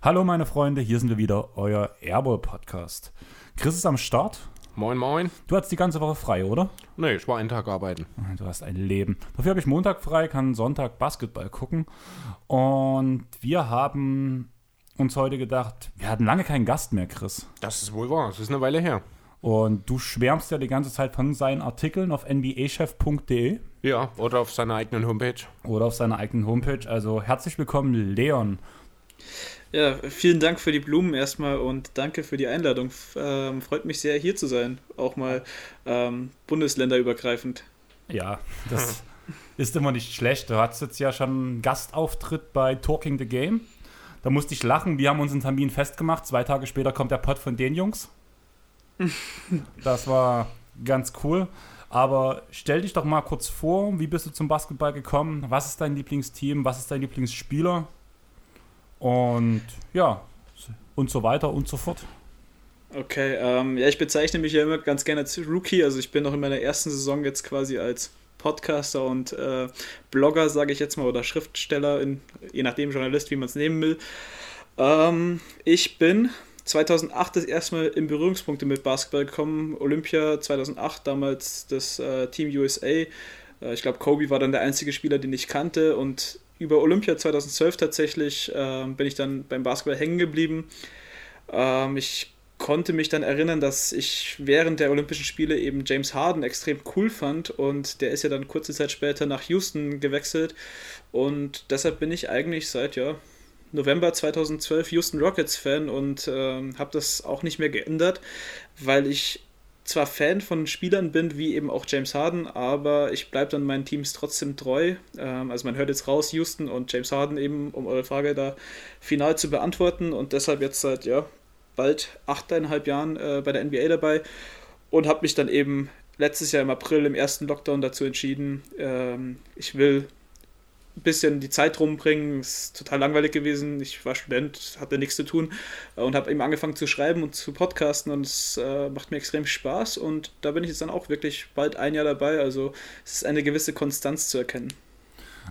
Hallo meine Freunde, hier sind wir wieder, euer Airball Podcast. Chris ist am Start. Moin, moin. Du hattest die ganze Woche frei, oder? Nee, ich war einen Tag arbeiten. Du hast ein Leben. Dafür habe ich Montag frei, kann Sonntag Basketball gucken. Und wir haben uns heute gedacht, wir hatten lange keinen Gast mehr, Chris. Das ist wohl wahr, das ist eine Weile her. Und du schwärmst ja die ganze Zeit von seinen Artikeln auf nbachef.de. Ja, oder auf seiner eigenen Homepage. Oder auf seiner eigenen Homepage. Also herzlich willkommen, Leon. Ja, vielen Dank für die Blumen erstmal und danke für die Einladung. Ähm, freut mich sehr, hier zu sein. Auch mal ähm, bundesländerübergreifend. Ja, das ist immer nicht schlecht. Du hattest jetzt ja schon einen Gastauftritt bei Talking the Game. Da musste ich lachen. Wir haben unseren Termin festgemacht. Zwei Tage später kommt der Pod von den Jungs. Das war ganz cool. Aber stell dich doch mal kurz vor, wie bist du zum Basketball gekommen? Was ist dein Lieblingsteam? Was ist dein Lieblingsspieler? Und ja, und so weiter und so fort. Okay, ähm, ja, ich bezeichne mich ja immer ganz gerne als Rookie. Also ich bin noch in meiner ersten Saison jetzt quasi als Podcaster und äh, Blogger, sage ich jetzt mal, oder Schriftsteller, in, je nachdem Journalist, wie man es nehmen will. Ähm, ich bin 2008 das erste Mal in Berührungspunkte mit Basketball gekommen. Olympia 2008, damals das äh, Team USA. Äh, ich glaube, Kobe war dann der einzige Spieler, den ich kannte und über Olympia 2012 tatsächlich äh, bin ich dann beim Basketball hängen geblieben. Ähm, ich konnte mich dann erinnern, dass ich während der Olympischen Spiele eben James Harden extrem cool fand und der ist ja dann kurze Zeit später nach Houston gewechselt und deshalb bin ich eigentlich seit ja November 2012 Houston Rockets Fan und äh, habe das auch nicht mehr geändert, weil ich zwar Fan von Spielern bin, wie eben auch James Harden, aber ich bleibe dann meinen Teams trotzdem treu. Ähm, also man hört jetzt raus, Houston und James Harden eben, um eure Frage da final zu beantworten und deshalb jetzt seit ja, bald achteinhalb Jahren äh, bei der NBA dabei und habe mich dann eben letztes Jahr im April im ersten Lockdown dazu entschieden, ähm, ich will ein bisschen die Zeit rumbringen. Ist total langweilig gewesen. Ich war Student, hatte nichts zu tun und habe eben angefangen zu schreiben und zu podcasten und es äh, macht mir extrem Spaß und da bin ich jetzt dann auch wirklich bald ein Jahr dabei. Also es ist eine gewisse Konstanz zu erkennen.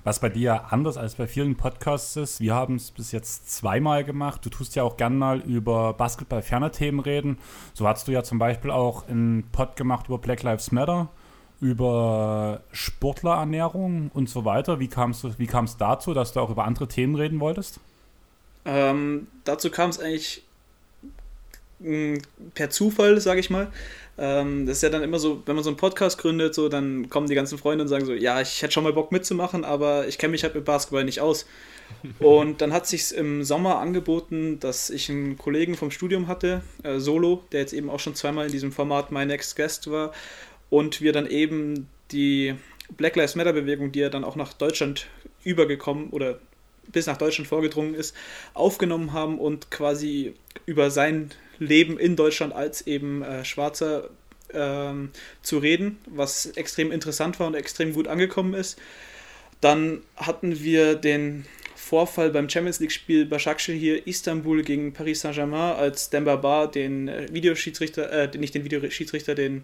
Was bei dir anders als bei vielen Podcasts ist, wir haben es bis jetzt zweimal gemacht. Du tust ja auch gern mal über Basketball-ferne Themen reden. So hast du ja zum Beispiel auch einen Pod gemacht über Black Lives Matter über Sportlerernährung und so weiter. Wie kam es wie dazu, dass du auch über andere Themen reden wolltest? Ähm, dazu kam es eigentlich per Zufall, sage ich mal. Ähm, das ist ja dann immer so, wenn man so einen Podcast gründet, so, dann kommen die ganzen Freunde und sagen so, ja, ich hätte schon mal Bock mitzumachen, aber ich kenne mich halt mit Basketball nicht aus. Und dann hat sich im Sommer angeboten, dass ich einen Kollegen vom Studium hatte, äh, Solo, der jetzt eben auch schon zweimal in diesem Format My Next Guest war und wir dann eben die Black Lives Matter Bewegung, die ja dann auch nach Deutschland übergekommen oder bis nach Deutschland vorgedrungen ist, aufgenommen haben und quasi über sein Leben in Deutschland als eben äh, Schwarzer ähm, zu reden, was extrem interessant war und extrem gut angekommen ist. Dann hatten wir den Vorfall beim Champions League-Spiel Başakşehir hier Istanbul gegen Paris Saint-Germain, als Demba Ba den äh, Videoschiedsrichter, äh, nicht den Videoschiedsrichter, den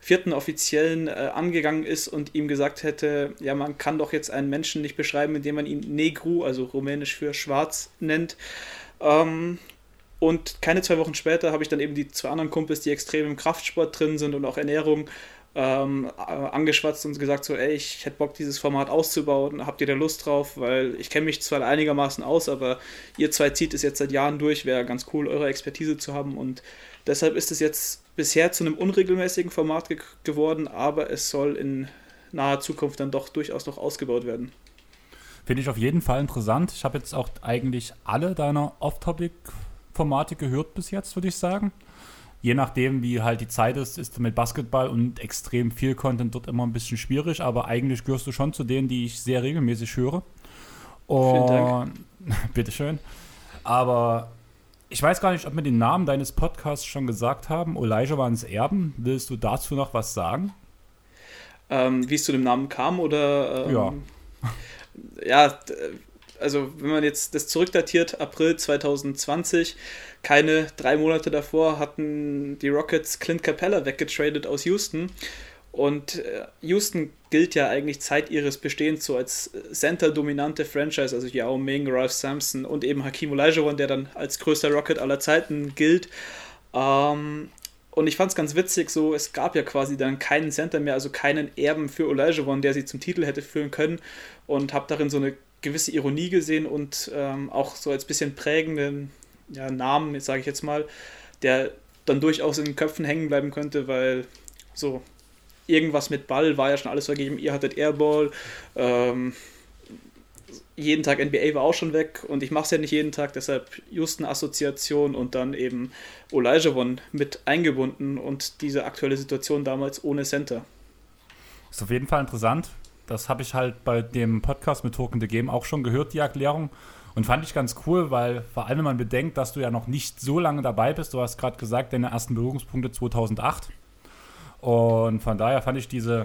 vierten Offiziellen äh, angegangen ist und ihm gesagt hätte, ja, man kann doch jetzt einen Menschen nicht beschreiben, indem man ihn Negru, also rumänisch für schwarz, nennt. Ähm, und keine zwei Wochen später habe ich dann eben die zwei anderen Kumpels, die extrem im Kraftsport drin sind und auch Ernährung, ähm, angeschwatzt und gesagt so, ey, ich hätte Bock, dieses Format auszubauen, habt ihr da Lust drauf? Weil ich kenne mich zwar einigermaßen aus, aber ihr zwei zieht es jetzt seit Jahren durch, wäre ganz cool, eure Expertise zu haben und deshalb ist es jetzt bisher zu einem unregelmäßigen Format ge geworden, aber es soll in naher Zukunft dann doch durchaus noch ausgebaut werden. Finde ich auf jeden Fall interessant. Ich habe jetzt auch eigentlich alle deiner Off-Topic-Formate gehört bis jetzt, würde ich sagen. Je nachdem, wie halt die Zeit ist, ist mit Basketball und extrem viel Content dort immer ein bisschen schwierig, aber eigentlich gehörst du schon zu denen, die ich sehr regelmäßig höre. Und Vielen Dank. bitteschön. Aber ich weiß gar nicht, ob wir den Namen deines Podcasts schon gesagt haben. Elijah war ins Erben. Willst du dazu noch was sagen? Ähm, wie es zu dem Namen kam oder? Ähm, ja. Ja, also wenn man jetzt das zurückdatiert, April 2020, keine drei Monate davor hatten die Rockets Clint Capella weggetradet aus Houston. Und äh, Houston gilt ja eigentlich Zeit ihres Bestehens so als Center-dominante Franchise, also Yao Ming, Ralph Sampson und eben Hakim Olajuwon, der dann als größter Rocket aller Zeiten gilt. Ähm, und ich fand es ganz witzig, so es gab ja quasi dann keinen Center mehr, also keinen Erben für Olajuwon, der sie zum Titel hätte führen können. Und habe darin so eine gewisse Ironie gesehen und ähm, auch so als bisschen prägenden ja, Namen, sage ich jetzt mal, der dann durchaus in den Köpfen hängen bleiben könnte, weil so irgendwas mit Ball war ja schon alles vergeben. Ihr hattet Airball, ähm, jeden Tag NBA war auch schon weg und ich mache es ja nicht jeden Tag, deshalb Houston-Assoziation und dann eben Olajuwon mit eingebunden und diese aktuelle Situation damals ohne Center. Ist auf jeden Fall interessant. Das habe ich halt bei dem Podcast mit Token the Game auch schon gehört, die Erklärung. Und fand ich ganz cool, weil vor allem, wenn man bedenkt, dass du ja noch nicht so lange dabei bist, du hast gerade gesagt, deine ersten Berührungspunkte 2008. Und von daher fand ich diese,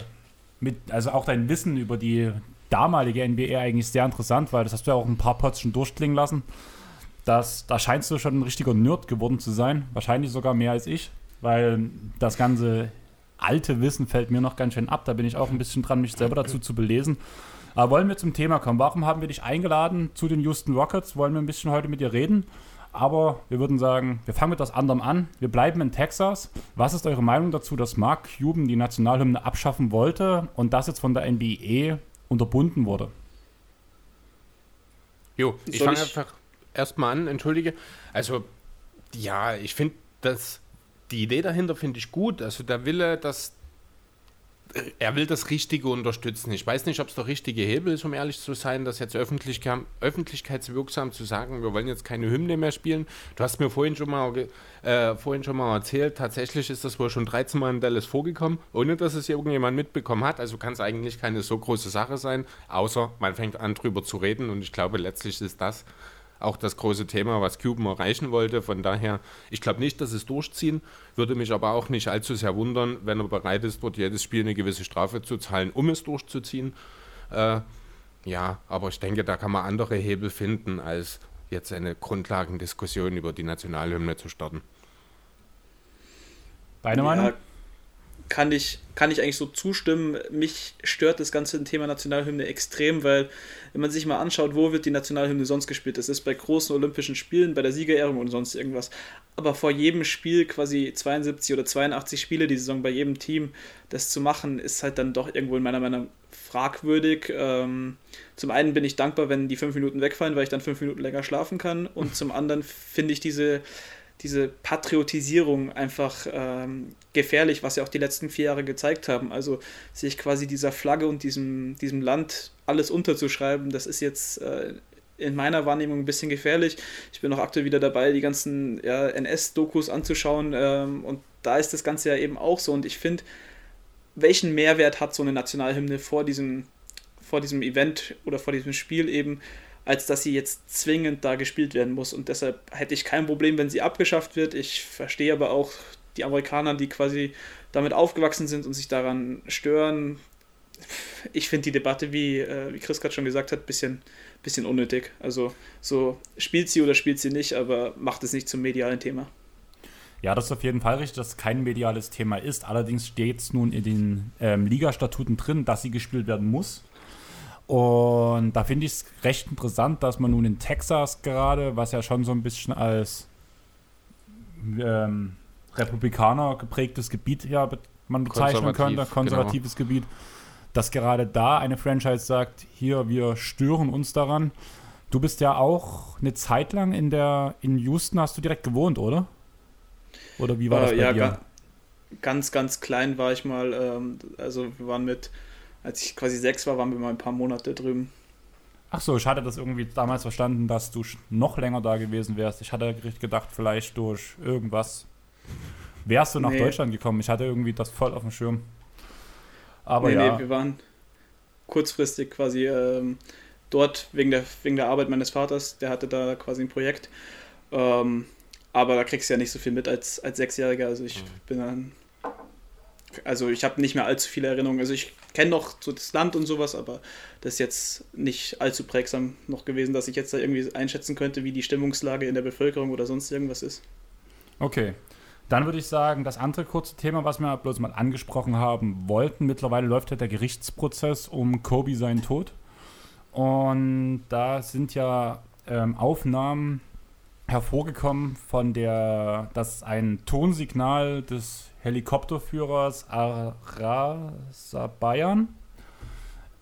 mit, also auch dein Wissen über die damalige NBA eigentlich sehr interessant, weil das hast du ja auch ein paar Pots schon durchklingen lassen. Das, da scheinst du schon ein richtiger Nerd geworden zu sein. Wahrscheinlich sogar mehr als ich, weil das ganze alte Wissen fällt mir noch ganz schön ab. Da bin ich auch ein bisschen dran, mich selber dazu zu belesen. Aber wollen wir zum Thema kommen? Warum haben wir dich eingeladen zu den Houston Rockets? Wollen wir ein bisschen heute mit dir reden? Aber wir würden sagen, wir fangen mit etwas anderem an. Wir bleiben in Texas. Was ist eure Meinung dazu, dass Mark Cuban die Nationalhymne abschaffen wollte und das jetzt von der NBA unterbunden wurde. Jo, ich fange einfach erstmal an, entschuldige. Also, ja, ich finde das, die Idee dahinter finde ich gut. Also der Wille, dass er will das Richtige unterstützen. Ich weiß nicht, ob es der richtige Hebel ist, um ehrlich zu sein, das jetzt öffentlich, öffentlichkeitswirksam zu sagen, wir wollen jetzt keine Hymne mehr spielen. Du hast mir vorhin schon mal, äh, vorhin schon mal erzählt, tatsächlich ist das wohl schon 13 Mal in Dallas vorgekommen, ohne dass es irgendjemand mitbekommen hat. Also kann es eigentlich keine so große Sache sein, außer man fängt an, drüber zu reden. Und ich glaube, letztlich ist das auch das große Thema, was Cuban erreichen wollte. Von daher, ich glaube nicht, dass es durchziehen, würde mich aber auch nicht allzu sehr wundern, wenn er bereit ist, dort jedes Spiel eine gewisse Strafe zu zahlen, um es durchzuziehen. Äh, ja, aber ich denke, da kann man andere Hebel finden, als jetzt eine Grundlagendiskussion über die Nationalhymne zu starten. Deine Meinung? Ja, kann ich, kann ich eigentlich so zustimmen. Mich stört das ganze Thema Nationalhymne extrem, weil wenn man sich mal anschaut, wo wird die Nationalhymne sonst gespielt, das ist bei großen Olympischen Spielen, bei der Siegerehrung und sonst irgendwas. Aber vor jedem Spiel, quasi 72 oder 82 Spiele die Saison bei jedem Team, das zu machen, ist halt dann doch irgendwo in meiner Meinung fragwürdig. Ähm, zum einen bin ich dankbar, wenn die fünf Minuten wegfallen, weil ich dann fünf Minuten länger schlafen kann. Und zum anderen finde ich diese diese Patriotisierung einfach ähm, gefährlich, was ja auch die letzten vier Jahre gezeigt haben. Also sich quasi dieser Flagge und diesem, diesem Land alles unterzuschreiben, das ist jetzt äh, in meiner Wahrnehmung ein bisschen gefährlich. Ich bin auch aktuell wieder dabei, die ganzen ja, NS-Dokus anzuschauen ähm, und da ist das Ganze ja eben auch so und ich finde, welchen Mehrwert hat so eine Nationalhymne vor diesem, vor diesem Event oder vor diesem Spiel eben, als dass sie jetzt zwingend da gespielt werden muss. Und deshalb hätte ich kein Problem, wenn sie abgeschafft wird. Ich verstehe aber auch die Amerikaner, die quasi damit aufgewachsen sind und sich daran stören. Ich finde die Debatte, wie, äh, wie Chris gerade schon gesagt hat, ein bisschen, bisschen unnötig. Also so spielt sie oder spielt sie nicht, aber macht es nicht zum medialen Thema. Ja, das ist auf jeden Fall richtig, dass es kein mediales Thema ist. Allerdings steht es nun in den ähm, Ligastatuten drin, dass sie gespielt werden muss. Und da finde ich es recht interessant, dass man nun in Texas gerade, was ja schon so ein bisschen als ähm, Republikaner geprägtes Gebiet ja, man bezeichnen Konservativ, könnte, konservatives genau. Gebiet, dass gerade da eine Franchise sagt, hier, wir stören uns daran. Du bist ja auch eine Zeit lang in der in Houston hast du direkt gewohnt, oder? Oder wie war äh, das bei ja, dir? Ganz, ganz klein war ich mal. Ähm, also wir waren mit als ich quasi sechs war, waren wir mal ein paar Monate drüben. Ach so, ich hatte das irgendwie damals verstanden, dass du noch länger da gewesen wärst. Ich hatte gedacht, vielleicht durch irgendwas wärst du nach nee. Deutschland gekommen. Ich hatte irgendwie das voll auf dem Schirm. Aber nee, ja. Nee, wir waren kurzfristig quasi ähm, dort wegen der, wegen der Arbeit meines Vaters. Der hatte da quasi ein Projekt. Ähm, aber da kriegst du ja nicht so viel mit als, als Sechsjähriger. Also ich mhm. bin dann also ich habe nicht mehr allzu viele Erinnerungen. Also ich kenne noch so das Land und sowas, aber das ist jetzt nicht allzu prägsam noch gewesen, dass ich jetzt da irgendwie einschätzen könnte, wie die Stimmungslage in der Bevölkerung oder sonst irgendwas ist. Okay. Dann würde ich sagen, das andere kurze Thema, was wir bloß mal angesprochen haben wollten, mittlerweile läuft ja der Gerichtsprozess um Kobe seinen Tod. Und da sind ja ähm, Aufnahmen hervorgekommen von der, dass ein Tonsignal des Helikopterführers Arasabayan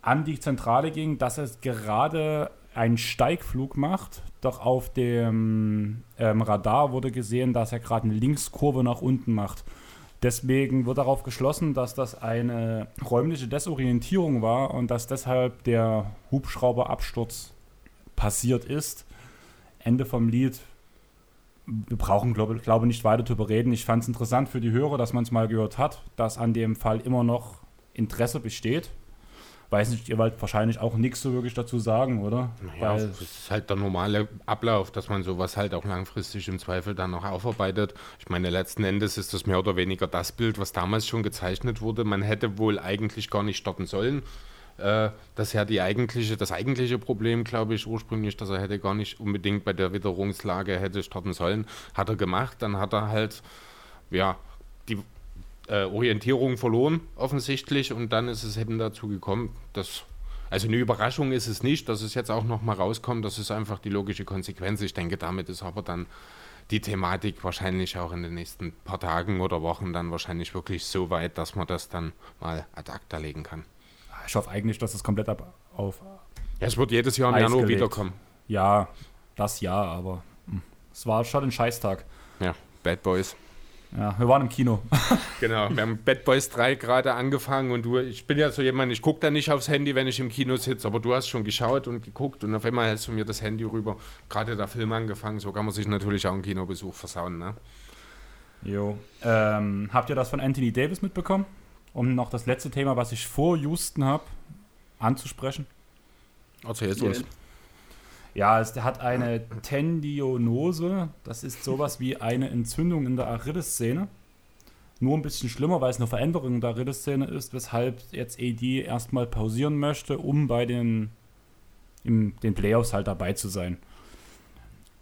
an die Zentrale ging, dass es gerade einen Steigflug macht. Doch auf dem ähm, Radar wurde gesehen, dass er gerade eine Linkskurve nach unten macht. Deswegen wird darauf geschlossen, dass das eine räumliche Desorientierung war und dass deshalb der Hubschrauberabsturz passiert ist. Ende vom Lied. Wir brauchen, glaube ich, nicht weiter darüber reden. Ich fand es interessant für die Hörer, dass man es mal gehört hat, dass an dem Fall immer noch Interesse besteht. Weiß nicht, ihr wollt wahrscheinlich auch nichts so wirklich dazu sagen, oder? Naja, Weil das ist halt der normale Ablauf, dass man sowas halt auch langfristig im Zweifel dann noch aufarbeitet. Ich meine, letzten Endes ist das mehr oder weniger das Bild, was damals schon gezeichnet wurde. Man hätte wohl eigentlich gar nicht starten sollen. Äh, ja die eigentliche, das eigentliche Problem, glaube ich, ursprünglich, dass er hätte gar nicht unbedingt bei der Witterungslage hätte starten sollen. Hat er gemacht, dann hat er halt, ja, die äh, Orientierung verloren, offensichtlich, und dann ist es eben dazu gekommen, dass. Also eine Überraschung ist es nicht, dass es jetzt auch nochmal rauskommt. Das ist einfach die logische Konsequenz. Ich denke, damit ist aber dann die Thematik wahrscheinlich auch in den nächsten paar Tagen oder Wochen dann wahrscheinlich wirklich so weit, dass man das dann mal ad acta legen kann. Ich hoffe eigentlich, dass es komplett ab, auf. Ja, es wird jedes Jahr im Januar wiederkommen. Ja, das ja, aber hm, es war schon ein Scheißtag. Ja, Bad Boys. Ja, wir waren im Kino. genau, wir haben Bad Boys 3 gerade angefangen und du, ich bin ja so jemand, ich gucke da nicht aufs Handy, wenn ich im Kino sitze, aber du hast schon geschaut und geguckt und auf einmal hältst du mir das Handy rüber. Gerade der Film angefangen, so kann man sich natürlich auch einen Kinobesuch versauen, ne? Jo. Ähm, habt ihr das von Anthony Davis mitbekommen? Um noch das letzte Thema, was ich vor Houston habe, anzusprechen. Erzähl es uns. Ja, es hat eine Tendinose. Das ist sowas wie eine Entzündung in der Achillessehne. Nur ein bisschen schlimmer, weil es eine Veränderung in der Achillessehne ist, weshalb jetzt AD erstmal pausieren möchte, um bei den, im, den Playoffs halt dabei zu sein.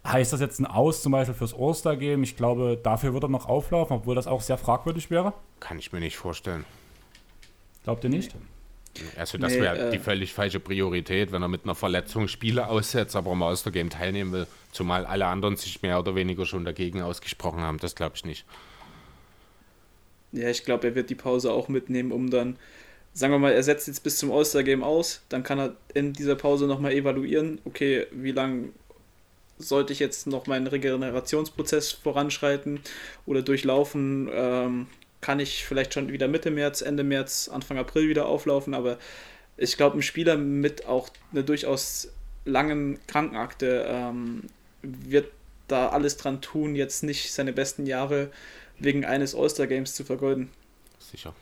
Heißt das jetzt ein Aus zum Beispiel fürs All-Star-Game? Ich glaube, dafür wird er noch auflaufen, obwohl das auch sehr fragwürdig wäre. Kann ich mir nicht vorstellen. Glaubt ihr nicht? Also das nee, wäre äh, die völlig falsche Priorität, wenn er mit einer Verletzung Spiele aussetzt, aber am Master-Game teilnehmen will, zumal alle anderen sich mehr oder weniger schon dagegen ausgesprochen haben. Das glaube ich nicht. Ja, ich glaube, er wird die Pause auch mitnehmen, um dann, sagen wir mal, er setzt jetzt bis zum All-Star-Game aus, dann kann er in dieser Pause nochmal evaluieren, okay, wie lange sollte ich jetzt noch meinen Regenerationsprozess voranschreiten oder durchlaufen, ähm, kann ich vielleicht schon wieder Mitte März, Ende März, Anfang April wieder auflaufen, aber ich glaube, ein Spieler mit auch einer durchaus langen Krankenakte ähm, wird da alles dran tun, jetzt nicht seine besten Jahre wegen eines All-Star-Games zu vergeuden. Sicher.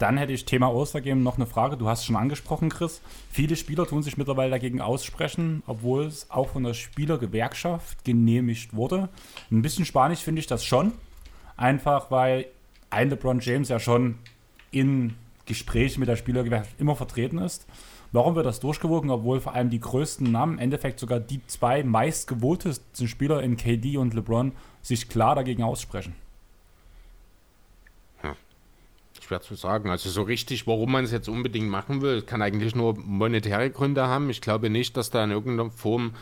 Dann hätte ich Thema All-Star-Game noch eine Frage. Du hast es schon angesprochen, Chris. Viele Spieler tun sich mittlerweile dagegen aussprechen, obwohl es auch von der Spielergewerkschaft genehmigt wurde. Ein bisschen spanisch finde ich das schon. Einfach weil ein LeBron James ja schon in Gesprächen mit der Spielergewerkschaft immer vertreten ist. Warum wird das durchgewogen, obwohl vor allem die größten Namen, im Endeffekt sogar die zwei meistgewotesten Spieler in KD und LeBron, sich klar dagegen aussprechen? Ja, schwer zu sagen. Also so richtig, warum man es jetzt unbedingt machen will, kann eigentlich nur monetäre Gründe haben. Ich glaube nicht, dass da in irgendeiner Form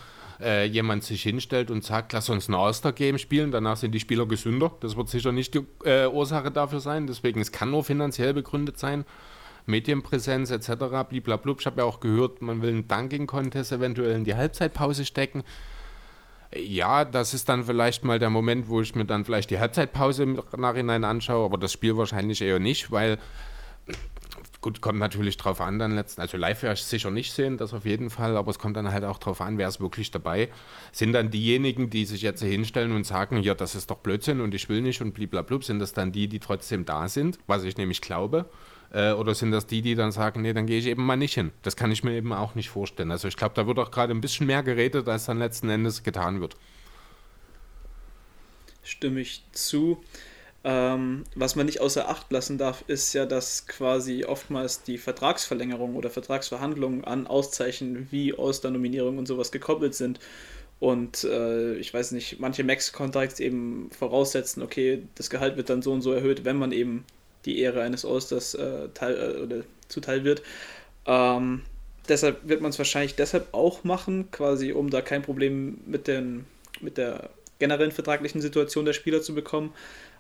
äh, jemand sich hinstellt und sagt, lass uns ein All-Star-Game spielen, danach sind die Spieler gesünder. Das wird sicher nicht die äh, Ursache dafür sein. Deswegen, es kann nur finanziell begründet sein. Medienpräsenz etc. Bliblablub. Ich habe ja auch gehört, man will einen Dunking-Contest eventuell in die Halbzeitpause stecken. Ja, das ist dann vielleicht mal der Moment, wo ich mir dann vielleicht die Halbzeitpause im Nachhinein anschaue, aber das Spiel wahrscheinlich eher nicht, weil Gut, kommt natürlich drauf an dann letzten, also live werde ich sicher nicht sehen, das auf jeden Fall, aber es kommt dann halt auch drauf an, wer ist wirklich dabei. Sind dann diejenigen, die sich jetzt hinstellen und sagen, ja, das ist doch Blödsinn und ich will nicht und blablabla, sind das dann die, die trotzdem da sind, was ich nämlich glaube? Äh, oder sind das die, die dann sagen, nee, dann gehe ich eben mal nicht hin? Das kann ich mir eben auch nicht vorstellen. Also ich glaube, da wird auch gerade ein bisschen mehr geredet, als dann letzten Endes getan wird. Stimme ich zu. Ähm, was man nicht außer Acht lassen darf, ist ja, dass quasi oftmals die Vertragsverlängerung oder Vertragsverhandlungen an Auszeichen wie All-Star-Nominierung und sowas gekoppelt sind. Und äh, ich weiß nicht, manche Max-Contracts eben voraussetzen, okay, das Gehalt wird dann so und so erhöht, wenn man eben die Ehre eines All-Stars äh, äh, oder zuteil wird. Ähm, deshalb wird man es wahrscheinlich deshalb auch machen, quasi um da kein Problem mit, den, mit der generellen vertraglichen Situation der Spieler zu bekommen.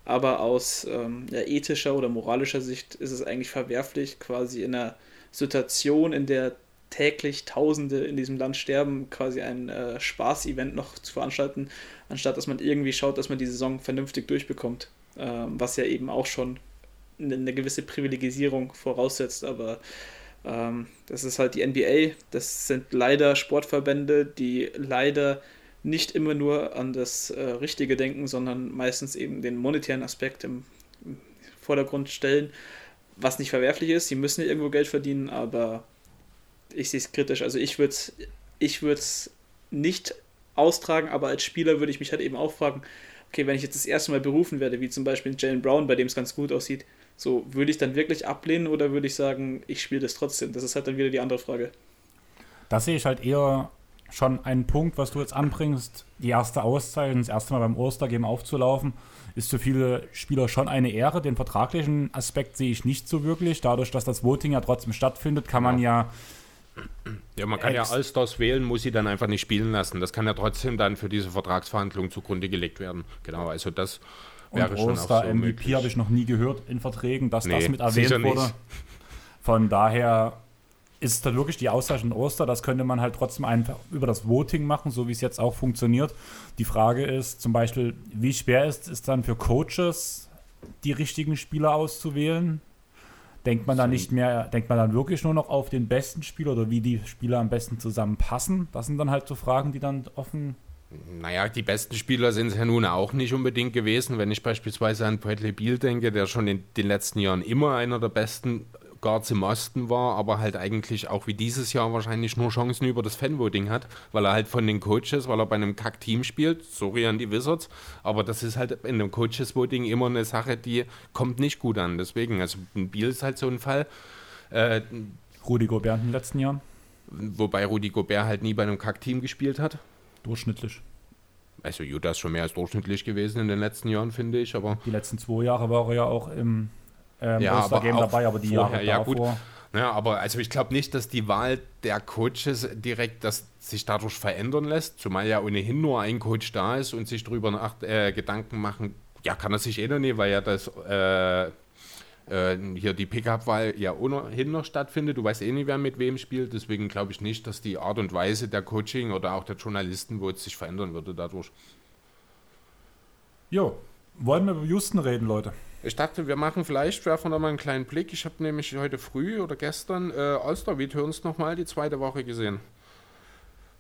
Aber aus ähm, ja, ethischer oder moralischer Sicht ist es eigentlich verwerflich, quasi in einer Situation, in der täglich Tausende in diesem Land sterben, quasi ein äh, Spaß-Event noch zu veranstalten, anstatt dass man irgendwie schaut, dass man die Saison vernünftig durchbekommt. Ähm, was ja eben auch schon eine, eine gewisse Privilegisierung voraussetzt, aber ähm, das ist halt die NBA. Das sind leider Sportverbände, die leider nicht immer nur an das äh, Richtige denken, sondern meistens eben den monetären Aspekt im, im Vordergrund stellen, was nicht verwerflich ist. Sie müssen ja irgendwo Geld verdienen, aber ich sehe es kritisch. Also ich würde es ich nicht austragen, aber als Spieler würde ich mich halt eben auch fragen, okay, wenn ich jetzt das erste Mal berufen werde, wie zum Beispiel Jalen Brown, bei dem es ganz gut aussieht, so würde ich dann wirklich ablehnen oder würde ich sagen, ich spiele das trotzdem? Das ist halt dann wieder die andere Frage. Da sehe ich halt eher schon einen Punkt, was du jetzt anbringst. Die erste Auszeichnung, das erste Mal beim Ostergame aufzulaufen, ist für viele Spieler schon eine Ehre. Den vertraglichen Aspekt sehe ich nicht so wirklich. Dadurch, dass das Voting ja trotzdem stattfindet, kann man ja ja, man kann ja Allstars wählen, muss sie dann einfach nicht spielen lassen. Das kann ja trotzdem dann für diese Vertragsverhandlungen zugrunde gelegt werden. Genau, also das wäre schon auch so MVP habe ich noch nie gehört in Verträgen, dass nee, das mit erwähnt wurde. Von daher ist da wirklich die Auszeichnung Oster, das könnte man halt trotzdem einfach über das Voting machen, so wie es jetzt auch funktioniert. Die Frage ist zum Beispiel, wie schwer ist es dann für Coaches, die richtigen Spieler auszuwählen? Denkt man dann nicht mehr, denkt man dann wirklich nur noch auf den besten Spieler oder wie die Spieler am besten zusammenpassen? Das sind dann halt so Fragen, die dann offen. Naja, die besten Spieler sind es ja nun auch nicht unbedingt gewesen. Wenn ich beispielsweise an Bradley Beal denke, der schon in den letzten Jahren immer einer der besten Guards im Osten war, aber halt eigentlich auch wie dieses Jahr wahrscheinlich nur Chancen über das Fanvoting hat, weil er halt von den Coaches, weil er bei einem Kack-Team spielt, sorry an die Wizards, aber das ist halt in einem Coaches-Voting immer eine Sache, die kommt nicht gut an. Deswegen, also ein Biel ist halt so ein Fall. Äh, Rudi Gobert in den letzten Jahren. Wobei Rudi Gobert halt nie bei einem Kack-Team gespielt hat. Durchschnittlich. Also Utah ist schon mehr als durchschnittlich gewesen in den letzten Jahren, finde ich. Aber die letzten zwei Jahre war er ja auch im ähm, ja, aber Game dabei, aber die vorher, Jahre ja, davor. Gut. Ja, aber also ich glaube nicht, dass die Wahl der Coaches direkt das sich dadurch verändern lässt, zumal ja ohnehin nur ein Coach da ist und sich darüber nach, äh, Gedanken machen, ja, kann er sich eh noch nicht, weil ja das äh, äh, hier die Pickup-Wahl ja ohnehin noch stattfindet. Du weißt eh nicht, wer mit wem spielt, deswegen glaube ich nicht, dass die Art und Weise der Coaching oder auch der Journalisten, wo es sich verändern würde dadurch. Jo, wollen wir über Houston reden, Leute? Ich dachte, wir machen vielleicht, werfen wir da mal einen kleinen Blick. Ich habe nämlich heute früh oder gestern äh, All-Star Returns nochmal die zweite Woche gesehen.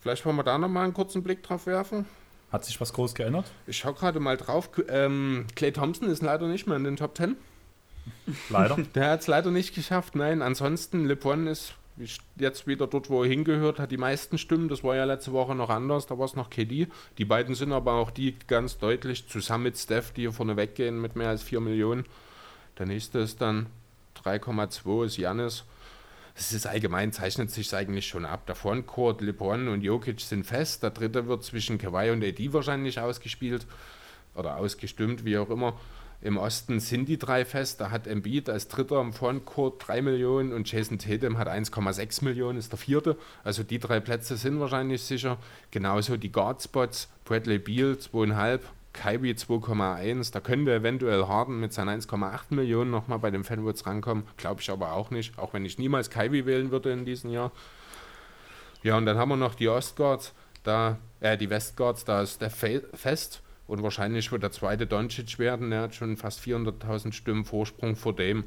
Vielleicht wollen wir da nochmal einen kurzen Blick drauf werfen. Hat sich was groß geändert? Ich schaue gerade mal drauf. Ähm, Clay Thompson ist leider nicht mehr in den Top 10. Leider. Der hat es leider nicht geschafft. Nein, ansonsten, LeBron ist jetzt wieder dort, wo er hingehört, hat die meisten Stimmen. Das war ja letzte Woche noch anders, da war es noch KD. Die beiden sind aber auch die ganz deutlich zusammen mit Steph, die hier vorne weggehen mit mehr als 4 Millionen. Der nächste ist dann 3,2 ist Janis. Es ist allgemein, zeichnet sich eigentlich schon ab. Der Frontcourt, LeBron und Jokic sind fest. Der dritte wird zwischen Kawhi und AD wahrscheinlich ausgespielt oder ausgestimmt, wie auch immer. Im Osten sind die drei fest. Da hat Embiid als Dritter im Frontcourt 3 Millionen und Jason Tatum hat 1,6 Millionen, ist der Vierte. Also die drei Plätze sind wahrscheinlich sicher. Genauso die Guardspots. Bradley Beal 2,5, Kyrie 2,1. Da könnte eventuell Harden mit seinen 1,8 Millionen nochmal bei den Fanvotes rankommen. Glaube ich aber auch nicht. Auch wenn ich niemals Kyrie wählen würde in diesem Jahr. Ja, und dann haben wir noch die Ostguards. Da, äh, die Westguards, da ist der fest und wahrscheinlich wird der zweite Doncic werden. Er hat schon fast 400.000 Stimmen Vorsprung vor dem.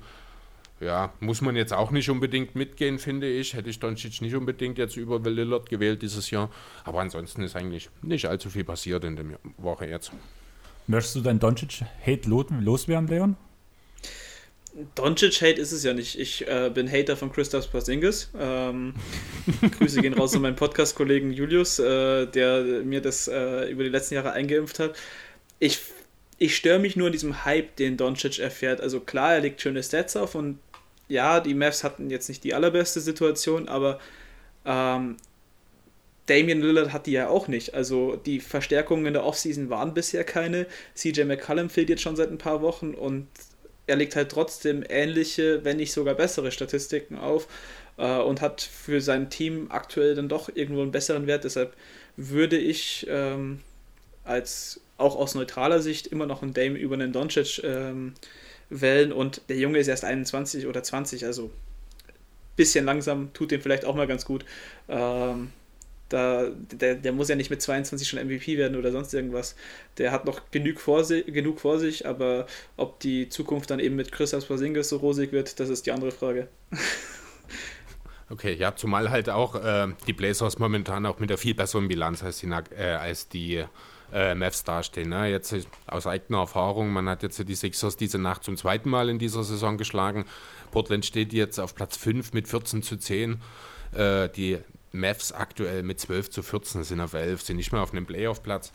Ja, muss man jetzt auch nicht unbedingt mitgehen, finde ich. Hätte ich Doncic nicht unbedingt jetzt über Lillard gewählt dieses Jahr. Aber ansonsten ist eigentlich nicht allzu viel passiert in der Woche jetzt. Möchtest du dein Doncic-Hate loswerden, Leon? Doncic-Hate ist es ja nicht. Ich äh, bin Hater von Christoph Porzingis. Ähm, Grüße gehen raus an meinen Podcast-Kollegen Julius, äh, der mir das äh, über die letzten Jahre eingeimpft hat. Ich ich störe mich nur an diesem Hype, den Doncic erfährt. Also klar, er legt schöne Stats auf und ja, die Mavs hatten jetzt nicht die allerbeste Situation, aber ähm, Damian Lillard hat die ja auch nicht. Also die Verstärkungen in der Offseason waren bisher keine. CJ McCallum fehlt jetzt schon seit ein paar Wochen und er legt halt trotzdem ähnliche, wenn nicht sogar bessere Statistiken auf äh, und hat für sein Team aktuell dann doch irgendwo einen besseren Wert. Deshalb würde ich ähm, als auch aus neutraler Sicht immer noch einen Dame über einen Doncic ähm, wählen und der Junge ist erst 21 oder 20, also bisschen langsam, tut dem vielleicht auch mal ganz gut. Ähm, da, der, der muss ja nicht mit 22 schon MVP werden oder sonst irgendwas. Der hat noch genug vor, sich, genug vor sich, aber ob die Zukunft dann eben mit Christoph Porzingis so rosig wird, das ist die andere Frage. Okay, ja, zumal halt auch äh, die Blazers momentan auch mit der viel besseren Bilanz als die, äh, als die äh, Mavs dastehen. Ne? Jetzt aus eigener Erfahrung, man hat jetzt die Sixers diese Nacht zum zweiten Mal in dieser Saison geschlagen. Portland steht jetzt auf Platz 5 mit 14 zu 10. Äh, die Mavs aktuell mit 12 zu 14 sind auf 11, sind nicht mehr auf einem Playoff-Platz.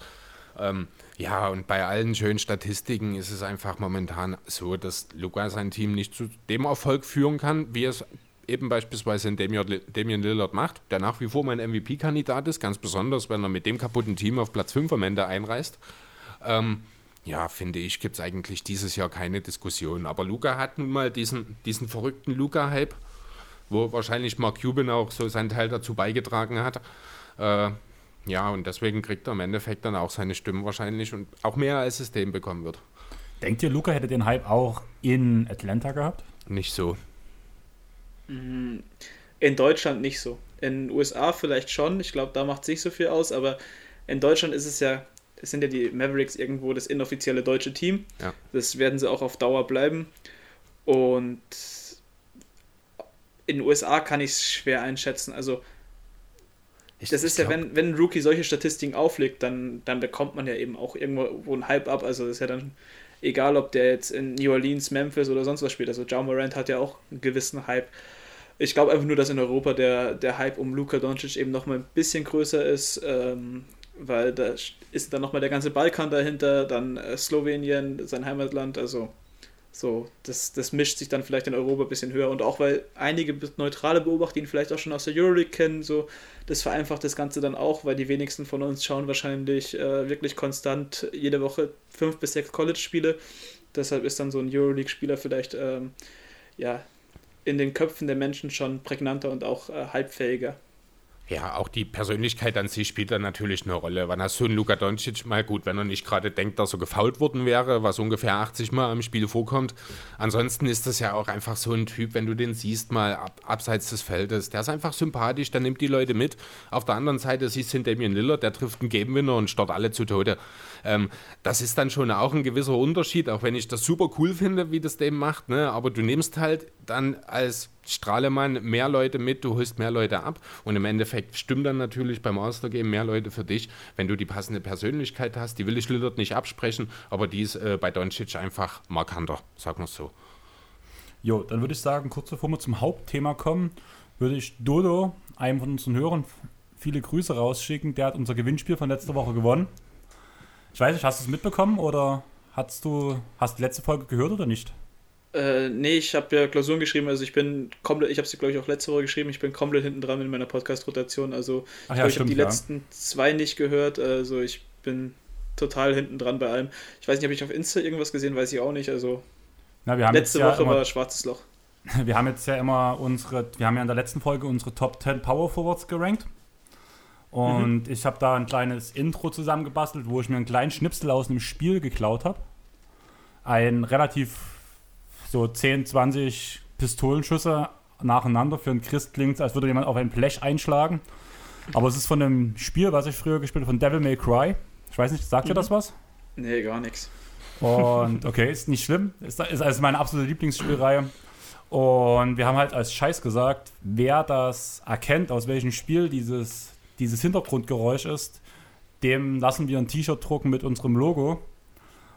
Ähm, ja, und bei allen schönen Statistiken ist es einfach momentan so, dass Luca sein Team nicht zu dem Erfolg führen kann, wie es eben beispielsweise in Damian Lillard macht, der nach wie vor mein MVP-Kandidat ist, ganz besonders, wenn er mit dem kaputten Team auf Platz 5 am Ende einreist. Ähm, ja, finde ich, gibt es eigentlich dieses Jahr keine Diskussion. Aber Luca hat nun mal diesen, diesen verrückten Luca-Hype wo wahrscheinlich Mark Cuban auch so seinen Teil dazu beigetragen hat. Äh, ja, und deswegen kriegt er im Endeffekt dann auch seine Stimmen wahrscheinlich und auch mehr als es dem bekommen wird. Denkt ihr, Luca hätte den Hype auch in Atlanta gehabt? Nicht so. Mm, in Deutschland nicht so. In den USA vielleicht schon. Ich glaube, da macht es nicht so viel aus, aber in Deutschland ist es ja, es sind ja die Mavericks irgendwo das inoffizielle deutsche Team. Ja. Das werden sie auch auf Dauer bleiben. Und in den USA kann ich es schwer einschätzen. Also, ich, das ist ja, wenn, wenn ein Rookie solche Statistiken auflegt, dann, dann bekommt man ja eben auch irgendwo einen Hype ab. Also, das ist ja dann egal, ob der jetzt in New Orleans, Memphis oder sonst was spielt. Also, John Morant hat ja auch einen gewissen Hype. Ich glaube einfach nur, dass in Europa der, der Hype um Luka Doncic eben nochmal ein bisschen größer ist, ähm, weil da ist dann nochmal der ganze Balkan dahinter, dann äh, Slowenien, sein Heimatland. Also, so, das, das mischt sich dann vielleicht in Europa ein bisschen höher und auch weil einige neutrale Beobachter ihn vielleicht auch schon aus der Euroleague kennen, so, das vereinfacht das Ganze dann auch, weil die wenigsten von uns schauen wahrscheinlich äh, wirklich konstant jede Woche fünf bis sechs College-Spiele. Deshalb ist dann so ein Euroleague-Spieler vielleicht ähm, ja, in den Köpfen der Menschen schon prägnanter und auch äh, halbfähiger. Ja, auch die Persönlichkeit an sich spielt da natürlich eine Rolle. Wann hast du einen Luka Doncic mal gut, wenn er nicht gerade denkt, dass er gefault worden wäre, was ungefähr 80 Mal im Spiel vorkommt. Ansonsten ist das ja auch einfach so ein Typ, wenn du den siehst, mal ab, abseits des Feldes. Der ist einfach sympathisch, der nimmt die Leute mit. Auf der anderen Seite siehst du den Damian Lillard, der trifft einen Game-Winner und starrt alle zu Tode. Ähm, das ist dann schon auch ein gewisser Unterschied, auch wenn ich das super cool finde, wie das dem macht. Ne? Aber du nimmst halt dann als Strahlemann mehr Leute mit, du holst mehr Leute ab und im Endeffekt stimmt dann natürlich beim Master Game mehr Leute für dich, wenn du die passende Persönlichkeit hast. Die will ich Lillard nicht absprechen, aber die ist äh, bei Doncic einfach markanter, sagen wir es so. Jo, dann würde ich sagen, kurz bevor wir zum Hauptthema kommen, würde ich Dodo, einem von unseren Hörern, viele Grüße rausschicken. Der hat unser Gewinnspiel von letzter Woche gewonnen. Ich weiß nicht, hast du es mitbekommen oder hast du hast die letzte Folge gehört oder nicht? Äh, nee, ich habe ja Klausuren geschrieben, also ich bin komplett, ich habe sie glaube ich auch letzte Woche geschrieben, ich bin komplett hinten dran in meiner Podcast-Rotation, also Ach ja, ich, ich habe die ja. letzten zwei nicht gehört, also ich bin total hinten dran bei allem. Ich weiß nicht, habe ich auf Insta irgendwas gesehen, weiß ich auch nicht, also Na, letzte Woche ja war schwarzes Loch. Wir haben jetzt ja immer unsere, wir haben ja in der letzten Folge unsere Top 10 Power Forwards gerankt. Und mhm. ich habe da ein kleines Intro zusammengebastelt, wo ich mir einen kleinen Schnipsel aus einem Spiel geklaut habe. Ein relativ so 10, 20 Pistolenschüsse nacheinander. Für einen Christ klingt als würde jemand auf ein Blech einschlagen. Aber es ist von einem Spiel, was ich früher gespielt habe, von Devil May Cry. Ich weiß nicht, sagt mhm. dir das was? Nee, gar nichts. Und okay, ist nicht schlimm. Ist, ist also meine absolute Lieblingsspielreihe. Und wir haben halt als Scheiß gesagt, wer das erkennt, aus welchem Spiel dieses, dieses Hintergrundgeräusch ist, dem lassen wir ein T-Shirt drucken mit unserem Logo.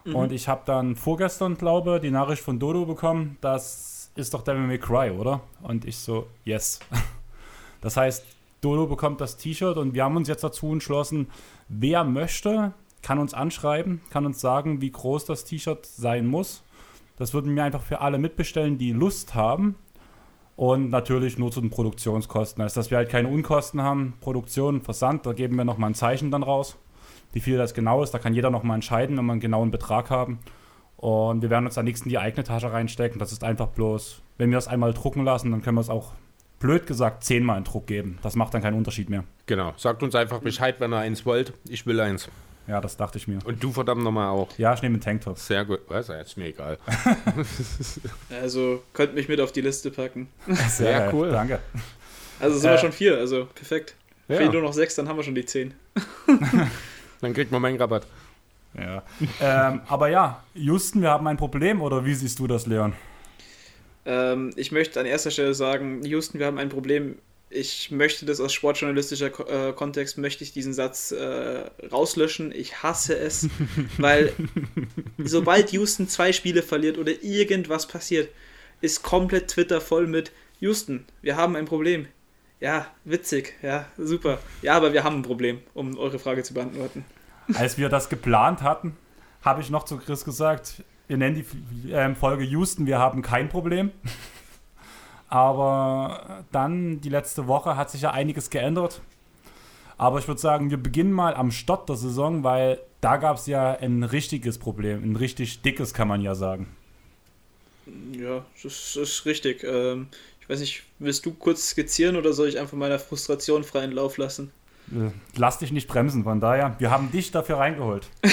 Mhm. Und ich habe dann vorgestern, glaube die Nachricht von Dodo bekommen, das ist doch Devil May Cry, oder? Und ich so, yes. Das heißt, Dodo bekommt das T-Shirt und wir haben uns jetzt dazu entschlossen, wer möchte, kann uns anschreiben, kann uns sagen, wie groß das T-Shirt sein muss. Das würden wir einfach für alle mitbestellen, die Lust haben. Und natürlich nur zu den Produktionskosten. Also, dass wir halt keine Unkosten haben. Produktion, Versand, da geben wir nochmal ein Zeichen dann raus. Wie viel das genau ist, da kann jeder nochmal entscheiden, wenn wir einen genauen Betrag haben. Und wir werden uns am nächsten die eigene Tasche reinstecken. Das ist einfach bloß, wenn wir das einmal drucken lassen, dann können wir es auch, blöd gesagt, zehnmal in Druck geben. Das macht dann keinen Unterschied mehr. Genau. Sagt uns einfach Bescheid, wenn ihr eins wollt. Ich will eins. Ja, das dachte ich mir. Und du verdammt nochmal auch. Ja, ich nehme einen Tanktop. Sehr gut. Was? Ist mir egal. Also könnt mich mit auf die Liste packen. Sehr Ja, cool. Danke. Also sind Äh, wir schon vier, also perfekt. Ja. Fehlen nur noch sechs, dann haben wir schon die zehn. Dann kriegt man meinen Rabatt. Ja. ähm, aber ja, Houston, wir haben ein Problem, oder wie siehst du das, Leon? Ähm, ich möchte an erster Stelle sagen, Houston, wir haben ein Problem. Ich möchte das aus sportjournalistischer Ko äh, Kontext, möchte ich diesen Satz äh, rauslöschen. Ich hasse es, weil sobald Houston zwei Spiele verliert oder irgendwas passiert, ist komplett Twitter voll mit Houston, wir haben ein Problem. Ja, witzig, ja, super. Ja, aber wir haben ein Problem, um eure Frage zu beantworten. Als wir das geplant hatten, habe ich noch zu Chris gesagt, wir nennen die ähm, Folge Houston, wir haben kein Problem. Aber dann, die letzte Woche, hat sich ja einiges geändert. Aber ich würde sagen, wir beginnen mal am Start der Saison, weil da gab es ja ein richtiges Problem, ein richtig dickes, kann man ja sagen. Ja, das ist richtig. Ähm, ich weiß nicht, willst du kurz skizzieren oder soll ich einfach meiner Frustration freien Lauf lassen? Äh, Lass dich nicht bremsen, von daher, wir haben dich dafür reingeholt.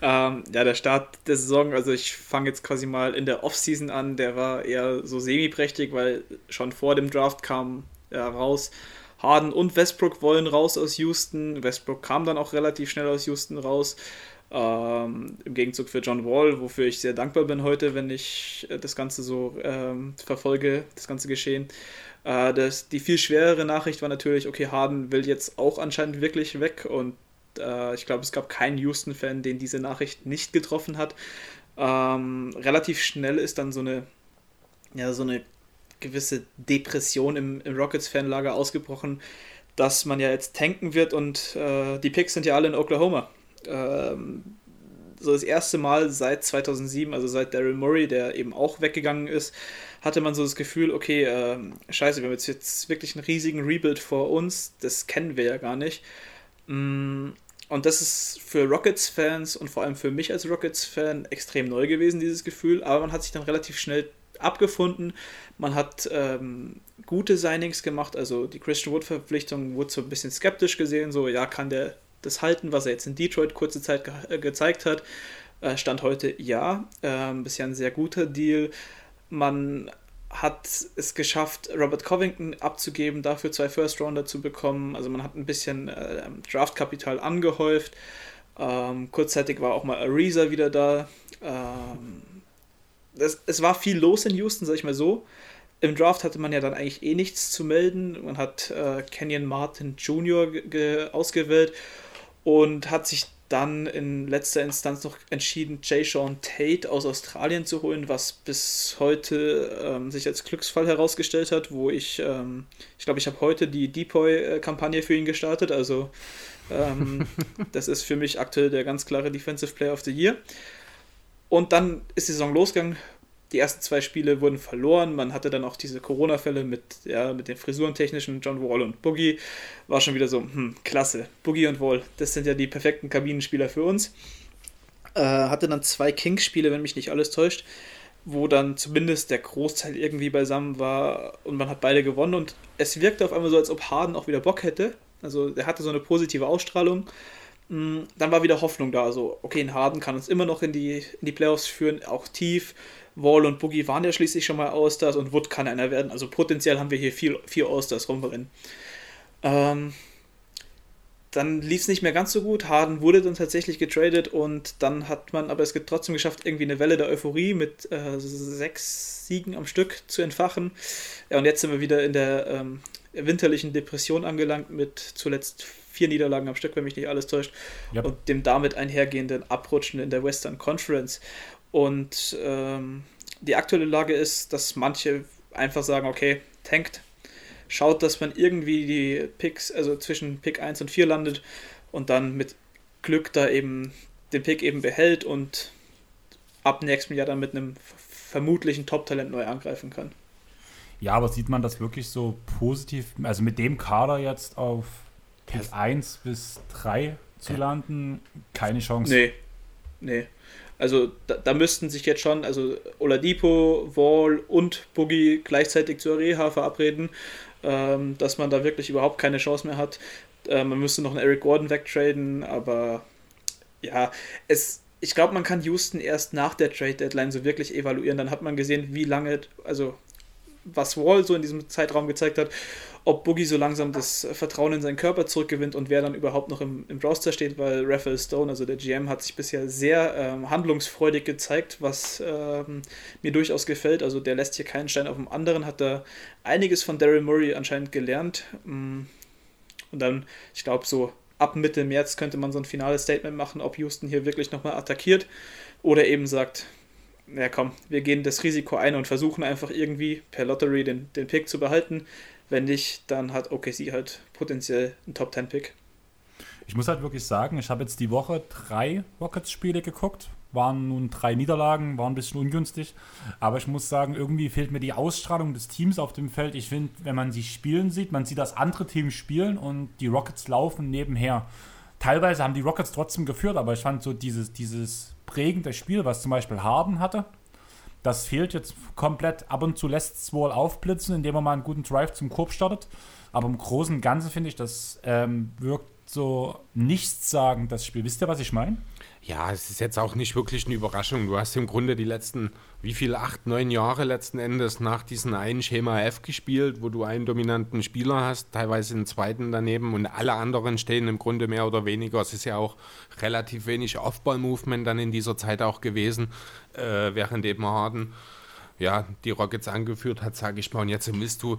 Ähm, ja, der Start der Saison, also ich fange jetzt quasi mal in der Offseason an, der war eher so semi-prächtig, weil schon vor dem Draft kam ja, raus, Harden und Westbrook wollen raus aus Houston. Westbrook kam dann auch relativ schnell aus Houston raus. Ähm, Im Gegenzug für John Wall, wofür ich sehr dankbar bin heute, wenn ich äh, das Ganze so ähm, verfolge, das ganze Geschehen. Äh, das, die viel schwerere Nachricht war natürlich, okay, Harden will jetzt auch anscheinend wirklich weg und äh, ich glaube, es gab keinen Houston-Fan, den diese Nachricht nicht getroffen hat. Ähm, relativ schnell ist dann so eine, ja, so eine gewisse Depression im, im Rockets-Fanlager ausgebrochen, dass man ja jetzt tanken wird und äh, die Picks sind ja alle in Oklahoma. Ähm, so das erste Mal seit 2007, also seit Daryl Murray, der eben auch weggegangen ist, hatte man so das Gefühl, okay, ähm, scheiße, wir haben jetzt, jetzt wirklich einen riesigen Rebuild vor uns, das kennen wir ja gar nicht. Mm, Und das ist für Rockets-Fans und vor allem für mich als Rockets-Fan extrem neu gewesen, dieses Gefühl. Aber man hat sich dann relativ schnell abgefunden. Man hat ähm, gute Signings gemacht. Also die Christian Wood-Verpflichtung wurde so ein bisschen skeptisch gesehen. So, ja, kann der das halten, was er jetzt in Detroit kurze Zeit ge äh, gezeigt hat? Äh, Stand heute ja. Ähm, bisher ein sehr guter Deal. Man hat es geschafft, Robert Covington abzugeben, dafür zwei First-Rounder zu bekommen. Also man hat ein bisschen äh, Draftkapital angehäuft. Ähm, kurzzeitig war auch mal Ariza wieder da. Ähm, das, es war viel los in Houston, sag ich mal so. Im Draft hatte man ja dann eigentlich eh nichts zu melden. Man hat äh, Kenyon Martin Jr. ausgewählt und hat sich dann in letzter Instanz noch entschieden, Jay Sean Tate aus Australien zu holen, was bis heute ähm, sich als Glücksfall herausgestellt hat, wo ich, ähm, ich glaube, ich habe heute die Depoy-Kampagne für ihn gestartet, also ähm, das ist für mich aktuell der ganz klare Defensive Player of the Year. Und dann ist die Saison losgegangen. Die ersten zwei Spiele wurden verloren. Man hatte dann auch diese Corona-Fälle mit, ja, mit den Frisurentechnischen John Wall und Boogie. War schon wieder so, hm, klasse. Boogie und Wall, das sind ja die perfekten Kabinenspieler für uns. Äh, hatte dann zwei Kings-Spiele, wenn mich nicht alles täuscht, wo dann zumindest der Großteil irgendwie beisammen war und man hat beide gewonnen. Und es wirkte auf einmal so, als ob Harden auch wieder Bock hätte. Also er hatte so eine positive Ausstrahlung dann war wieder Hoffnung da. Also, okay, ein Harden kann uns immer noch in die, in die Playoffs führen, auch tief. Wall und Boogie waren ja schließlich schon mal Allstars und Wood kann einer werden. Also potenziell haben wir hier vier, vier Allstars rumrennen. Ähm, dann lief es nicht mehr ganz so gut. Harden wurde dann tatsächlich getradet und dann hat man aber es trotzdem geschafft, irgendwie eine Welle der Euphorie mit äh, sechs Siegen am Stück zu entfachen. Ja, und jetzt sind wir wieder in der ähm, winterlichen Depression angelangt mit zuletzt vier Niederlagen am Stück, wenn mich nicht alles täuscht, Yep. und dem damit einhergehenden Abrutschen in der Western Conference. Und ähm, die aktuelle Lage ist, dass manche einfach sagen, okay, tankt, schaut, dass man irgendwie die Picks, also zwischen Pick 1 und 4 landet und dann mit Glück da eben den Pick eben behält und ab nächstem Jahr dann mit einem vermutlichen Top-Talent neu angreifen kann. Ja, aber sieht man das wirklich so positiv, also mit dem Kader jetzt auf Pick 1 bis 3 zu landen, keine Chance. Nee, nee. Also da, da, müssten sich jetzt schon, also Oladipo, Wall und Boogie gleichzeitig zur Reha verabreden, ähm, dass man da wirklich überhaupt keine Chance mehr hat. Äh, man müsste noch einen Eric Gordon wegtraden, aber ja, es, ich glaube, man kann Houston erst nach der Trade Deadline so wirklich evaluieren. Dann hat man gesehen, wie lange, also was Wall so in diesem Zeitraum gezeigt hat, ob Boogie so langsam das Vertrauen in seinen Körper zurückgewinnt und wer dann überhaupt noch im, im Roster steht, weil Raphael Stone, also der GM, hat sich bisher sehr ähm, handlungsfreudig gezeigt, was ähm, mir durchaus gefällt. Also der lässt hier keinen Stein auf dem anderen, hat da einiges von Daryl Murray anscheinend gelernt. Mm. Und dann, ich glaube, so ab Mitte März könnte man so ein finales Statement machen, ob Houston hier wirklich nochmal attackiert oder eben sagt, ja komm, wir gehen das Risiko ein und versuchen einfach irgendwie per Lottery den, den Pick zu behalten. Wenn nicht, dann hat OKC halt potenziell einen Top 10 Pick. Ich muss halt wirklich sagen, ich habe jetzt die Woche drei Rockets-Spiele geguckt. Waren nun drei Niederlagen, waren ein bisschen ungünstig. Aber ich muss sagen, irgendwie fehlt mir die Ausstrahlung des Teams auf dem Feld. Ich finde, wenn man sie spielen sieht, man sieht, dass andere Teams spielen und die Rockets laufen nebenher. Teilweise haben die Rockets trotzdem geführt, aber ich fand so dieses, dieses prägende Spiel, was zum Beispiel Harden hatte, das fehlt jetzt komplett. Ab und zu lässt es wohl aufblitzen, indem er mal einen guten Drive zum Korb startet. Aber im Großen und Ganzen finde ich, das ähm, wirkt so nichtssagend, das Spiel. Wisst ihr, was ich meine? Ja, es ist jetzt auch nicht wirklich eine Überraschung. Du hast im Grunde die letzten, wie viele, acht, neun Jahre letzten Endes nach diesem einen Schema F gespielt, wo du einen dominanten Spieler hast, teilweise einen zweiten daneben und alle anderen stehen im Grunde mehr oder weniger. Es ist ja auch relativ wenig Off-Ball-Movement dann in dieser Zeit auch gewesen, äh, während eben Harden ja, die Rockets angeführt hat, sage ich mal. Und jetzt willst du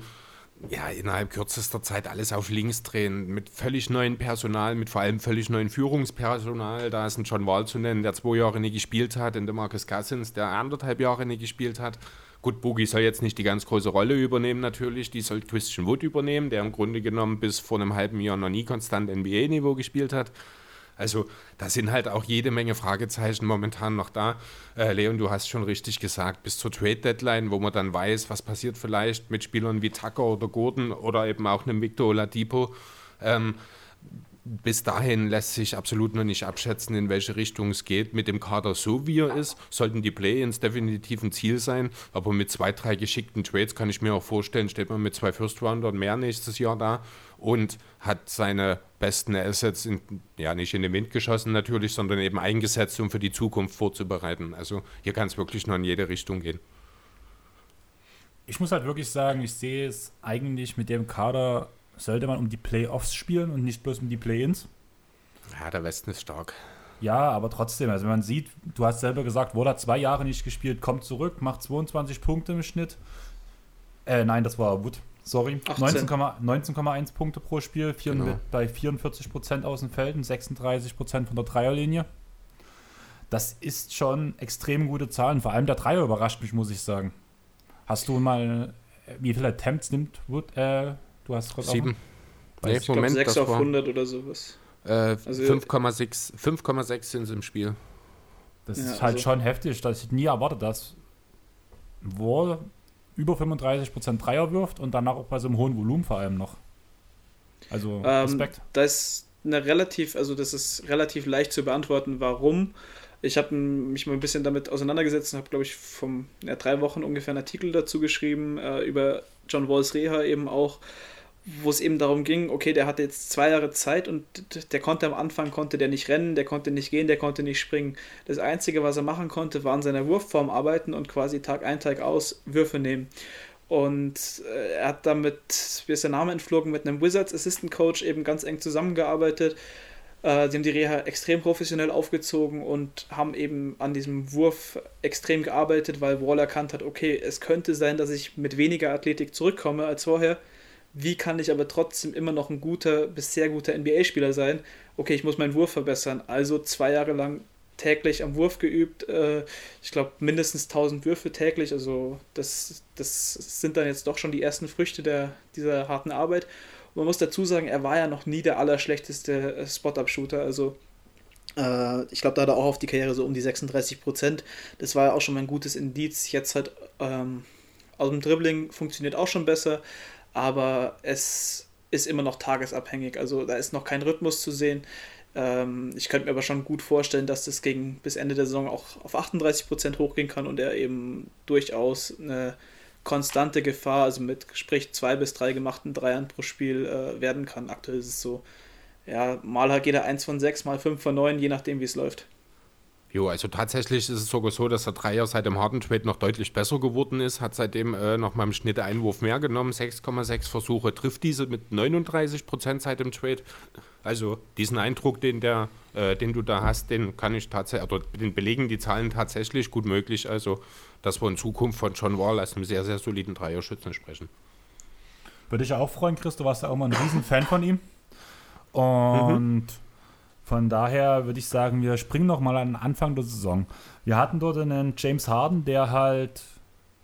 ja, innerhalb kürzester Zeit alles auf links drehen, mit völlig neuen Personal, mit vor allem völlig neuen Führungspersonal. Da ist ein John Wall zu nennen, der zwei Jahre nicht gespielt hat, und der Marcus Cousins, der anderthalb Jahre nicht gespielt hat. Gut, Boogie soll jetzt nicht die ganz große Rolle übernehmen, natürlich. Die soll Christian Wood übernehmen, der im Grunde genommen bis vor einem halben Jahr noch nie konstant NBA-Niveau gespielt hat. Also da sind halt auch jede Menge Fragezeichen momentan noch da. Äh, Leon, du hast schon richtig gesagt, bis zur Trade-Deadline, wo man dann weiß, was passiert vielleicht mit Spielern wie Tucker oder Gordon oder eben auch einem Victor Oladipo. Ähm, bis dahin lässt sich absolut noch nicht abschätzen, in welche Richtung es geht. Mit dem Kader so wie er ist, sollten die Play-ins definitiv ein Ziel sein. Aber mit zwei, drei geschickten Trades kann ich mir auch vorstellen, steht man mit zwei First-Rounder mehr nächstes Jahr da und hat seine besten Assets in, ja nicht in den Wind geschossen natürlich, sondern eben eingesetzt, um für die Zukunft vorzubereiten. Also hier kann es wirklich noch in jede Richtung gehen. Ich muss halt wirklich sagen, ich sehe es eigentlich mit dem Kader sollte man um die Playoffs spielen und nicht bloß um die Play-ins. Ja, der Westen ist stark. Ja, aber trotzdem, also wenn man sieht, du hast selber gesagt, Wohl hat zwei Jahre nicht gespielt, kommt zurück, macht 22 Punkte im Schnitt. Äh, nein, das war Wood. Sorry. 19,1 19, Punkte pro Spiel, vier, genau. bei 44 Prozent aus dem Feld und 36 Prozent von der Dreierlinie. Das ist schon extrem gute Zahlen. Vor allem der Dreier überrascht mich, muss ich sagen. Hast du mal, äh, wie viele Attempts nimmt Wood, äh, Du hast gerade Sieben. Nee, ich Moment, 6 auf 100 oder sowas. Äh, also 5,6 sind es im Spiel. Das ja, ist halt also schon heftig, dass ich nie erwartet, dass Wall über 35% Dreier wirft und danach auch bei so einem hohen Volumen vor allem noch. Also ähm, Respekt. Ähm, das ist eine relativ, also das ist relativ leicht zu beantworten, warum. Ich habe mich mal ein bisschen damit auseinandergesetzt und habe, glaube ich, vor ja, drei Wochen ungefähr einen Artikel dazu geschrieben, äh, über John Walls Reha eben auch wo es eben darum ging, okay, der hatte jetzt zwei Jahre Zeit und der konnte am Anfang, konnte der nicht rennen, der konnte nicht gehen, der konnte nicht springen. Das Einzige, was er machen konnte, war an seiner Wurfform arbeiten und quasi Tag ein, Tag aus Würfe nehmen. Und äh, er hat damit, wie ist der Name entflogen, mit einem Wizards Assistant Coach eben ganz eng zusammengearbeitet. Äh, sie haben die Reha extrem professionell aufgezogen und haben eben an diesem Wurf extrem gearbeitet, weil Wall erkannt hat, okay, es könnte sein, dass ich mit weniger Athletik zurückkomme als vorher wie kann ich aber trotzdem immer noch ein guter bis sehr guter NBA-Spieler sein? Okay, ich muss meinen Wurf verbessern. Also zwei Jahre lang täglich am Wurf geübt. Äh, ich glaube, mindestens 1000 Würfe täglich. Also das, das sind dann jetzt doch schon die ersten Früchte der, dieser harten Arbeit. Und man muss dazu sagen, er war ja noch nie der allerschlechteste Spot-Up-Shooter. Also Äh, ich glaube, da hat er auch auf die Karriere so um die 36 Prozent. Das war ja auch schon mal ein gutes Indiz. Jetzt halt ähm, aus dem Dribbling funktioniert auch schon besser, aber es ist immer noch tagesabhängig. Also da ist noch kein Rhythmus zu sehen. Ähm, ich könnte mir aber schon gut vorstellen, dass das gegen bis Ende der Saison auch auf 38 Prozent hochgehen kann und er eben durchaus eine konstante Gefahr, also mit sprich zwei bis drei gemachten Dreiern pro Spiel äh, werden kann. Aktuell ist es so, ja, mal geht er 1 von 6, mal 5 von 9, je nachdem, wie es läuft. Jo, also tatsächlich ist es sogar so, dass der Dreier seit dem harten Trade noch deutlich besser geworden ist, hat seitdem äh, noch mal im Schnitt Einwurf mehr genommen, 6,6 Versuche, trifft diese mit 39 Prozent seit dem Trade. Also diesen Eindruck, den, der, äh, den du da hast, den kann ich tatsächlich, oder den belegen die Zahlen tatsächlich gut möglich. Also, dass wir in Zukunft von John Wall als einem sehr, sehr soliden Dreierschützen sprechen. Würde ich auch freuen, Chris, du warst ja auch mal ein Riesenfan von ihm. Und mhm. Von daher würde ich sagen, wir springen noch mal an den Anfang der Saison. Wir hatten dort einen James Harden, der halt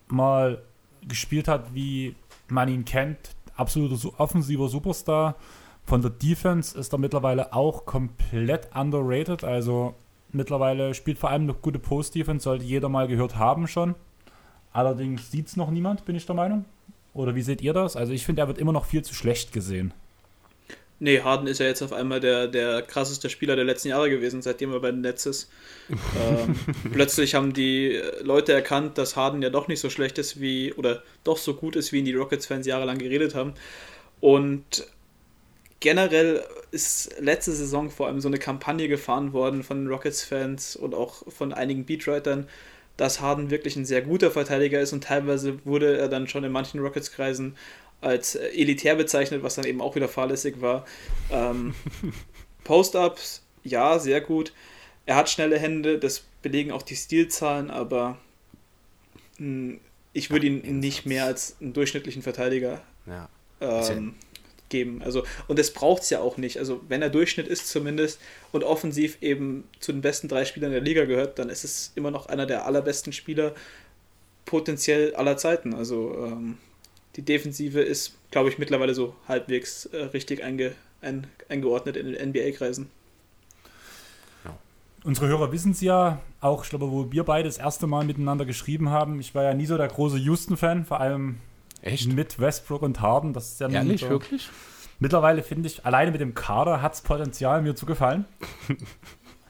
mal gespielt hat, wie man ihn kennt. Absoluter offensiver Superstar. Von der Defense ist er mittlerweile auch komplett underrated. Also mittlerweile spielt vor allem eine gute Post-Defense, sollte jeder mal gehört haben schon. Allerdings sieht es noch niemand, bin ich der Meinung. Oder wie seht ihr das? Also ich finde, er wird immer noch viel zu schlecht gesehen. Nee, Harden ist ja jetzt auf einmal der, der krasseste Spieler der letzten Jahre gewesen, seitdem er bei den Nets ist. ähm, plötzlich haben die Leute erkannt, dass Harden ja doch nicht so schlecht ist wie, oder doch so gut ist, wie ihn die Rockets-Fans jahrelang geredet haben. Und generell ist letzte Saison vor allem so eine Kampagne gefahren worden von Rockets-Fans und auch von einigen Beatwritern, dass Harden wirklich ein sehr guter Verteidiger ist und teilweise wurde er dann schon in manchen Rockets-Kreisen als äh, elitär bezeichnet, was dann eben auch wieder fahrlässig war. Ähm, Post-ups, ja, sehr gut. Er hat schnelle Hände, das belegen auch die Stilzahlen, aber mh, hm, ich würde ihn nicht mehr als einen durchschnittlichen Verteidiger ja. ähm, geben. Also, und das braucht es ja auch nicht. Also, wenn er Durchschnitt ist zumindest und offensiv eben zu den besten drei Spielern der Liga gehört, dann ist es immer noch einer der allerbesten Spieler potenziell aller Zeiten. Also, ähm, die Defensive ist, glaube ich, mittlerweile so halbwegs äh, richtig einge, ein, eingeordnet in den NBA-Kreisen. Unsere Hörer wissen es ja, auch ich glaube, wo wir beide das erste Mal miteinander geschrieben haben. Ich war ja nie so der große Houston-Fan, vor allem Echt? mit Westbrook und Harden. Das ist ja Ehrlich, so. wirklich? Mittlerweile finde ich, alleine mit dem Kader hat es Potenzial, mir zu gefallen.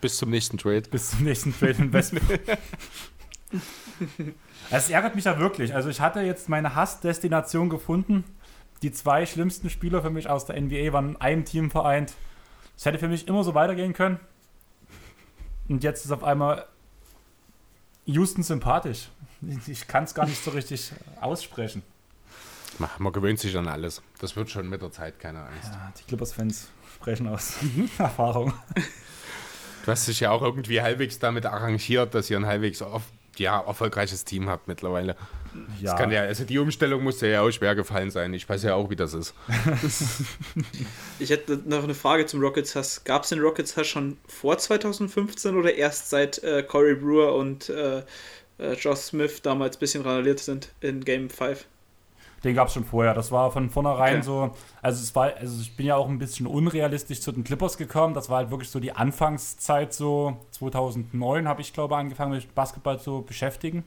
Bis zum nächsten Trade. Bis zum nächsten Trade in Westbrook. Es ärgert mich ja wirklich. Also ich hatte jetzt meine Hassdestination gefunden. Die zwei schlimmsten Spieler für mich aus der NBA waren in einem Team vereint. Es hätte für mich immer so weitergehen können. Und jetzt ist auf einmal Houston sympathisch. Ich kann es gar nicht so richtig aussprechen. Man gewöhnt sich an alles. Das wird schon mit der Zeit, keine Angst. Ja, die Clippers-Fans sprechen aus Erfahrung. Du hast dich ja auch irgendwie halbwegs damit arrangiert, dass ihr ein halbwegs oft ja, erfolgreiches Team habt mittlerweile. Ja. Das kann ja, also die Umstellung muss ja auch schwer gefallen sein. Ich weiß ja auch, wie das ist. ich hätte noch eine Frage zum Rockets Hass. Gab es den Rockets Hass schon vor 2015 oder erst seit äh, Corey Brewer und äh, äh, Josh Smith damals ein bisschen randaliert sind in Game 5? Den gab es schon vorher. Das war von vornherein okay. so. Also es war, also ich bin ja auch ein bisschen unrealistisch zu den Clippers gekommen. Das war halt wirklich so die Anfangszeit so 2009 habe ich glaube angefangen mich Basketball zu beschäftigen.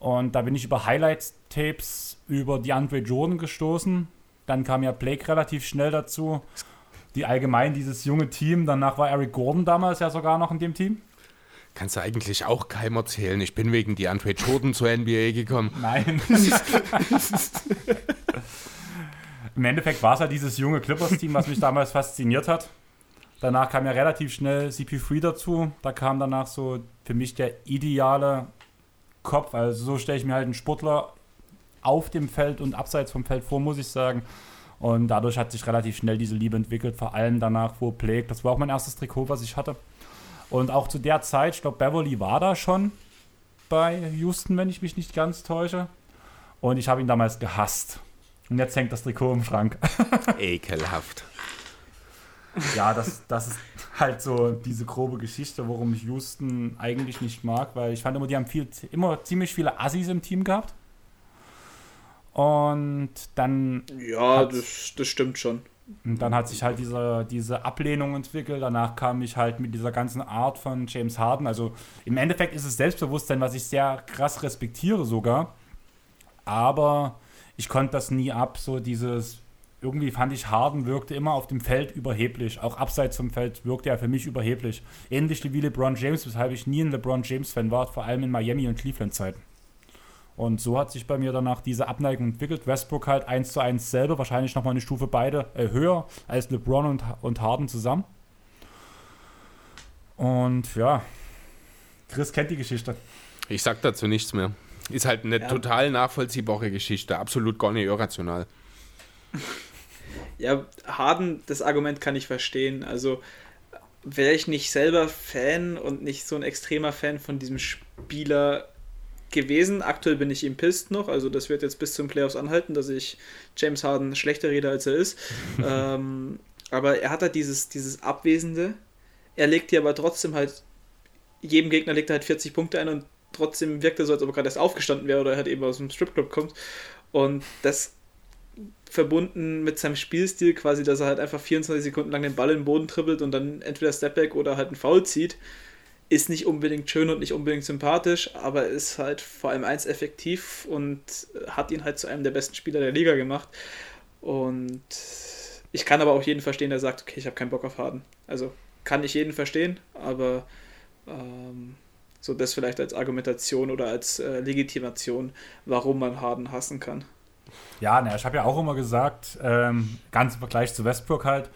Und da bin ich über Highlight-Tapes über die Andre Jordan gestoßen. Dann kam ja Blake relativ schnell dazu. Die allgemein dieses junge Team. Danach war Eric Gordon damals ja sogar noch in dem Team. Kannst du eigentlich auch keinem erzählen. Ich bin wegen die Andre Jordan zur NBA gekommen. Nein. Im Endeffekt war es halt dieses junge Clippers-Team, was mich damals fasziniert hat. Danach kam ja relativ schnell CP3 dazu. Da kam danach so für mich der ideale Kopf. Also so stelle ich mir halt einen Sportler auf dem Feld und abseits vom Feld vor, muss ich sagen. Und dadurch hat sich relativ schnell diese Liebe entwickelt, vor allem danach, wo Plague. Das war auch mein erstes Trikot, was ich hatte. Und auch zu der Zeit, ich glaube, Beverly war da schon bei Houston, wenn ich mich nicht ganz täusche. Und ich habe ihn damals gehasst. Und jetzt hängt das Trikot im Schrank. Ekelhaft. Ja, das, das ist halt so diese grobe Geschichte, warum ich Houston eigentlich nicht mag, weil ich fand immer, die haben viel, immer ziemlich viele Assis im Team gehabt. Und dann. Ja, das, das stimmt schon. Und dann hat sich halt diese, diese Ablehnung entwickelt. Danach kam ich halt mit dieser ganzen Art von James Harden. Also im Endeffekt ist es Selbstbewusstsein, was ich sehr krass respektiere sogar. Aber ich konnte das nie ab, so dieses, irgendwie fand ich Harden wirkte immer auf dem Feld überheblich. Auch abseits vom Feld wirkte er für mich überheblich. Ähnlich wie LeBron James, weshalb ich nie ein LeBron James-Fan war, vor allem in Miami und Cleveland-Zeiten. Und so hat sich bei mir danach diese Abneigung entwickelt. Westbrook halt 1 zu 1 selber, wahrscheinlich nochmal eine Stufe beide äh, höher als LeBron und, und Harden zusammen. Und ja, Chris kennt die Geschichte. Ich sag dazu nichts mehr. Ist halt eine Ja. total nachvollziehbare Geschichte, absolut gar nicht irrational. Ja, Harden, das Argument kann ich verstehen. Also wäre ich nicht selber Fan und nicht so ein extremer Fan von diesem Spieler gewesen. Aktuell bin ich ihm pisst noch, also das wird jetzt bis zum Playoffs anhalten, dass ich James Harden schlechter rede, als er ist. ähm, aber er hat halt dieses, dieses Abwesende. Er legt dir aber trotzdem halt, jedem Gegner legt er halt 40 Punkte ein und trotzdem wirkt er so, als ob er gerade erst aufgestanden wäre oder halt eben aus dem Stripclub kommt. Und das verbunden mit seinem Spielstil quasi, dass er halt einfach 24 Sekunden lang den Ball in den Boden trippelt und dann entweder Stepback oder halt einen Foul zieht, ist nicht unbedingt schön und nicht unbedingt sympathisch, aber ist halt vor allem eins effektiv und hat ihn halt zu einem der besten Spieler der Liga gemacht. Und ich kann aber auch jeden verstehen, der sagt, okay, ich habe keinen Bock auf Harden. Also kann ich jeden verstehen, aber ähm, so das vielleicht als Argumentation oder als äh, Legitimation, warum man Harden hassen kann. Ja, ne, ich habe ja auch immer gesagt, ähm, ganz im Vergleich zu Westbrook halt,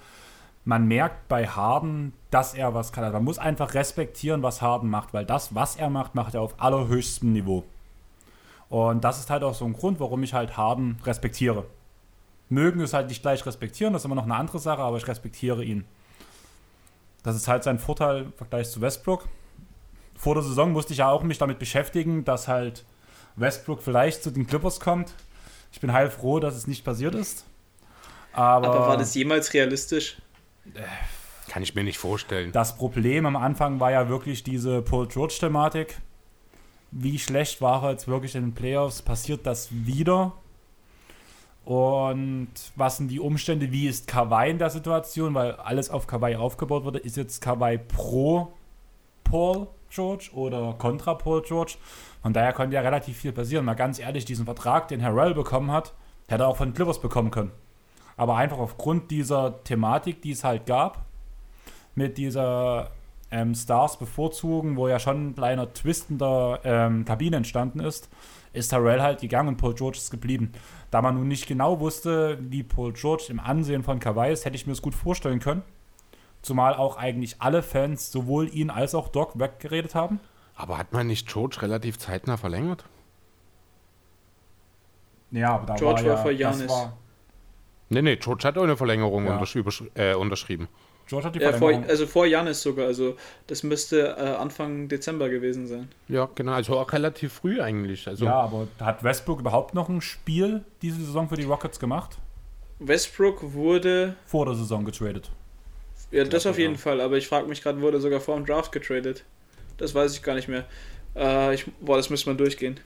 man merkt bei Harden, dass er was kann. Also man muss einfach respektieren, was Harden macht, weil das, was er macht, macht er auf allerhöchstem Niveau. Und das ist halt auch so ein Grund, warum ich halt Harden respektiere. Mögen es halt nicht gleich respektieren, das ist immer noch eine andere Sache, aber ich respektiere ihn. Das ist halt sein Vorteil im Vergleich zu Westbrook. Vor der Saison musste ich ja auch mich damit beschäftigen, dass halt Westbrook vielleicht zu den Clippers kommt. Ich bin heilfroh, dass es nicht passiert ist. Aber, Aber war das jemals realistisch? Kann ich mir nicht vorstellen. das Problem am Anfang war ja wirklich diese Paul George-Thematik. Wie schlecht war er jetzt wirklich in den Playoffs? Passiert das wieder? Und was sind die Umstände? Wie ist Kawhi in der Situation? Weil alles auf Kawhi aufgebaut wurde. Ist jetzt Kawhi pro Paul George oder kontra Paul George? Von daher konnte ja relativ viel passieren. Mal ganz ehrlich, diesen Vertrag, den Harrell bekommen hat, hätte er auch von Clippers bekommen können. Aber einfach aufgrund dieser Thematik, die es halt gab, mit dieser ähm, Stars bevorzugen, wo ja schon ein kleiner Twist in der ähm, Kabine entstanden ist, ist Harrell halt gegangen und Paul George ist geblieben. Da man nun nicht genau wusste, wie Paul George im Ansehen von Kawhi ist, hätte ich mir es gut vorstellen können. Zumal auch eigentlich alle Fans sowohl ihn als auch Doc weggeredet haben. Aber hat man nicht George relativ zeitnah verlängert? Ja, aber da George war, war vor ja, das Giannis. Äh, Nee, nee, George hat auch eine Verlängerung Ja. untersch äh, unterschrieben. George hat die Ja, vor, Verlängerung. also vor Janis sogar, also das müsste äh, Anfang Dezember gewesen sein. Ja, genau, also auch relativ früh eigentlich. Also, ja, aber hat Westbrook überhaupt noch ein Spiel diese Saison für die Rockets gemacht? Westbrook wurde, Vor der Saison getradet. ja das auf ja. jeden Fall, aber ich frage mich gerade, wurde er sogar vor dem Draft getradet? Das weiß ich gar nicht mehr. Äh, ich, boah, das müsste man durchgehen.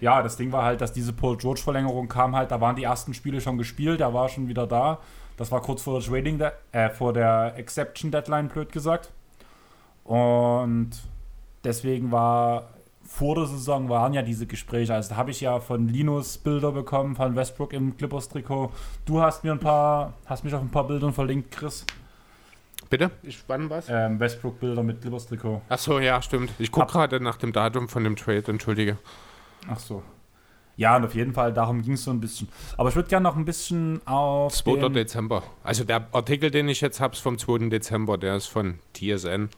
Ja, das Ding war halt, dass diese Paul George-Verlängerung kam halt, da waren die ersten Spiele schon gespielt, er war schon wieder da. Das war kurz vor der Trading, äh, vor der Exception Deadline, blöd gesagt. Und deswegen war vor der Saison waren ja diese Gespräche. Also da habe ich ja von Linus Bilder bekommen, von Westbrook im Clippers-Trikot. Du hast mir ein paar, hast mich auf ein paar Bildern verlinkt, Chris. Bitte? Ich wann was? Ähm, Westbrook-Bilder mit Clippers-Trikot. Ach so, ja, stimmt. Ich gucke gerade nach dem Datum von dem Trade, entschuldige. Ach so. Ja, und auf jeden Fall, darum ging es so ein bisschen. Aber ich würde gerne noch ein bisschen auf 2. den, Dezember. Also der Artikel, den ich jetzt habe, ist vom 2. Dezember, der ist von TSN.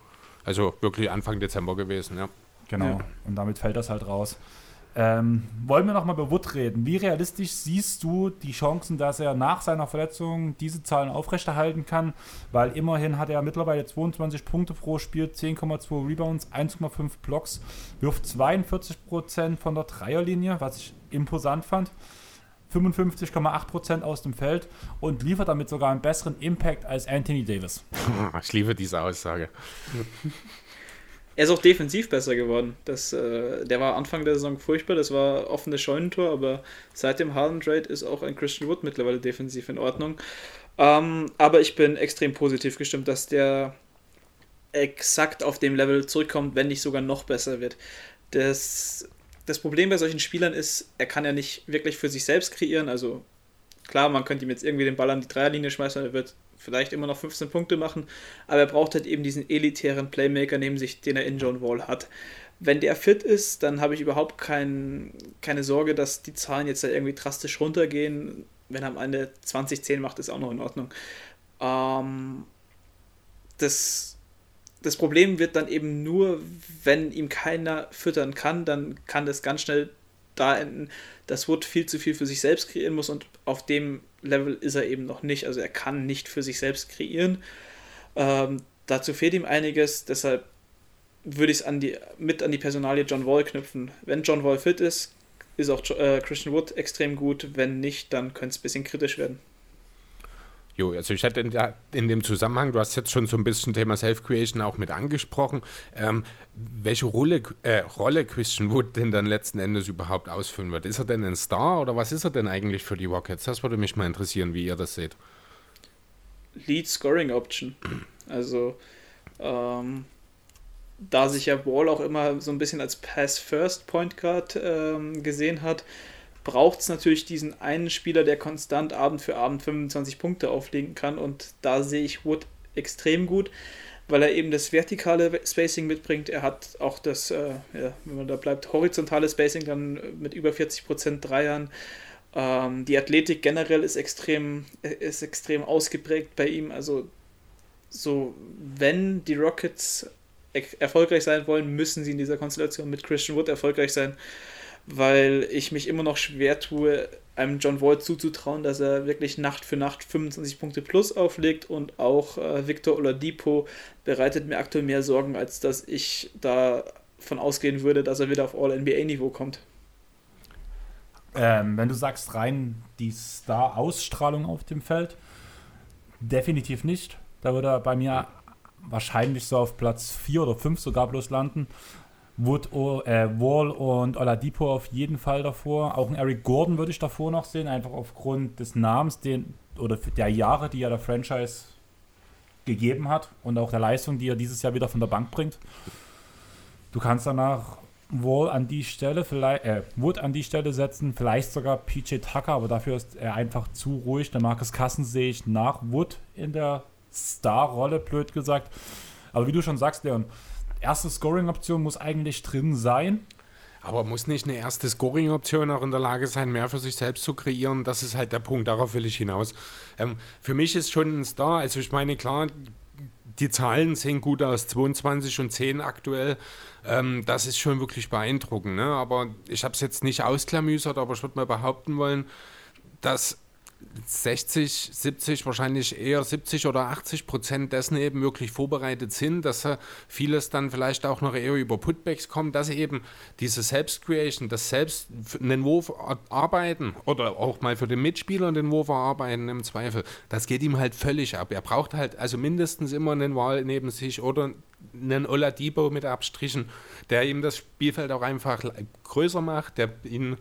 Also wirklich Anfang Dezember gewesen, ja. Genau. Ja. Und damit fällt das halt raus. Ähm, wollen wir nochmal über Wood reden? Wie realistisch siehst du die Chancen, dass er nach seiner Verletzung diese Zahlen aufrechterhalten kann? Weil immerhin hat er mittlerweile 22 Punkte pro Spiel, 10,2 Rebounds, 1,5 Blocks, wirft 42% von der Dreierlinie, was ich imposant fand. 55,8% aus dem Feld und liefert damit sogar einen besseren Impact als Anthony Davis. Ich liebe diese Aussage. Er ist auch defensiv besser geworden. Das, äh, der war Anfang der Saison furchtbar, das war offenes Scheunentor, aber seit dem Harden Trade ist auch ein Christian Wood mittlerweile defensiv in Ordnung. Ähm, aber ich bin extrem positiv gestimmt, dass der exakt auf dem Level zurückkommt, wenn nicht sogar noch besser wird. Das, das Problem bei solchen Spielern ist, er kann ja nicht wirklich für sich selbst kreieren. Also klar, man könnte ihm jetzt irgendwie den Ball an die Dreierlinie schmeißen, er wird vielleicht immer noch 15 Punkte machen, aber er braucht halt eben diesen elitären Playmaker neben sich, den er in John Wall hat. Wenn der fit ist, dann habe ich überhaupt kein, keine Sorge, dass die Zahlen jetzt da irgendwie drastisch runtergehen. Wenn er am Ende 20-10 macht, ist auch noch in Ordnung. Ähm, das, das Problem wird dann eben nur, wenn ihm keiner füttern kann, dann kann das ganz schnell da enden, dass Wood viel zu viel für sich selbst kreieren muss und auf dem Level ist er eben noch nicht. Also er kann nicht für sich selbst kreieren. Ähm, dazu fehlt ihm einiges, deshalb würde ich es mit an die Personalie John Wall knüpfen. Wenn John Wall fit ist, ist auch äh, Christian Wood extrem gut. Wenn nicht, dann könnte es ein bisschen kritisch werden. Jo, also ich hätte in, der, in, dem Zusammenhang, du hast jetzt schon so ein bisschen Thema Self-Creation auch mit angesprochen, ähm, welche Rolle, äh, Rolle Christian Wood denn dann letzten Endes überhaupt ausfüllen wird. Ist er denn ein Star oder was ist er denn eigentlich für die Rockets? Das würde mich mal interessieren, wie ihr das seht. Lead Scoring Option. Also ähm, da sich ja Wall auch immer so ein bisschen als Pass-First Point Guard ähm, gesehen hat, braucht es natürlich diesen einen Spieler, der konstant Abend für Abend 25 Punkte auflegen kann. Und da sehe ich Wood extrem gut, weil er eben das vertikale Spacing mitbringt. Er hat auch das, äh, ja, wenn man da bleibt, horizontale Spacing dann mit über 40% Dreiern. Ähm, die Athletik generell ist extrem, ist extrem ausgeprägt bei ihm. Also so, wenn die Rockets erfolgreich sein wollen, müssen sie in dieser Konstellation mit Christian Wood erfolgreich sein weil ich mich immer noch schwer tue, einem John Wall zuzutrauen, dass er wirklich Nacht für Nacht 25 Punkte plus auflegt und auch äh, Victor Oladipo bereitet mir aktuell mehr Sorgen, als dass ich davon ausgehen würde, dass er wieder auf All-NBA-Niveau kommt. Ähm, wenn du sagst rein die Star-Ausstrahlung auf dem Feld, definitiv nicht. Da würde er bei mir wahrscheinlich so auf Platz 4 oder 5 sogar bloß landen. Wood, äh, Wall und Oladipo auf jeden Fall davor. Auch ein Eric Gordon würde ich davor noch sehen, einfach aufgrund des Namens den, oder der Jahre, die er der Franchise gegeben hat und auch der Leistung, die er dieses Jahr wieder von der Bank bringt. Du kannst danach Wall an die Stelle, vielleicht, äh, Wood an die Stelle setzen, vielleicht sogar PJ Tucker, aber dafür ist er einfach zu ruhig. Der Marcus Kassen sehe ich nach Wood in der Star-Rolle, blöd gesagt. Aber wie du schon sagst, Leon, erste Scoring-Option muss eigentlich drin sein. Aber muss nicht eine erste Scoring-Option auch in der Lage sein, mehr für sich selbst zu kreieren? Das ist halt der Punkt, darauf will ich hinaus. Ähm, für mich ist schon ein Star, also ich meine, klar, die Zahlen sehen gut aus, 22 und 10 aktuell. Ähm, das ist schon wirklich beeindruckend. Ne? Aber ich habe es jetzt nicht ausklamüsert, aber ich würde mal behaupten wollen, dass 60, 70, wahrscheinlich eher 70 oder 80 Prozent dessen eben wirklich vorbereitet sind, dass vieles dann vielleicht auch noch eher über Putbacks kommt, dass eben diese Selbstcreation, das Selbst einen Wurf arbeiten oder auch mal für den Mitspieler den Wurf erarbeiten im Zweifel, das geht ihm halt völlig ab. Er braucht halt also mindestens immer einen Wahl neben sich oder einen Oladipo mit Abstrichen, der ihm das Spielfeld auch einfach größer macht, der ihn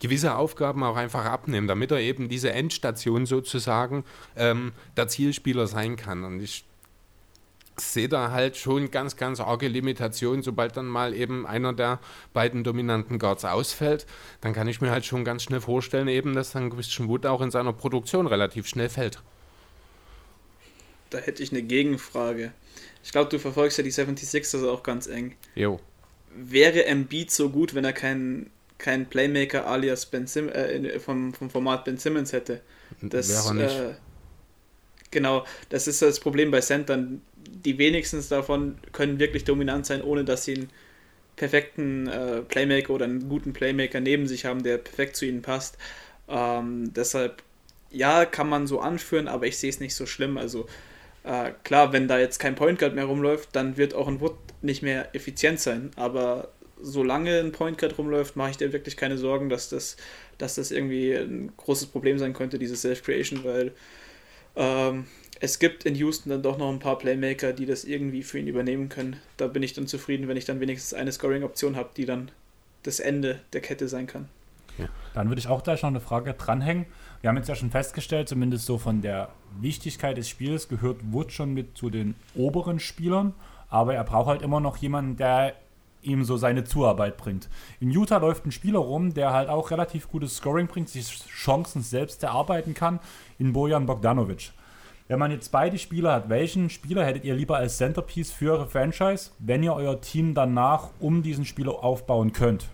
gewisse Aufgaben auch einfach abnehmen, damit er eben diese Endstation sozusagen ähm, der Zielspieler sein kann. Und ich sehe da halt schon ganz, ganz arge Limitationen, sobald dann mal eben einer der beiden dominanten Guards ausfällt, dann kann ich mir halt schon ganz schnell vorstellen, eben, dass dann Christian Wood auch in seiner Produktion relativ schnell fällt. Da hätte ich eine Gegenfrage. Ich glaube, du verfolgst ja die 76ers auch ganz eng. Jo. Wäre Embiid so gut, wenn er keinen keinen Playmaker alias Ben Sim äh, vom, vom Format Ben Simmons hätte. Das, äh, genau, das ist das Problem bei Centern. Die wenigsten davon können wirklich dominant sein, ohne dass sie einen perfekten äh, Playmaker oder einen guten Playmaker neben sich haben, der perfekt zu ihnen passt. Ähm, deshalb, ja, kann man so anführen, aber ich sehe es nicht so schlimm. Also äh, klar, wenn da jetzt kein Point Guard mehr rumläuft, dann wird auch ein Wood nicht mehr effizient sein. Aber solange ein Point Guard rumläuft, mache ich dir wirklich keine Sorgen, dass das, dass das irgendwie ein großes Problem sein könnte, diese Self-Creation, weil ähm, es gibt in Houston dann doch noch ein paar Playmaker, die das irgendwie für ihn übernehmen können. Da bin ich dann zufrieden, wenn ich dann wenigstens eine Scoring-Option habe, die dann das Ende der Kette sein kann. Ja. Dann würde ich auch gleich noch eine Frage dranhängen. Wir haben jetzt ja schon festgestellt, zumindest so von der Wichtigkeit des Spiels gehört Wood schon mit zu den oberen Spielern, aber er braucht halt immer noch jemanden, der ihm so seine Zuarbeit bringt. In Utah läuft ein Spieler rum, der halt auch relativ gutes Scoring bringt, sich Chancen selbst erarbeiten kann, in Bojan Bogdanovic. Wenn man jetzt beide Spieler hat, welchen Spieler hättet ihr lieber als Centerpiece für eure Franchise, wenn ihr euer Team danach um diesen Spieler aufbauen könnt?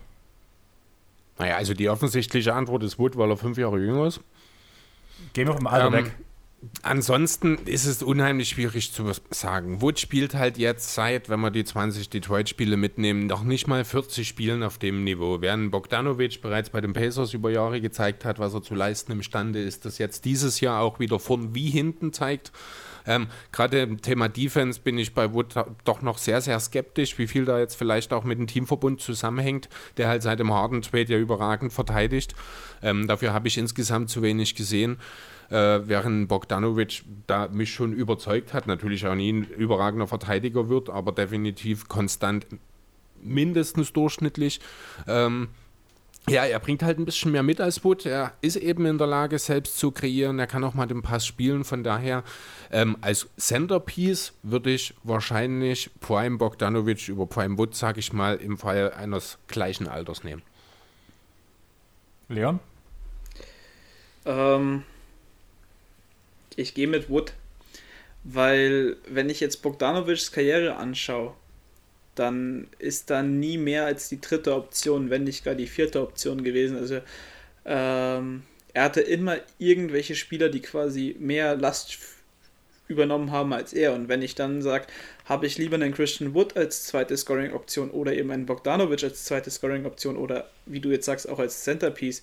Naja, also die offensichtliche Antwort ist Wood, weil er fünf Jahre jünger ist. Gehen wir vom Alter ähm, weg. Ansonsten ist es unheimlich schwierig zu sagen. Wood spielt halt jetzt seit, wenn wir die 20 Detroit-Spiele mitnehmen, noch nicht mal 40 Spielen auf dem Niveau. Während Bogdanovic bereits bei den Pacers über Jahre gezeigt hat, was er zu leisten imstande ist, das jetzt dieses Jahr auch wieder vorn wie hinten zeigt. Ähm, Gerade im Thema Defense bin ich bei Wood doch noch sehr, sehr skeptisch, wie viel da jetzt vielleicht auch mit dem Teamverbund zusammenhängt, der halt seit dem Harden Trade ja überragend verteidigt. Ähm, dafür habe ich insgesamt zu wenig gesehen äh, während Bogdanovic da mich schon überzeugt hat, natürlich auch nie ein überragender Verteidiger wird, aber definitiv konstant mindestens durchschnittlich. Ähm, ja, er bringt halt ein bisschen mehr mit als Wood. Er ist eben in der Lage, selbst zu kreieren. Er kann auch mal den Pass spielen. Von daher, ähm, als Centerpiece würde ich wahrscheinlich Prime Bogdanovic über Prime Wood, sage ich mal, im Fall eines gleichen Alters nehmen. Leon? Ähm, ich gehe mit Wood, weil wenn ich jetzt Bogdanovics Karriere anschaue, dann ist da nie mehr als die dritte Option, wenn nicht gar die vierte Option gewesen. Also ähm, er hatte immer irgendwelche Spieler, die quasi mehr Last übernommen haben als er. Und wenn ich dann sage, habe ich lieber einen Christian Wood als zweite Scoring-Option oder eben einen Bogdanovic als zweite Scoring-Option oder wie du jetzt sagst, auch als Centerpiece,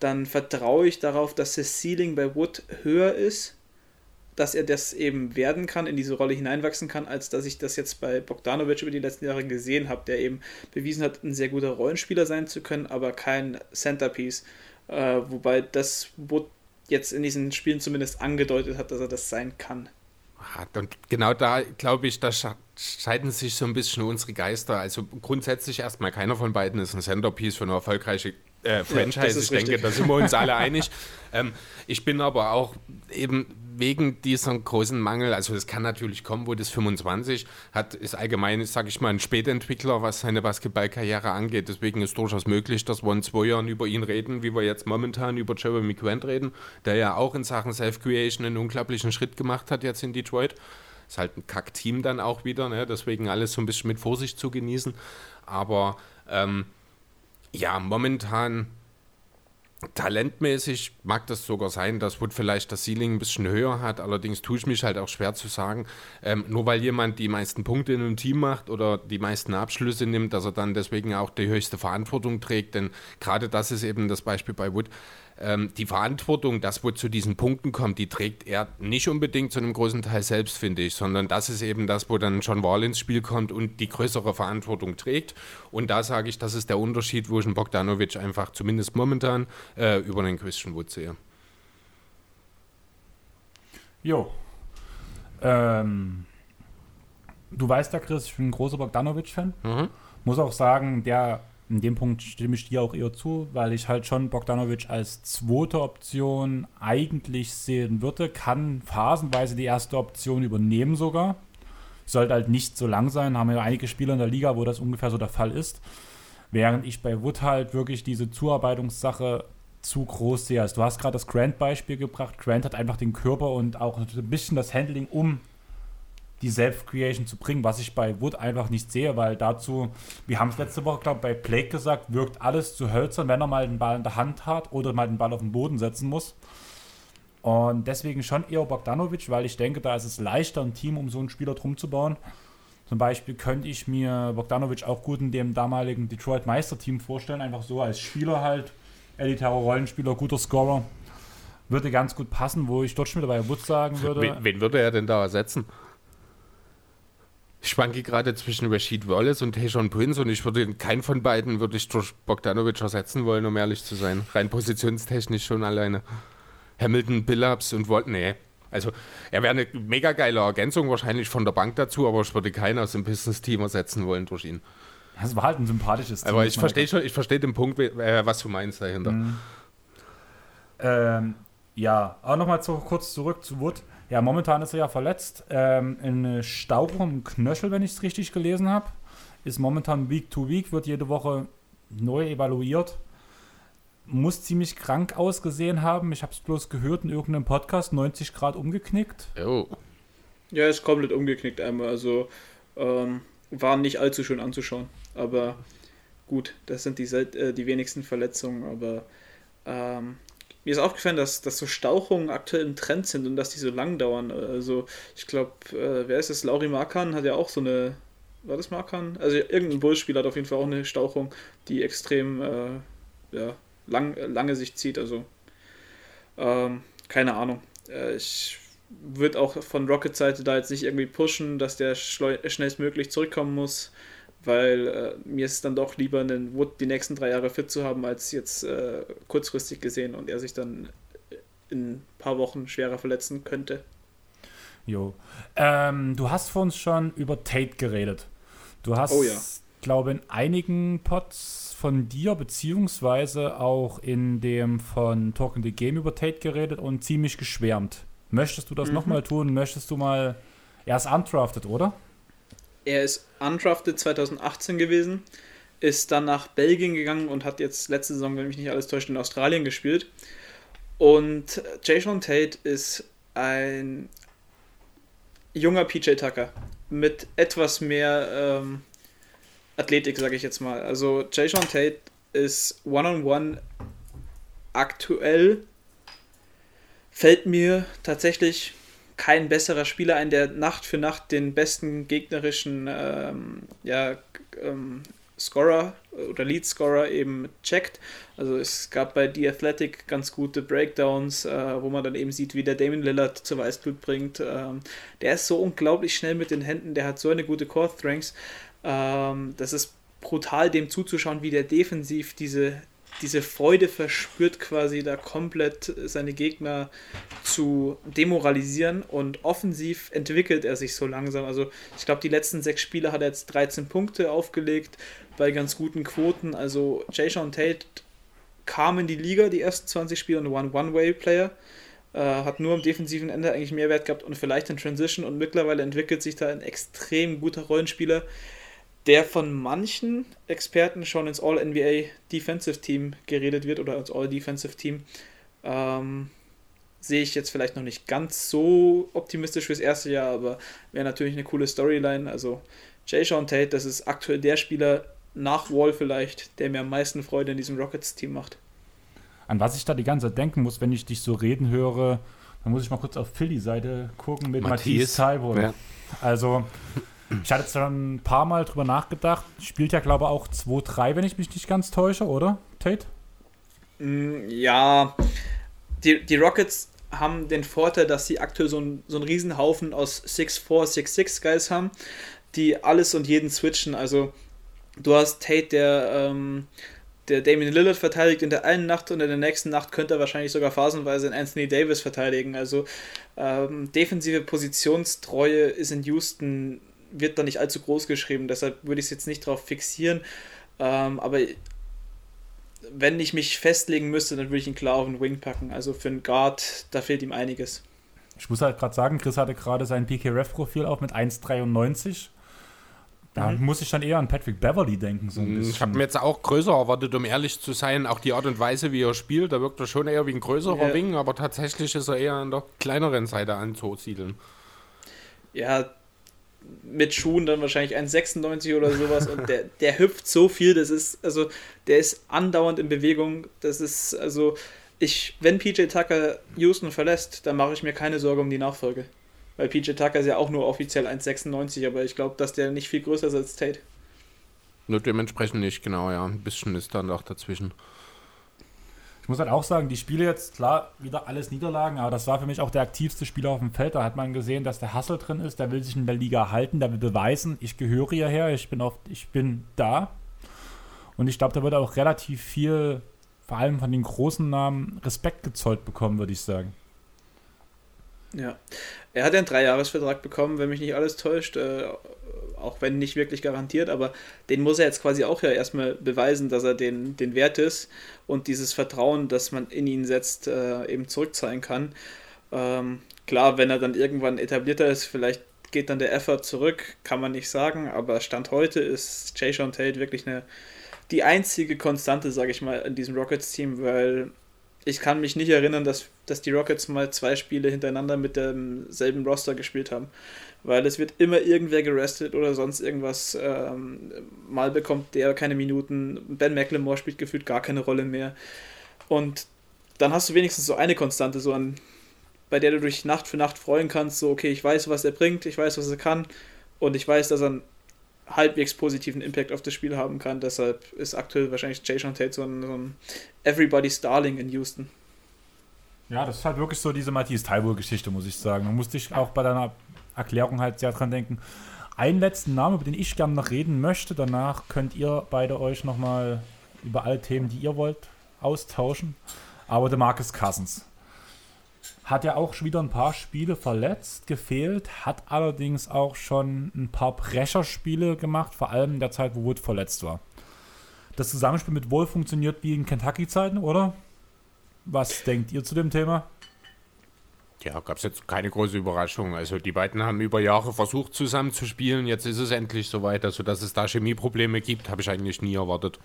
dann vertraue ich darauf, dass das Ceiling bei Wood höher ist dass er das eben werden kann, in diese Rolle hineinwachsen kann, als dass ich das jetzt bei Bogdanovic über die letzten Jahre gesehen habe, der eben bewiesen hat, ein sehr guter Rollenspieler sein zu können, aber kein Centerpiece. Äh, wobei das Wood jetzt in diesen Spielen zumindest angedeutet hat, dass er das sein kann. Und genau da, glaube ich, da scheiden sich so ein bisschen unsere Geister. Also grundsätzlich erstmal keiner von beiden ist ein Centerpiece für eine erfolgreiche äh, Franchise. Ja, ich denke, richtig. da sind wir uns alle einig. Ähm, ich bin aber auch eben wegen diesem großen Mangel, also das kann natürlich kommen, wo das 25 hat, ist allgemein, sage ich mal, ein Spätentwickler, was seine Basketballkarriere angeht. Deswegen ist durchaus möglich, dass wir in zwei Jahren über ihn reden, wie wir jetzt momentan über Jeremy Grant reden, der ja auch in Sachen Self-Creation einen unglaublichen Schritt gemacht hat jetzt in Detroit. Ist halt ein Kack-Team dann auch wieder, ne? deswegen alles so ein bisschen mit Vorsicht zu genießen. Aber ähm, ja, momentan Talentmäßig mag das sogar sein, dass Wood vielleicht das Ceiling ein bisschen höher hat. Allerdings tue ich mich halt auch schwer zu sagen, ähm, nur weil jemand die meisten Punkte in einem Team macht oder die meisten Abschlüsse nimmt, dass er dann deswegen auch die höchste Verantwortung trägt. Denn gerade das ist eben das Beispiel bei Wood ähm, die Verantwortung, dass wo zu diesen Punkten kommt, die trägt er nicht unbedingt zu einem großen Teil selbst, finde ich, sondern das ist eben das, wo dann John Wall ins Spiel kommt und die größere Verantwortung trägt. Und da sage ich, das ist der Unterschied, wo ich einen Bogdanovic einfach zumindest momentan äh, über den Christian Wood sehe. Jo. Ähm, du weißt ja, Chris, ich bin ein großer Bogdanovic-Fan. Mhm. Muss auch sagen, der in dem Punkt stimme ich dir auch eher zu, weil ich halt schon Bogdanovic als zweite Option eigentlich sehen würde. Kann phasenweise die erste Option übernehmen sogar. Sollte halt nicht so lang sein. Haben ja einige Spieler in der Liga, wo das ungefähr so der Fall ist. Während ich bei Wood halt wirklich diese Zuarbeitungssache zu groß sehe. Also du hast gerade das Grant-Beispiel gebracht. Grant hat einfach den Körper und auch ein bisschen das Handling, um die Self-Creation zu bringen, was ich bei Wood einfach nicht sehe, weil dazu, wir haben es letzte Woche, glaube ich, bei Blake gesagt, wirkt alles zu hölzern, wenn er mal den Ball in der Hand hat oder mal den Ball auf den Boden setzen muss. Und deswegen schon eher Bogdanovic, weil ich denke, da ist es leichter, ein Team um so einen Spieler drum zu bauen. Zum Beispiel könnte ich mir Bogdanovic auch gut in dem damaligen Detroit Meisterteam vorstellen, einfach so als Spieler halt, elitärer Rollenspieler, guter Scorer. Würde ganz gut passen, wo ich dort schon wieder bei Wood sagen würde. Wen, wen würde er denn da ersetzen? Ich schwanke gerade zwischen Rashid Wallace und Tayshaun Prince und ich würde keinen von beiden würde ich durch Bogdanovic ersetzen wollen, um ehrlich zu sein. Rein positionstechnisch schon alleine. Hamilton, Billups und Walt, nee. Also er wäre eine mega geile Ergänzung wahrscheinlich von der Bank dazu, aber ich würde keinen aus dem Pistons-Team ersetzen wollen durch ihn. Das war halt ein sympathisches Team. Aber ich verstehe schon, ich verstehe den Punkt, äh, was du meinst dahinter. Mhm. Ähm, ja, aber nochmal zu, kurz zurück zu Wood. Ja, momentan ist er ja verletzt. Ähm, eine Stauchung im Knöchel, wenn ich es richtig gelesen habe. Ist momentan Week to Week, wird jede Woche neu evaluiert. Muss ziemlich krank ausgesehen haben. Ich habe es bloß gehört in irgendeinem Podcast, 90 Grad umgeknickt. Oh. Ja, ist komplett umgeknickt einmal. Also ähm, war nicht allzu schön anzuschauen. Aber gut, das sind die, äh, die wenigsten Verletzungen. Aber ähm, mir ist aufgefallen, dass, dass so Stauchungen aktuell im Trend sind und dass die so lang dauern. Also ich glaube, äh, wer ist das? Lauri Markan hat ja auch so eine. War das Markan? Also irgendein Bullspieler hat auf jeden Fall auch eine Stauchung, die extrem äh, ja, lang, lange sich zieht. Also ähm, keine Ahnung. Äh, ich würde auch von Rocket Seite da jetzt nicht irgendwie pushen, dass der schnellstmöglich zurückkommen muss weil äh, mir ist es dann doch lieber, einen Wood die nächsten drei Jahre fit zu haben, als jetzt äh, kurzfristig gesehen und er sich dann in ein paar Wochen schwerer verletzen könnte. Jo. Ähm, du hast vor uns schon über Tate geredet. Du hast, oh ja. glaube in einigen Pods von dir, beziehungsweise auch in dem von Talking the Game über Tate geredet und ziemlich geschwärmt. Möchtest du das mhm. nochmal tun? Möchtest du mal. Er ist undrafted, oder? Er ist undrafted 2018 gewesen, ist dann nach Belgien gegangen und hat jetzt letzte Saison, wenn mich nicht alles täuscht, in Australien gespielt. Und Jason Tate ist ein junger PJ Tucker mit etwas mehr ähm, Athletik, sage ich jetzt mal. Also Jason Tate ist One-on-One -on -one aktuell fällt mir tatsächlich kein besserer Spieler ein, der Nacht für Nacht den besten gegnerischen ähm, ja, ähm, Scorer oder Lead Scorer eben checkt. Also es gab bei The Athletic ganz gute Breakdowns, äh, wo man dann eben sieht, wie der Damon Lillard zur Weißblut bringt. Ähm, der ist so unglaublich schnell mit den Händen, der hat so eine gute Core Strength. Ähm, das ist brutal, dem zuzuschauen, wie der defensiv diese diese Freude verspürt, quasi da komplett seine Gegner zu demoralisieren und offensiv entwickelt er sich so langsam. Also ich glaube, die letzten sechs Spiele hat er jetzt 13 Punkte aufgelegt bei ganz guten Quoten. Also Jay-Sean Tate kam in die Liga, die ersten 20 Spiele und war ein One-Way-Player. Äh, hat nur am defensiven Ende eigentlich mehr Wert gehabt und vielleicht in Transition und mittlerweile entwickelt sich da ein extrem guter Rollenspieler, der von manchen Experten schon ins All-NBA Defensive Team geredet wird oder als All-Defensive Team. Ähm, sehe ich jetzt vielleicht noch nicht ganz so optimistisch fürs erste Jahr, aber wäre natürlich eine coole Storyline. Also Jay Sean Tate, das ist aktuell der Spieler nach Wall vielleicht, der mir am meisten Freude in diesem Rockets-Team macht. An was ich da die ganze Zeit denken muss, wenn ich dich so reden höre, dann muss ich mal kurz auf Philly-Seite gucken mit Matthias Cyborg. Ja. Also ich hatte schon ein paar Mal drüber nachgedacht. Spielt ja, glaube ich, auch 2-3, wenn ich mich nicht ganz täusche, oder, Tate? Mm, ja, die, die Rockets haben den Vorteil, dass sie aktuell so, ein, so einen Riesenhaufen aus 6-4, 6-6 Guys haben, die alles und jeden switchen. Also, du hast Tate, der, ähm, der Damien Lillard verteidigt in der einen Nacht und in der nächsten Nacht könnte er wahrscheinlich sogar phasenweise Anthony Davis verteidigen. Also, ähm, defensive Positionstreue ist in Houston wird da nicht allzu groß geschrieben, deshalb würde ich es jetzt nicht darauf fixieren. Ähm, aber wenn ich mich festlegen müsste, dann würde ich ihn klar auf den Wing packen. Also für einen Guard, da fehlt ihm einiges. Ich muss halt gerade sagen, Chris hatte gerade sein PKRF-Profil auf mit 1,93. Da mhm. muss ich dann eher an Patrick Beverly denken. So mm, ich habe mir jetzt auch größer erwartet, um ehrlich zu sein. Auch die Art und Weise, wie er spielt, da wirkt er schon eher wie ein größerer ja. Wing, aber tatsächlich ist er eher an der kleineren Seite anzusiedeln. Ja, mit Schuhen dann wahrscheinlich 1,96 oder sowas und der, der hüpft so viel, das ist, also, der ist andauernd in Bewegung, das ist, also, ich, wenn PJ Tucker Houston verlässt, dann mache ich mir keine Sorge um die Nachfolge. Weil PJ Tucker ist ja auch nur offiziell 1,96, aber ich glaube, dass der nicht viel größer ist als Tate. Nur dementsprechend nicht, genau, ja. Ein bisschen ist dann auch dazwischen. Ich muss halt auch sagen, die Spiele jetzt, klar, wieder alles Niederlagen, aber das war für mich auch der aktivste Spieler auf dem Feld. Da hat man gesehen, dass der Hassel drin ist, der will sich in der Liga halten, der will beweisen, ich gehöre hierher, ich bin, auf, ich bin da. Und ich glaube, da wird auch relativ viel, vor allem von den großen Namen, Respekt gezollt bekommen, würde ich sagen. Ja. Er hat ja einen Dreijahresvertrag bekommen, wenn mich nicht alles täuscht. Äh, auch wenn nicht wirklich garantiert, aber den muss er jetzt quasi auch ja erstmal beweisen, dass er den, den wert ist und dieses Vertrauen, das man in ihn setzt, äh, eben zurückzahlen kann. Ähm, klar, wenn er dann irgendwann etablierter ist, vielleicht geht dann der Effort zurück, kann man nicht sagen, aber Stand heute ist Jay Sean Tate wirklich eine, die einzige Konstante, sage ich mal, in diesem Rockets-Team, weil ich kann mich nicht erinnern, dass, dass die Rockets mal zwei Spiele hintereinander mit demselben Roster gespielt haben. Weil es wird immer irgendwer gerestet oder sonst irgendwas. Ähm, mal bekommt der keine Minuten. Ben McLemore spielt gefühlt gar keine Rolle mehr. Und dann hast du wenigstens so eine Konstante, so an, bei der du dich Nacht für Nacht freuen kannst. So, okay, ich weiß, was er bringt, ich weiß, was er kann. Und ich weiß, dass er einen halbwegs positiven Impact auf das Spiel haben kann. Deshalb ist aktuell wahrscheinlich Jay Sean Tate so ein, so ein Everybody's Darling in Houston. Ja, das ist halt wirklich so diese Matthias Taibo-Geschichte, muss ich sagen. Da musste ich auch bei deiner Erklärung halt sehr dran denken. Einen letzten Namen, über den ich gerne noch reden möchte. Danach könnt ihr beide euch nochmal über alle Themen, die ihr wollt, austauschen. Aber der Marcus Cousins hat ja auch schon wieder ein paar Spiele verletzt, gefehlt, hat allerdings auch schon ein paar Brecherspiele gemacht, vor allem in der Zeit, wo Wood verletzt war. Das Zusammenspiel mit Wohl funktioniert wie in Kentucky-Zeiten, oder? Was denkt ihr zu dem Thema? Ja, gab es jetzt keine große Überraschung. Also die beiden haben über Jahre versucht zusammen zu spielen. Jetzt ist es endlich soweit. Also dass es da Chemieprobleme gibt, habe ich eigentlich nie erwartet.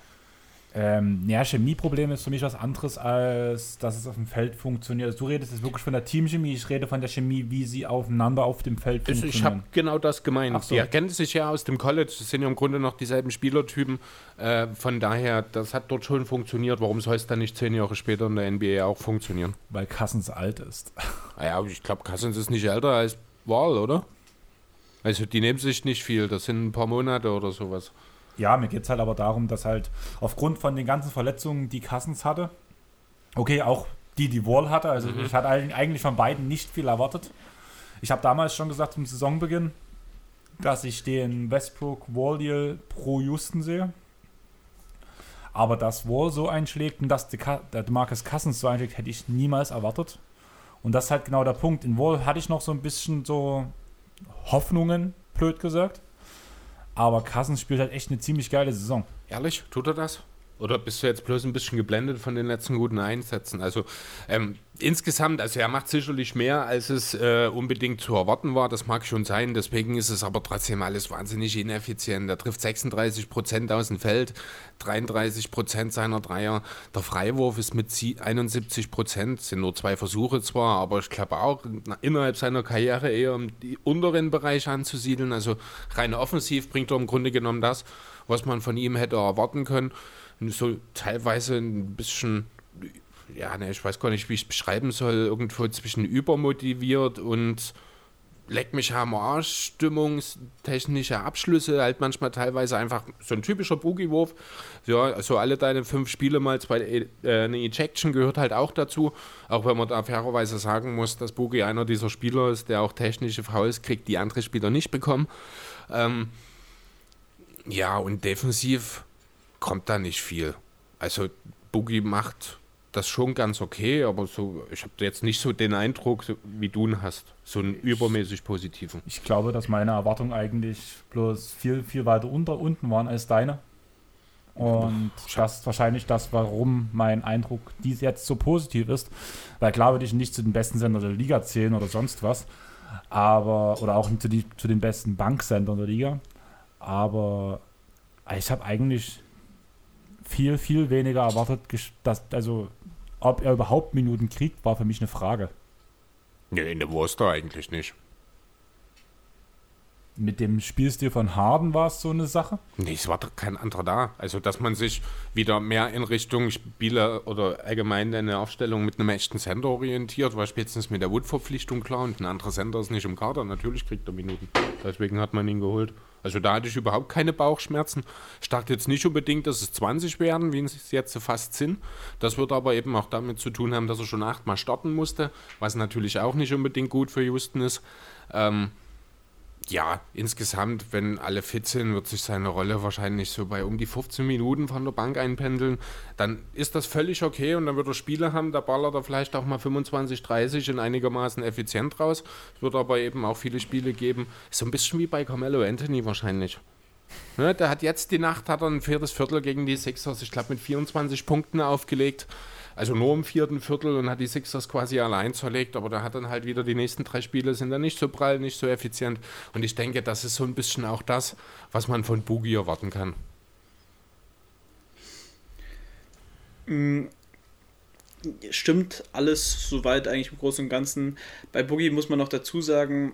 Ähm, ja, Chemieproblem ist für mich was anderes, als dass es auf dem Feld funktioniert. Also du redest jetzt wirklich von der Teamchemie, ich rede von der Chemie, wie sie aufeinander auf dem Feld also funktionieren. Ich habe genau das gemeint. So. Die erkennen sich ja aus dem College, das sind ja im Grunde noch dieselben Spielertypen. Äh, von daher, das hat dort schon funktioniert. Warum soll es dann nicht zehn Jahre später in der NBA auch funktionieren? Weil Cousins alt ist. Naja, ich glaube, Cousins ist nicht älter als Wahl, oder? Also die nehmen sich nicht viel, das sind ein paar Monate oder sowas. Ja, mir geht es halt aber darum, dass halt aufgrund von den ganzen Verletzungen, die Cousins hatte, okay, auch die, die Wall hatte, also mhm. ich hatte eigentlich von beiden nicht viel erwartet. Ich habe damals schon gesagt zum Saisonbeginn, dass ich den Westbrook Wall Deal pro Houston sehe. Aber dass Wall so einschlägt und dass der Marcus Cousins so einschlägt, hätte ich niemals erwartet. Und das ist halt genau der Punkt. In Wall hatte ich noch so ein bisschen so Hoffnungen, blöd gesagt. Aber Cousins spielt halt echt eine ziemlich geile Saison. Ehrlich? Tut er das? Oder bist du jetzt bloß ein bisschen geblendet von den letzten guten Einsätzen? Also ähm, insgesamt, also er macht sicherlich mehr, als es äh, unbedingt zu erwarten war. Das mag schon sein. Deswegen ist es aber trotzdem alles wahnsinnig ineffizient. Er trifft 36 Prozent aus dem Feld, 33 Prozent seiner Dreier. Der Freiwurf ist mit 71 Prozent. Sind nur zwei Versuche zwar, aber ich glaube auch innerhalb seiner Karriere eher im unteren Bereich anzusiedeln. Also rein offensiv bringt er im Grunde genommen das, was man von ihm hätte erwarten können so teilweise ein bisschen, ja, ne, ich weiß gar nicht, wie ich es beschreiben soll, irgendwo zwischen übermotiviert und leck mich am Arsch, stimmungstechnische Abschlüsse, halt manchmal teilweise einfach so ein typischer Boogie-Wurf. Ja, also alle deine fünf Spiele mal zwei, äh, eine Ejection gehört halt auch dazu, auch wenn man da fairerweise sagen muss, dass Boogie einer dieser Spieler ist, der auch technische Fouls kriegt, die andere Spieler nicht bekommen. Ähm, ja, und defensiv kommt da nicht viel. Also Boogie macht das schon ganz okay, aber so, ich habe jetzt nicht so den Eindruck, so, wie du ihn hast, so einen übermäßig positiven. Ich glaube, dass meine Erwartungen eigentlich bloß viel, viel weiter unter unten waren als deine. Und das ist wahrscheinlich das, warum mein Eindruck dies jetzt so positiv ist. Weil klar würde ich nicht zu den besten Sendern der Liga zählen oder sonst was. Aber, oder auch zu, die, zu den besten Banksendern der Liga. Aber ich habe eigentlich viel, viel weniger erwartet. Dass, also, ob er überhaupt Minuten kriegt, war für mich eine Frage. Nee, in der Wurst eigentlich nicht. Mit dem Spielstil von Harden war es so eine Sache? Nee, es war doch kein anderer da. Also, dass man sich wieder mehr in Richtung Spieler oder allgemein eine Aufstellung mit einem echten Sender orientiert, war spätestens mit der Wood-Verpflichtung klar und ein anderer Sender ist nicht im Kader. Natürlich kriegt er Minuten. Deswegen hat man ihn geholt. Also da hatte ich überhaupt keine Bauchschmerzen. Ich dachte jetzt nicht unbedingt, dass es 20 werden, wie es jetzt fast sind. Das wird aber eben auch damit zu tun haben, dass er schon achtmal starten musste, was natürlich auch nicht unbedingt gut für Houston ist. Ähm, ja, insgesamt, wenn alle fit sind, wird sich seine Rolle wahrscheinlich so bei um die 15 Minuten von der Bank einpendeln. Dann ist das völlig okay und dann wird er Spiele haben, da ballert er vielleicht auch mal 25, 30 in einigermaßen effizient raus. Es wird aber eben auch viele Spiele geben. So ein bisschen wie bei Carmelo Anthony wahrscheinlich. Ne, der hat jetzt die Nacht, hat er ein viertes Viertel gegen die Sixers, ich glaube mit 24 Punkten aufgelegt. Also nur im vierten Viertel und hat die Sixers quasi allein zerlegt, aber da hat dann halt wieder die nächsten drei Spiele sind dann nicht so prall, nicht so effizient. Und ich denke, das ist so ein bisschen auch das, was man von Boogie erwarten kann. Mm, stimmt alles soweit eigentlich im Großen und Ganzen. Bei Boogie muss man noch dazu sagen,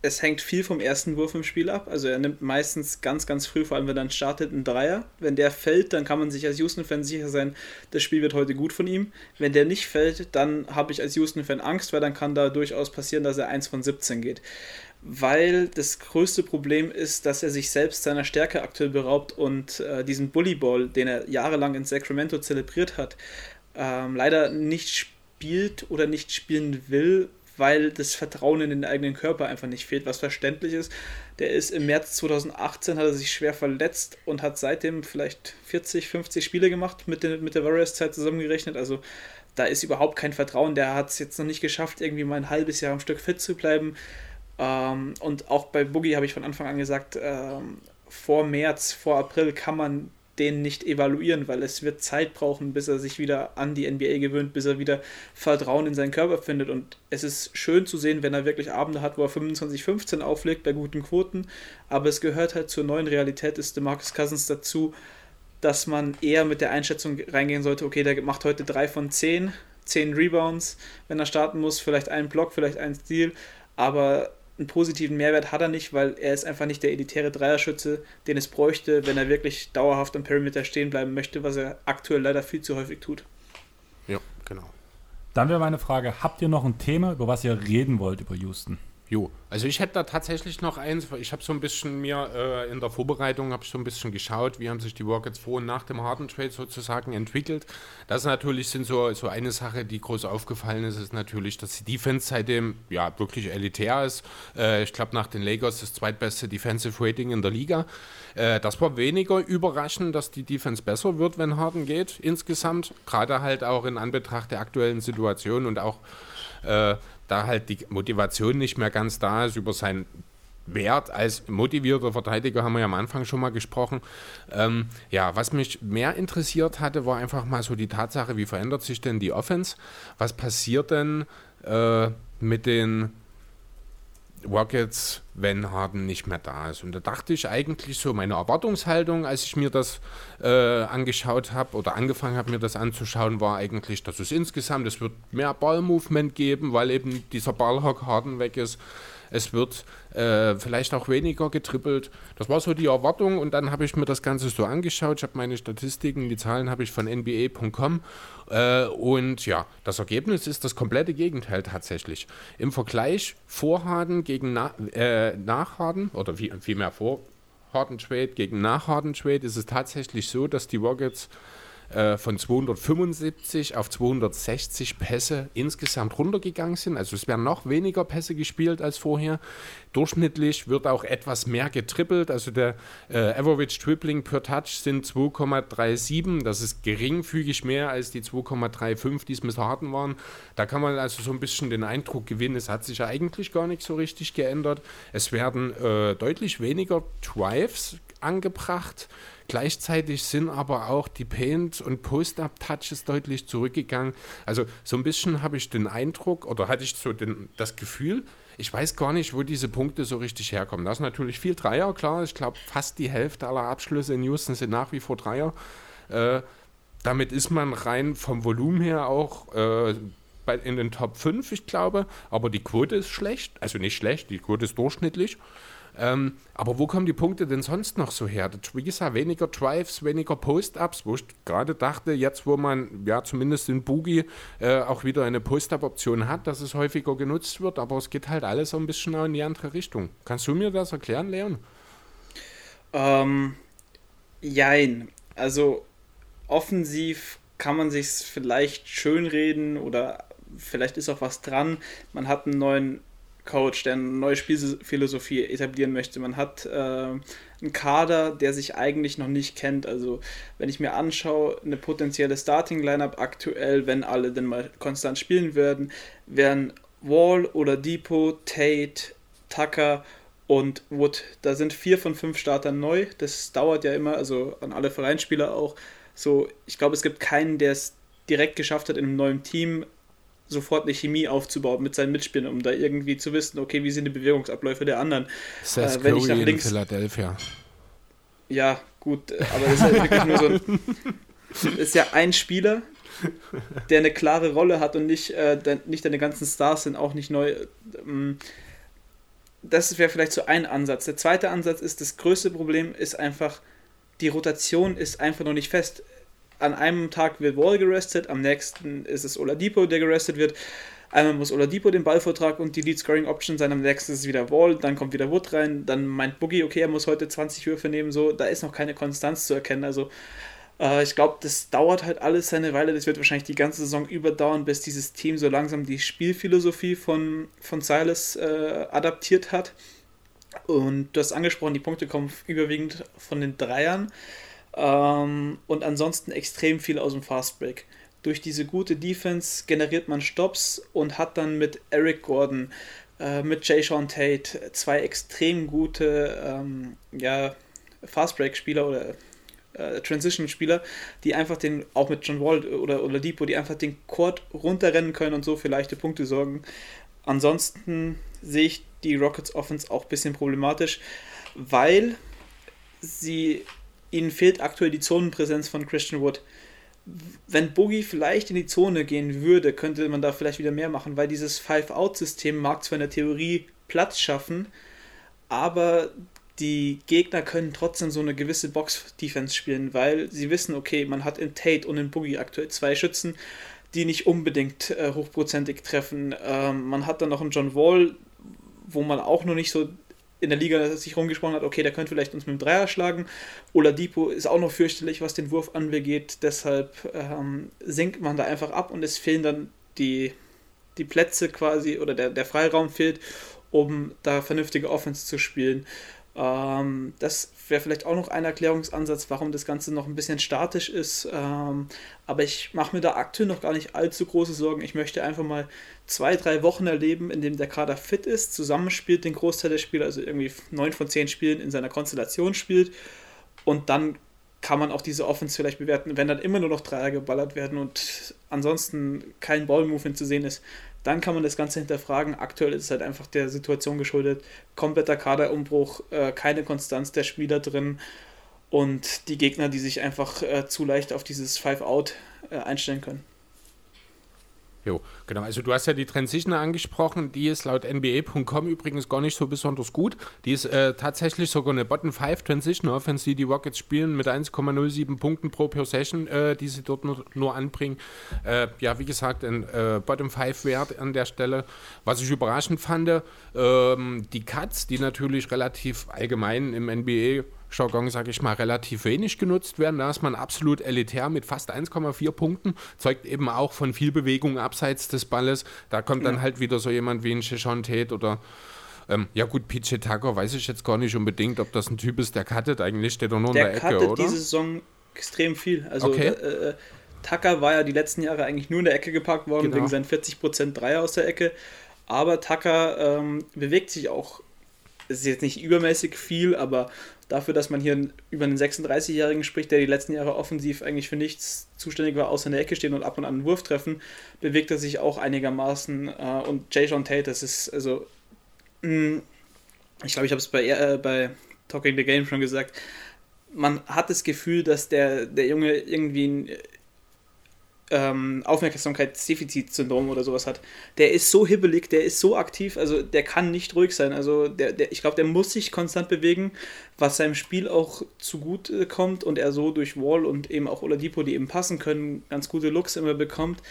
es hängt viel vom ersten Wurf im Spiel ab. Also er nimmt meistens ganz, ganz früh, vor allem wenn er dann startet, einen Dreier. Wenn der fällt, dann kann man sich als Houston-Fan sicher sein, das Spiel wird heute gut von ihm. Wenn der nicht fällt, dann habe ich als Houston-Fan Angst, weil dann kann da durchaus passieren, dass er 1 von 17 geht. Weil das größte Problem ist, dass er sich selbst seiner Stärke aktuell beraubt und äh, diesen Bullyball, den er jahrelang in Sacramento zelebriert hat, ähm, leider nicht spielt oder nicht spielen will, weil das Vertrauen in den eigenen Körper einfach nicht fehlt, was verständlich ist. Der ist im März 2018, hat er sich schwer verletzt und hat seitdem vielleicht 40, 50 Spiele gemacht mit, den, mit der Warriors-Zeit zusammengerechnet. Also da ist überhaupt kein Vertrauen. Der hat es jetzt noch nicht geschafft, irgendwie mal ein halbes Jahr am Stück fit zu bleiben. Ähm, und auch bei Boogie habe ich von Anfang an gesagt, ähm, vor März, vor April kann man den nicht evaluieren, weil es wird Zeit brauchen, bis er sich wieder an die NBA gewöhnt, bis er wieder Vertrauen in seinen Körper findet. Und es ist schön zu sehen, wenn er wirklich Abende hat, wo er 25-15 auflegt bei guten Quoten. Aber es gehört halt zur neuen Realität des DeMarcus Cousins dazu, dass man eher mit der Einschätzung reingehen sollte, okay, der macht heute 3 von 10, 10 Rebounds, wenn er starten muss, vielleicht einen Block, vielleicht ein Steal, aber einen positiven Mehrwert hat er nicht, weil er ist einfach nicht der elitäre Dreierschütze, den es bräuchte, wenn er wirklich dauerhaft am Perimeter stehen bleiben möchte, was er aktuell leider viel zu häufig tut. Ja, genau. Dann wäre meine Frage, habt ihr noch ein Thema, über was ihr reden wollt über Houston? Jo, also ich hätte da tatsächlich noch eins, ich habe so ein bisschen mir äh, in der Vorbereitung habe ich so ein bisschen geschaut, wie haben sich die Rockets vor und nach dem Harden Trade sozusagen entwickelt. Das natürlich sind so, so eine Sache, die groß aufgefallen ist, ist natürlich, dass die Defense seitdem ja wirklich elitär ist. Äh, ich glaube nach den Lakers das zweitbeste Defensive Rating in der Liga. Äh, das war weniger überraschend, dass die Defense besser wird, wenn Harden geht insgesamt, gerade halt auch in Anbetracht der aktuellen Situation und auch äh, da halt die Motivation nicht mehr ganz da ist über seinen Wert als motivierter Verteidiger haben wir ja am Anfang schon mal gesprochen. Ähm, ja, was mich mehr interessiert hatte, war einfach mal so die Tatsache, wie verändert sich denn die Offense? Was passiert denn äh, mit den Rockets, wenn Harden nicht mehr da ist. Und da dachte ich eigentlich so, meine Erwartungshaltung, als ich mir das äh, angeschaut habe oder angefangen habe, mir das anzuschauen, war eigentlich, dass es insgesamt, es wird mehr Ballmovement geben, weil eben dieser Ballhock Harden weg ist. Es wird äh, vielleicht auch weniger getrippelt. Das war so die Erwartung und dann habe ich mir das Ganze so angeschaut. Ich habe meine Statistiken, die Zahlen habe ich von NBA.com äh, und ja, das Ergebnis ist das komplette Gegenteil tatsächlich. Im Vergleich vor Harden gegen na, äh, nach Harden oder vielmehr vor Harden Trade gegen nach Harden Trade ist es tatsächlich so, dass die Rockets äh, von 275 auf 260 Pässe insgesamt runtergegangen sind. Also es werden noch weniger Pässe gespielt als vorher. Durchschnittlich wird auch etwas mehr getrippelt. Also der äh, Average Tripling per Touch sind 2,37. Das ist geringfügig mehr als die 2,35, die es mit Harden waren. Da kann man also so ein bisschen den Eindruck gewinnen, es hat sich ja eigentlich gar nicht so richtig geändert. Es werden äh, deutlich weniger Drives angebracht. Gleichzeitig sind aber auch die Paint- und Post-Up-Touches deutlich zurückgegangen. Also so ein bisschen habe ich den Eindruck oder hatte ich so den, das Gefühl, ich weiß gar nicht, wo diese Punkte so richtig herkommen. Da ist natürlich viel Dreier, klar. Ich glaube, fast die Hälfte aller Abschlüsse in Houston sind nach wie vor Dreier. Äh, damit ist man rein vom Volumen her auch äh, bei, in den Top 5, ich glaube. Aber die Quote ist schlecht. Also nicht schlecht, die Quote ist durchschnittlich. Ähm, aber wo kommen die Punkte denn sonst noch so her? Wie gesagt, weniger Drives, weniger Post-Ups, wo ich gerade dachte, jetzt wo man ja zumindest in Boogie äh, auch wieder eine Post-Up-Option hat, dass es häufiger genutzt wird, aber es geht halt alles so ein bisschen in die andere Richtung. Kannst du mir das erklären, Leon? Ähm, jein. Also offensiv kann man sich vielleicht schönreden oder vielleicht ist auch was dran. Man hat einen neuen Coach, der eine neue Spielphilosophie etablieren möchte. Man hat äh, einen Kader, der sich eigentlich noch nicht kennt. Also wenn ich mir anschaue, eine potenzielle Starting-Lineup aktuell, wenn alle denn mal konstant spielen werden, wären Wall oder Depot, Tate, Tucker und Wood. Da sind vier von fünf Startern neu. Das dauert ja immer, also an alle Vereinsspieler auch. So, ich glaube, es gibt keinen, der es direkt geschafft hat, in einem neuen Team sofort eine Chemie aufzubauen mit seinen Mitspielern, um da irgendwie zu wissen, okay, wie sind die Bewegungsabläufe der anderen. Seth äh, wenn Curry ich nach links, in Philadelphia. Ja, gut, aber das ist ja wirklich nur so ein, ist ja ein Spieler, der eine klare Rolle hat und nicht, äh, nicht deine ganzen Stars sind auch nicht neu. Ähm, das wäre vielleicht so ein Ansatz. Der zweite Ansatz ist, das größte Problem ist einfach, die Rotation ist einfach noch nicht fest an einem Tag wird Wall gerestet, am nächsten ist es Oladipo, der gerestet wird. Einmal muss Oladipo den Ballvortrag und die Lead Scoring Option sein, am nächsten ist es wieder Wall, dann kommt wieder Wood rein, dann meint Boogie, okay, er muss heute 20 Würfe nehmen, so, da ist noch keine Konstanz zu erkennen. Also äh, ich glaube, das dauert halt alles seine Weile, das wird wahrscheinlich die ganze Saison überdauern, bis dieses Team so langsam die Spielphilosophie von, von Silas äh, adaptiert hat. Und du hast angesprochen, die Punkte kommen überwiegend von den Dreiern. Ähm, und ansonsten extrem viel aus dem Fastbreak. Durch diese gute Defense generiert man Stops und hat dann mit Eric Gordon, äh, mit Jay Sean Tate zwei extrem gute ähm, ja, Fastbreak-Spieler oder äh, Transition-Spieler, die einfach den, auch mit John Wall oder, oder die einfach den Court runterrennen können und so für leichte Punkte sorgen. Ansonsten sehe ich die Rockets Offense auch ein bisschen problematisch, weil sie ihnen fehlt aktuell die Zonenpräsenz von Christian Wood. Wenn Boogie vielleicht in die Zone gehen würde, könnte man da vielleicht wieder mehr machen, weil dieses Five-Out-System mag zwar in der Theorie Platz schaffen, aber die Gegner können trotzdem so eine gewisse Box-Defense spielen, weil sie wissen, okay, man hat in Tate und in Boogie aktuell zwei Schützen, die nicht unbedingt äh, hochprozentig treffen. Ähm, man hat dann noch einen John Wall, wo man auch noch nicht so in der Liga sich rumgesprochen hat, okay, der könnte vielleicht uns mit dem Dreier schlagen. Depot ist auch noch fürchterlich, was den Wurf anbegeht. Deshalb ähm, sinkt man da einfach ab und es fehlen dann die, die Plätze quasi oder der, der Freiraum fehlt, um da vernünftige Offense zu spielen. Ähm, das wäre vielleicht auch noch ein Erklärungsansatz, warum das Ganze noch ein bisschen statisch ist. Ähm, aber ich mache mir da aktuell noch gar nicht allzu große Sorgen. Ich möchte einfach mal zwei, drei Wochen erleben, in dem der Kader fit ist, zusammenspielt den Großteil der Spiele, also irgendwie neun von zehn Spielen in seiner Konstellation spielt. Und dann kann man auch diese Offense vielleicht bewerten, wenn dann immer nur noch Dreier geballert werden und ansonsten kein Ballmovement zu sehen ist, dann kann man das Ganze hinterfragen. Aktuell ist es halt einfach der Situation geschuldet. Kompletter Kaderumbruch, äh, keine Konstanz der Spieler drin und die Gegner, die sich einfach äh, zu leicht auf dieses Five-Out äh, einstellen können. Jo, genau. Also du hast ja die Transition angesprochen, die ist laut NBA.com übrigens gar nicht so besonders gut. Die ist äh, tatsächlich sogar eine Bottom 5 Transition Offense, die die Rockets spielen mit 1,07 Punkten pro Possession, äh, die sie dort nur, nur anbringen. Äh, ja, wie gesagt, ein äh, Bottom 5 Wert an der Stelle. Was ich überraschend fand, ähm, die Cuts, die natürlich relativ allgemein im NBA Jargon, sage ich mal, relativ wenig genutzt werden. Da ist man absolut elitär mit fast 1,4 Punkten. Zeugt eben auch von viel Bewegung abseits des Balles. Da kommt dann ja. halt wieder so jemand wie ein Shishon Tate oder ähm, ja gut, PJ Tucker weiß ich jetzt gar nicht unbedingt, ob das ein Typ ist, der cuttet. Eigentlich steht er nur der in der Ecke, oder? Der cuttet diese Saison extrem viel. Also okay. äh, Tucker war ja die letzten Jahre eigentlich nur in der Ecke geparkt worden, genau. wegen seinen 40% Dreier aus der Ecke. Aber Tucker ähm, bewegt sich auch, es ist jetzt nicht übermäßig viel, aber dafür, dass man hier über einen 36-Jährigen spricht, der die letzten Jahre offensiv eigentlich für nichts zuständig war, außer in der Ecke stehen und ab und an einen Wurf treffen, bewegt er sich auch einigermaßen. Äh, und Jay John Tate, das ist also, mh, mm, ich glaube, ich habe es bei, äh, bei Talking the Game schon gesagt, man hat das Gefühl, dass der, der Junge irgendwie ein ähm, Aufmerksamkeitsdefizitsyndrom oder sowas hat. Der ist so hibbelig, der ist so aktiv, also der kann nicht ruhig sein. Also der, der, ich glaube, der muss sich konstant bewegen, was seinem Spiel auch zugute kommt und er so durch Wall und eben auch Oladipo, die eben passen können, ganz gute Looks immer bekommt.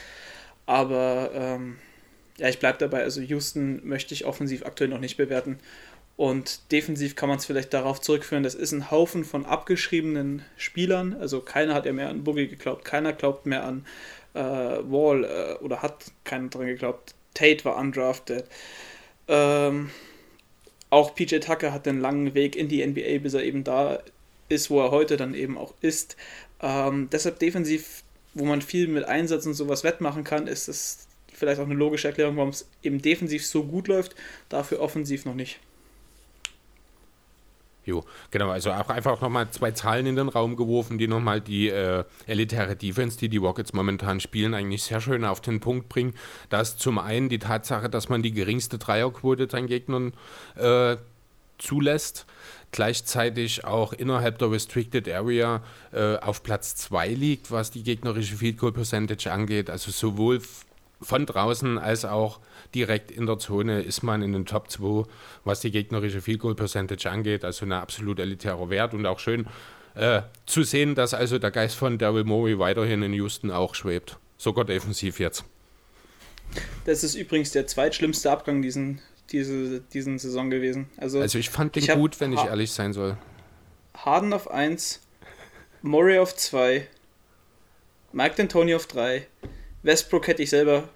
Aber ähm, ja, ich bleibe dabei. Also Houston möchte ich offensiv aktuell noch nicht bewerten. Und defensiv kann man es vielleicht darauf zurückführen, das ist ein Haufen von abgeschriebenen Spielern. Also keiner hat ja mehr an Boogie geglaubt, keiner glaubt mehr an äh, Wall äh, oder hat keiner dran geglaubt. Tate war undrafted. Ähm, auch PJ Tucker hat einen langen Weg in die NBA, bis er eben da ist, wo er heute dann eben auch ist. Ähm, deshalb defensiv, wo man viel mit Einsatz und sowas wettmachen kann, ist es vielleicht auch eine logische Erklärung, warum es eben defensiv so gut läuft, dafür offensiv noch nicht. Jo, genau, also auch einfach nochmal zwei Zahlen in den Raum geworfen, die nochmal die äh, elitäre Defense, die die Rockets momentan spielen, eigentlich sehr schön auf den Punkt bringen. Das ist zum einen die Tatsache, dass man die geringste Dreierquote seinen Gegnern äh, zulässt, gleichzeitig auch innerhalb der Restricted Area äh, auf Platz 2 liegt, was die gegnerische Field Goal Percentage angeht, also sowohl von draußen als auch direkt in der Zone ist man in den Top 2, was die gegnerische Field Goal Percentage angeht. Also ein absolut elitärer Wert und auch schön äh, zu sehen, dass also der Geist von Daryl Morey weiterhin in Houston auch schwebt. Sogar defensiv jetzt. Das ist übrigens der zweitschlimmste Abgang diesen, diese, diesen Saison gewesen. Also, also ich fand den ich gut, wenn ich ha ehrlich sein soll. Harden auf 1, Murray auf 2, Mike D'Antoni auf 3, Westbrook hätte ich selber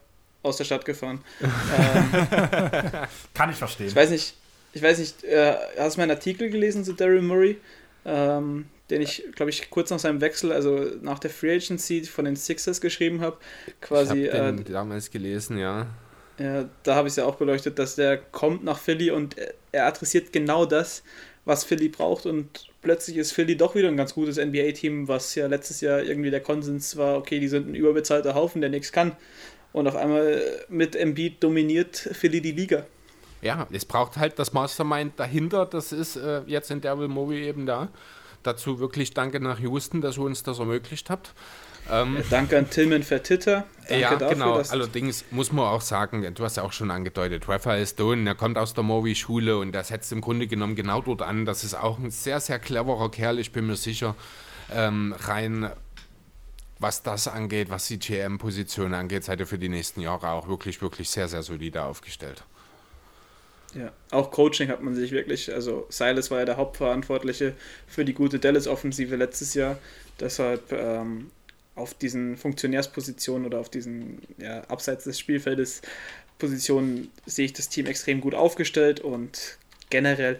aus der Stadt gefahren. ähm, Kann ich verstehen. Ich weiß nicht, ich weiß nicht, äh, hast du meinen Artikel gelesen zu Daryl Murray? Ähm, den ich, glaube ich, kurz nach seinem Wechsel, also nach der Free Agency von den Sixers geschrieben habe. Quasi. Ich habe den äh, damals gelesen, ja. Ja, da habe ich es ja auch beleuchtet, dass der kommt nach Philly und er adressiert genau das, was Philly braucht und plötzlich ist Philly doch wieder ein ganz gutes NBA-Team, was ja letztes Jahr irgendwie der Konsens war, okay, die sind ein überbezahlter Haufen, der nichts kann. Und auf einmal mit Embiid dominiert Philly die Liga. Ja, es braucht halt das Mastermind dahinter, das ist äh, jetzt in Daryl Morey eben da. Dazu wirklich danke nach Houston, dass ihr uns das ermöglicht habt. Ähm, danke an Tillman Vertitter. Danke ja, dafür, genau. Allerdings muss man auch sagen, du hast ja auch schon angedeutet, Raphael Stone, der kommt aus der Movi-Schule und der setzt im Grunde genommen genau dort an. Das ist auch ein sehr, sehr cleverer Kerl, ich bin mir sicher. Ähm, rein was das angeht, was die GM-Position angeht, seid ihr für die nächsten Jahre auch wirklich, wirklich sehr, sehr solide aufgestellt. Ja, auch Coaching hat man sich wirklich, also Silas war ja der Hauptverantwortliche für die gute Dallas-Offensive letztes Jahr. Deshalb ähm, auf diesen Funktionärspositionen oder auf diesen ja, abseits des Spielfeldes Positionen sehe ich das Team extrem gut aufgestellt und generell,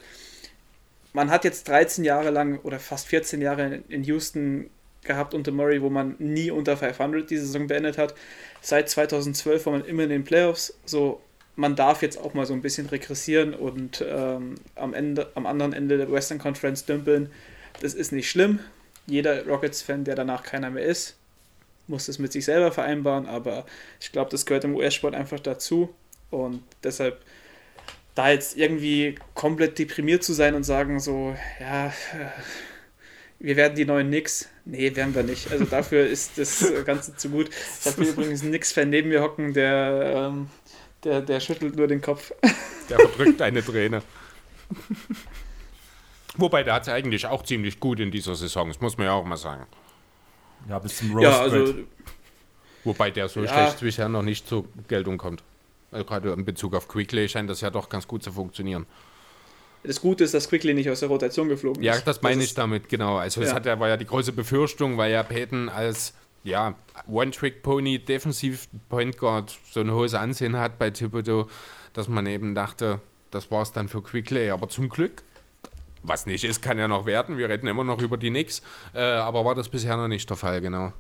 man hat jetzt 13 Jahre lang oder fast 14 Jahre in Houston gehabt unter Murray, wo man nie unter 500 die Saison beendet hat. Seit 2012 war man immer in den Playoffs. So, man darf jetzt auch mal so ein bisschen regressieren und ähm, am, Ende, am anderen Ende der Western Conference dümpeln. Das ist nicht schlimm. Jeder Rockets-Fan, der danach keiner mehr ist, muss das mit sich selber vereinbaren, aber ich glaube, das gehört im US-Sport einfach dazu und deshalb da jetzt irgendwie komplett deprimiert zu sein und sagen so, ja, äh, wir werden die neuen Knicks. Nee, werden wir nicht. Also dafür ist das Ganze zu gut. Ich habe übrigens einen Knicks-Fan neben mir hocken, der, ähm, der, der schüttelt nur den Kopf. Der verdrückt eine Träne. Wobei, der hat es eigentlich auch ziemlich gut in dieser Saison, das muss man ja auch mal sagen. Ja, bis zum Rose ja, also, Wobei der so ja. schlecht bisher noch nicht zur Geltung kommt. Also gerade in Bezug auf Quickly scheint das ja doch ganz gut zu funktionieren. Das Gute ist, dass Quickly nicht aus der Rotation geflogen ist. Ja, das meine das ich damit, genau. Also es hat ja, war ja die große Befürchtung, weil ja Peyton als ja, One-Trick-Pony defensiv Point Guard so ein hohes Ansehen hat bei Thibodeau, dass man eben dachte, das war es dann für Quickly. Aber zum Glück was nicht ist, kann ja noch werden. Wir reden immer noch über die Knicks. Äh, aber war das bisher noch nicht der Fall, genau.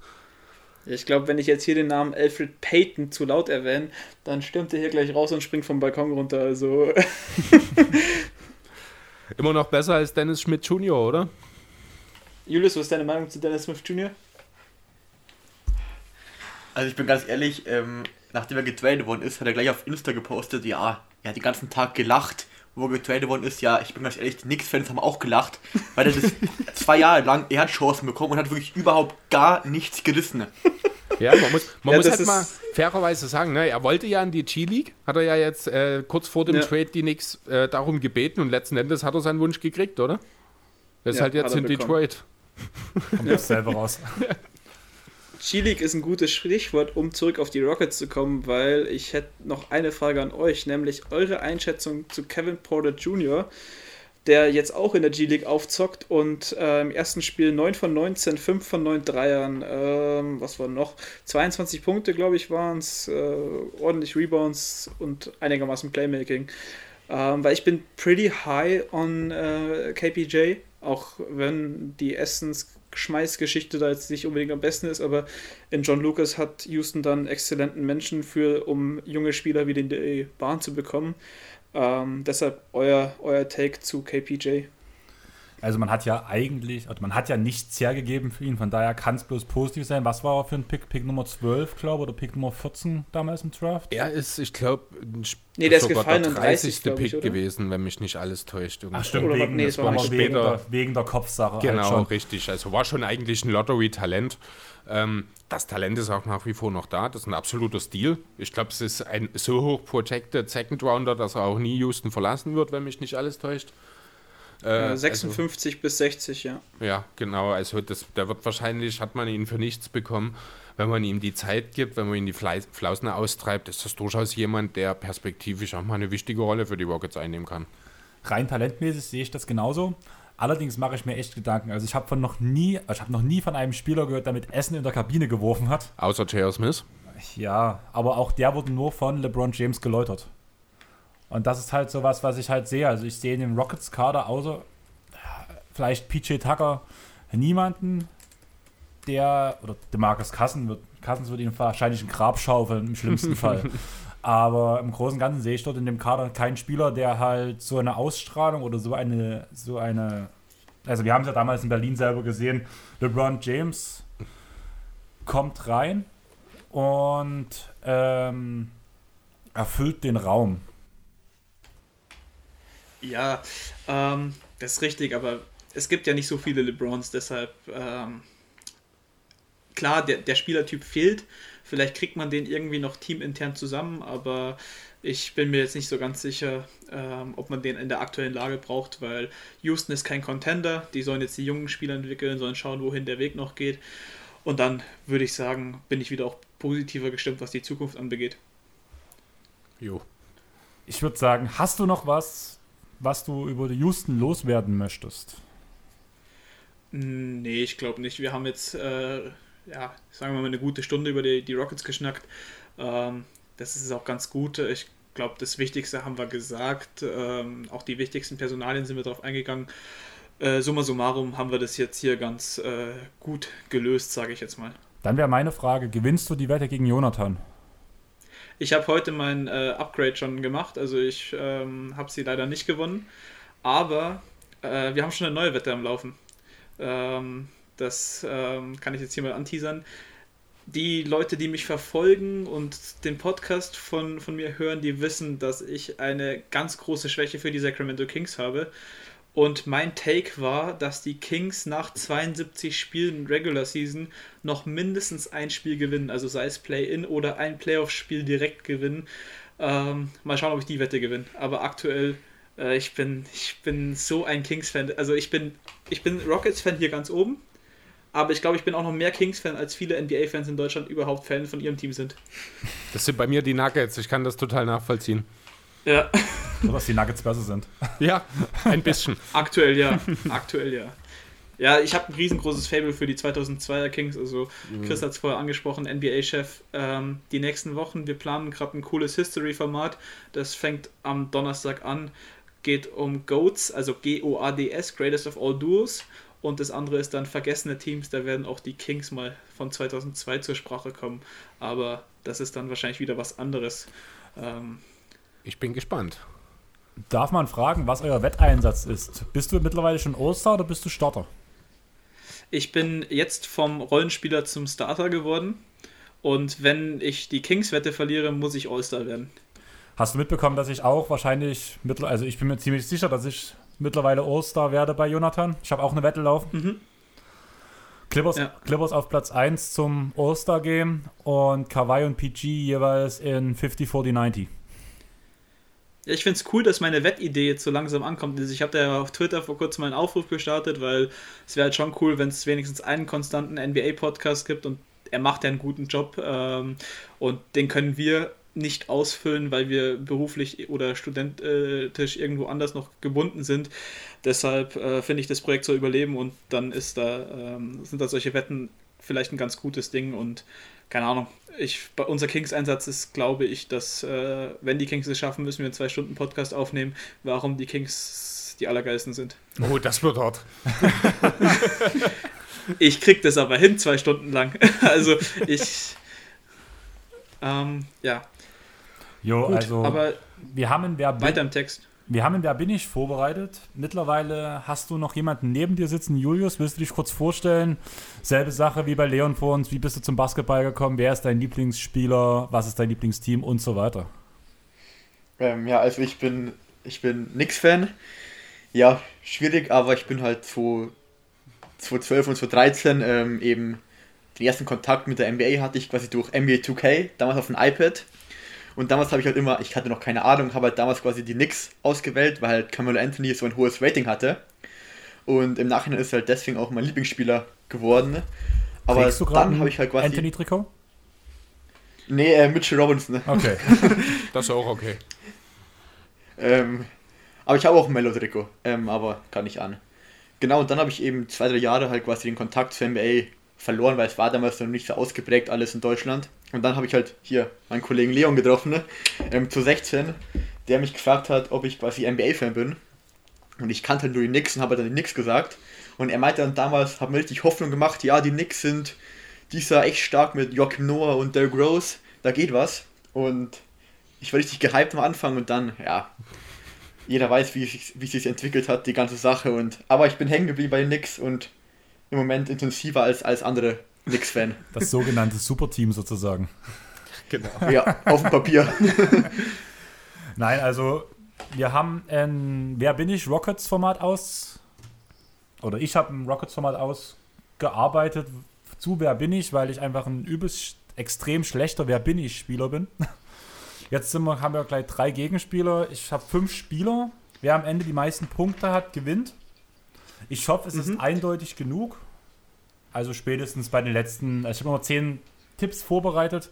Ich glaube, wenn ich jetzt hier den Namen Alfred Payton zu laut erwähne, dann stürmt er hier gleich raus und springt vom Balkon runter. Also. immer noch besser als Dennis Schmidt Jr., oder? Julius, was ist deine Meinung zu Dennis Smith Jr.? Also ich bin ganz ehrlich, ähm, nachdem er getradet worden ist, hat er gleich auf Insta gepostet, ja, er hat den ganzen Tag gelacht wo getradet worden ist, ja, ich bin ganz ehrlich, die Knicks-Fans haben auch gelacht, weil er das zwei Jahre lang, er hat Chancen bekommen und hat wirklich überhaupt gar nichts gerissen. Ja, man muss, man ja, muss halt mal fairerweise sagen, ne, er wollte ja in die G-League, hat er ja jetzt äh, kurz vor dem ja. Trade die Knicks äh, darum gebeten und letzten Endes hat er seinen Wunsch gekriegt, oder? Er ist ja, halt jetzt in bekommen. Detroit. Kommt ja. selber raus. G-League ist ein gutes Stichwort, um zurück auf die Rockets zu kommen, weil ich hätte noch eine Frage an euch, nämlich eure Einschätzung zu Kevin Porter Jr., der jetzt auch in der G-League aufzockt und äh, im ersten Spiel 9 von 19, 5 von 9 Dreiern, ähm, was war noch? 22 Punkte, glaube ich, waren es, äh, ordentlich Rebounds und einigermaßen Playmaking. Ähm, weil ich bin pretty high on äh, KPJ, auch wenn die Essens Schmeißgeschichte da jetzt nicht unbedingt am besten ist, aber in John Lucas hat Houston dann exzellenten Menschen für, um junge Spieler wieder in die Bahn zu bekommen. Ähm, deshalb euer, euer Take zu KPJ. Also man hat ja eigentlich, also man hat ja nichts hergegeben für ihn, von daher kann es bloß positiv sein. Was war er für ein Pick? Pick Nummer 12, glaube ich, oder Pick Nummer 14 damals im Draft? Er ist, ich glaube, nee, der sogar der 30. 30. Pick ich, gewesen, wenn mich nicht alles täuscht. Ach stimmt, Oder wegen, nee, das es war mal wegen, später. der, wegen der Kopfsache. Genau, halt schon. richtig. Also war schon eigentlich ein Lottery-Talent. Ähm, das Talent ist auch nach wie vor noch da. Das ist ein absoluter Stil. Ich glaube, es ist ein so hoch protected Second Rounder, dass er auch nie Houston verlassen wird, wenn mich nicht alles täuscht. Äh, 56 bis 60, ja. Also, ja, genau. Also das, der wird wahrscheinlich, hat man ihn für nichts bekommen. Wenn man ihm die Zeit gibt, wenn man ihn die Flausen austreibt, ist das durchaus jemand, der perspektivisch auch mal eine wichtige Rolle für die Rockets einnehmen kann. Rein talentmäßig sehe ich das genauso. Allerdings mache ich mir echt Gedanken. Also ich habe von noch nie, ich habe noch nie von einem Spieler gehört, der mit Essen in der Kabine geworfen hat. Außer J.R. Smith. Ja, aber auch der wurde nur von LeBron James geläutert. Und das ist halt sowas, was ich halt sehe. Also ich sehe in dem Rockets-Kader außer vielleicht PJ Tucker niemanden, der, oder DeMarcus Cousins wird, Cousins wird ihn wahrscheinlich ein Grab schaufeln im schlimmsten Fall. Aber im Großen und Ganzen sehe ich dort in dem Kader keinen Spieler, der halt so eine Ausstrahlung oder so eine, so eine, also wir haben es ja damals in Berlin selber gesehen, LeBron James kommt rein und ähm, erfüllt den Raum. Ja, ähm, das ist richtig, aber es gibt ja nicht so viele LeBrons, deshalb ähm, klar, der, der Spielertyp fehlt. Vielleicht kriegt man den irgendwie noch teamintern zusammen, aber ich bin mir jetzt nicht so ganz sicher, ähm, ob man den in der aktuellen Lage braucht, weil Houston ist kein Contender. Die sollen jetzt die jungen Spieler entwickeln, sollen schauen, wohin der Weg noch geht. Und dann würde ich sagen, bin ich wieder auch positiver gestimmt, was die Zukunft anbegeht. Jo. Ich würde sagen, hast du noch was, was du über die Houston loswerden möchtest? Nee, ich glaube nicht. Wir haben jetzt, äh, ja, sagen wir mal, eine gute Stunde über die, die Rockets geschnackt. Ähm, das ist auch ganz gut. Ich glaube, das Wichtigste haben wir gesagt. Ähm, auch die wichtigsten Personalien sind wir darauf eingegangen. Äh, summa summarum haben wir das jetzt hier ganz äh, gut gelöst, sage ich jetzt mal. Dann wäre meine Frage, gewinnst du die Wette gegen Jonathan? Ich habe heute mein äh, Upgrade schon gemacht, also ich ähm, habe sie leider nicht gewonnen. Aber äh, wir haben schon eine neue Wette am Laufen. Ähm, das ähm, kann ich jetzt hier mal anteasern. Die Leute, die mich verfolgen und den Podcast von, von mir hören, die wissen, dass ich eine ganz große Schwäche für die Sacramento Kings habe. Und mein Take war, dass die Kings nach 72 Spielen Regular Season noch mindestens ein Spiel gewinnen, also sei es Play-In oder ein Playoff-Spiel direkt gewinnen. Ähm, mal schauen, ob ich die Wette gewinne. Aber aktuell, äh, ich, bin, ich bin so ein Kings-Fan. Also ich bin, ich bin Rockets-Fan hier ganz oben. Aber ich glaube, ich bin auch noch mehr Kings-Fan, als viele NBA-Fans in Deutschland überhaupt Fan von ihrem Team sind. Das sind bei mir die Nuggets. Ich kann das total nachvollziehen. Ja. Dass die Nuggets besser sind. Ja, ein bisschen. Aktuell ja. Aktuell ja. Ja, ich habe ein riesengroßes Fable für die 2002er Kings. Also, Chris hat es vorher angesprochen, NBA-Chef. Ähm, die nächsten Wochen, wir planen gerade ein cooles History-Format. Das fängt am Donnerstag an. Geht um GOATs, also G-O-A-D-S, Greatest of All Duos. Und das andere ist dann vergessene Teams. Da werden auch die Kings mal von 2002 zur Sprache kommen. Aber das ist dann wahrscheinlich wieder was anderes. Ähm, Ich bin gespannt. Darf man fragen, was euer Wetteinsatz ist? Bist du mittlerweile schon All-Star oder bist du Starter? Ich bin jetzt vom Rollenspieler zum Starter geworden. Und wenn ich die Kings-Wette verliere, muss ich All-Star werden. Hast du mitbekommen, dass ich auch wahrscheinlich, also ich bin mir ziemlich sicher, dass ich mittlerweile All-Star werde bei Jonathan. Ich habe auch eine Wette laufen. Mhm. Clippers, Ja. Clippers auf Platz 1 zum All-Star-Game und Kawhi und PG jeweils in 50-40-90. Ja, ich finde es cool, dass meine Wettidee jetzt so langsam ankommt. Also ich habe da ja auf Twitter vor kurzem mal einen Aufruf gestartet, weil es wäre halt schon cool, wenn es wenigstens einen konstanten NBA-Podcast gibt und er macht ja einen guten Job ähm, und den können wir nicht ausfüllen, weil wir beruflich oder studentisch irgendwo anders noch gebunden sind. Deshalb äh, finde ich, das Projekt soll überleben und dann ist da, ähm, sind da solche Wetten vielleicht ein ganz gutes Ding und keine Ahnung. Ich, bei unser Kings-Einsatz ist, glaube ich, dass äh, wenn die Kings es schaffen, müssen wir einen zwei Stunden Podcast aufnehmen, warum die Kings die allergeilsten sind. Oh, das wird hart. ich krieg das aber hin, zwei Stunden lang. also ich, ähm, ja. Jo, Gut, also aber wir haben in Wer bin, weiter im Text. Wir haben in Wer bin ich vorbereitet. Mittlerweile hast du noch jemanden neben dir sitzen. Julius, willst du dich kurz vorstellen? Selbe Sache wie bei Leon vor uns. Wie bist du zum Basketball gekommen? Wer ist dein Lieblingsspieler? Was ist dein Lieblingsteam und so weiter? Ähm, ja, also ich bin, ich bin Nix-Fan. Ja, schwierig, aber ich bin halt 2012 und 2013 ähm, eben den ersten Kontakt mit der NBA hatte ich quasi durch NBA 2K, damals auf dem iPad. Und damals habe ich halt immer, ich hatte noch keine Ahnung, habe halt damals quasi die Knicks ausgewählt, weil halt Carmelo Anthony so ein hohes Rating hatte. Und im Nachhinein ist er halt deswegen auch mein Lieblingsspieler geworden. Aber dann habe ich halt quasi. Anthony-Trikot? Nee, äh, Mitchell Robinson. Okay. Das ist auch okay. Ähm, aber ich habe auch ein Mello-Trikot, ähm, aber kann ich an. Genau, und dann habe ich eben zwei, drei Jahre halt quasi den Kontakt zur NBA verloren, weil es war damals noch nicht so ausgeprägt alles in Deutschland. Und dann habe ich halt hier meinen Kollegen Leon getroffen, ähm, zu 16, der mich gefragt hat, ob ich quasi NBA-Fan bin. Und ich kannte halt nur die Knicks und habe dann die Knicks gesagt. Und er meinte dann damals, hat mir richtig Hoffnung gemacht, ja, die Knicks sind dieser echt stark mit Joachim Noah und Derrick Rose, da geht was. Und ich war richtig gehypt am Anfang und dann, ja, jeder weiß, wie es wie sich entwickelt hat, die ganze Sache. Und, aber ich bin hängen geblieben bei den Knicks und im Moment intensiver als, als andere Knicks-Fan. Das sogenannte Superteam sozusagen. Genau. Ja, auf dem Papier. Nein, also wir haben ein Wer bin ich Rockets-Format aus. Oder ich habe ein Rockets-Format ausgearbeitet zu Wer bin ich, weil ich einfach ein übelst extrem schlechter Wer bin ich Spieler bin. Jetzt sind wir, haben wir gleich drei Gegenspieler. Ich habe fünf Spieler. Wer am Ende die meisten Punkte hat, gewinnt. Ich hoffe, es ist eindeutig genug. Also spätestens bei den letzten, also ich habe noch zehn Tipps vorbereitet.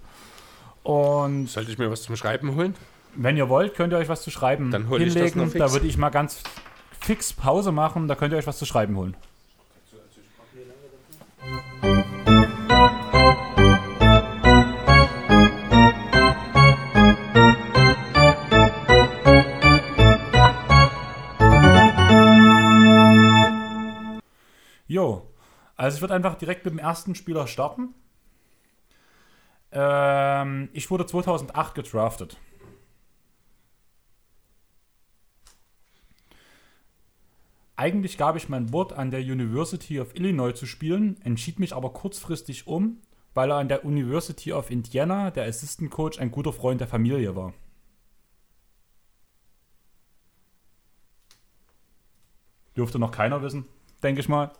Und Sollte ich mir was zum Schreiben holen? wenn ihr wollt, könnt ihr euch was zu schreiben Dann hol ich das noch fix. Da würde ich mal ganz fix Pause machen. Da könnt ihr euch was zu schreiben holen. Also ich würde einfach direkt mit dem ersten Spieler starten. Ähm, ich wurde 2008 gedraftet. Eigentlich gab ich mein Wort, an der University of Illinois zu spielen, entschied mich aber kurzfristig um, weil er an der University of Indiana, der Assistant Coach, ein guter Freund der Familie war. Dürfte noch keiner wissen, denke ich mal.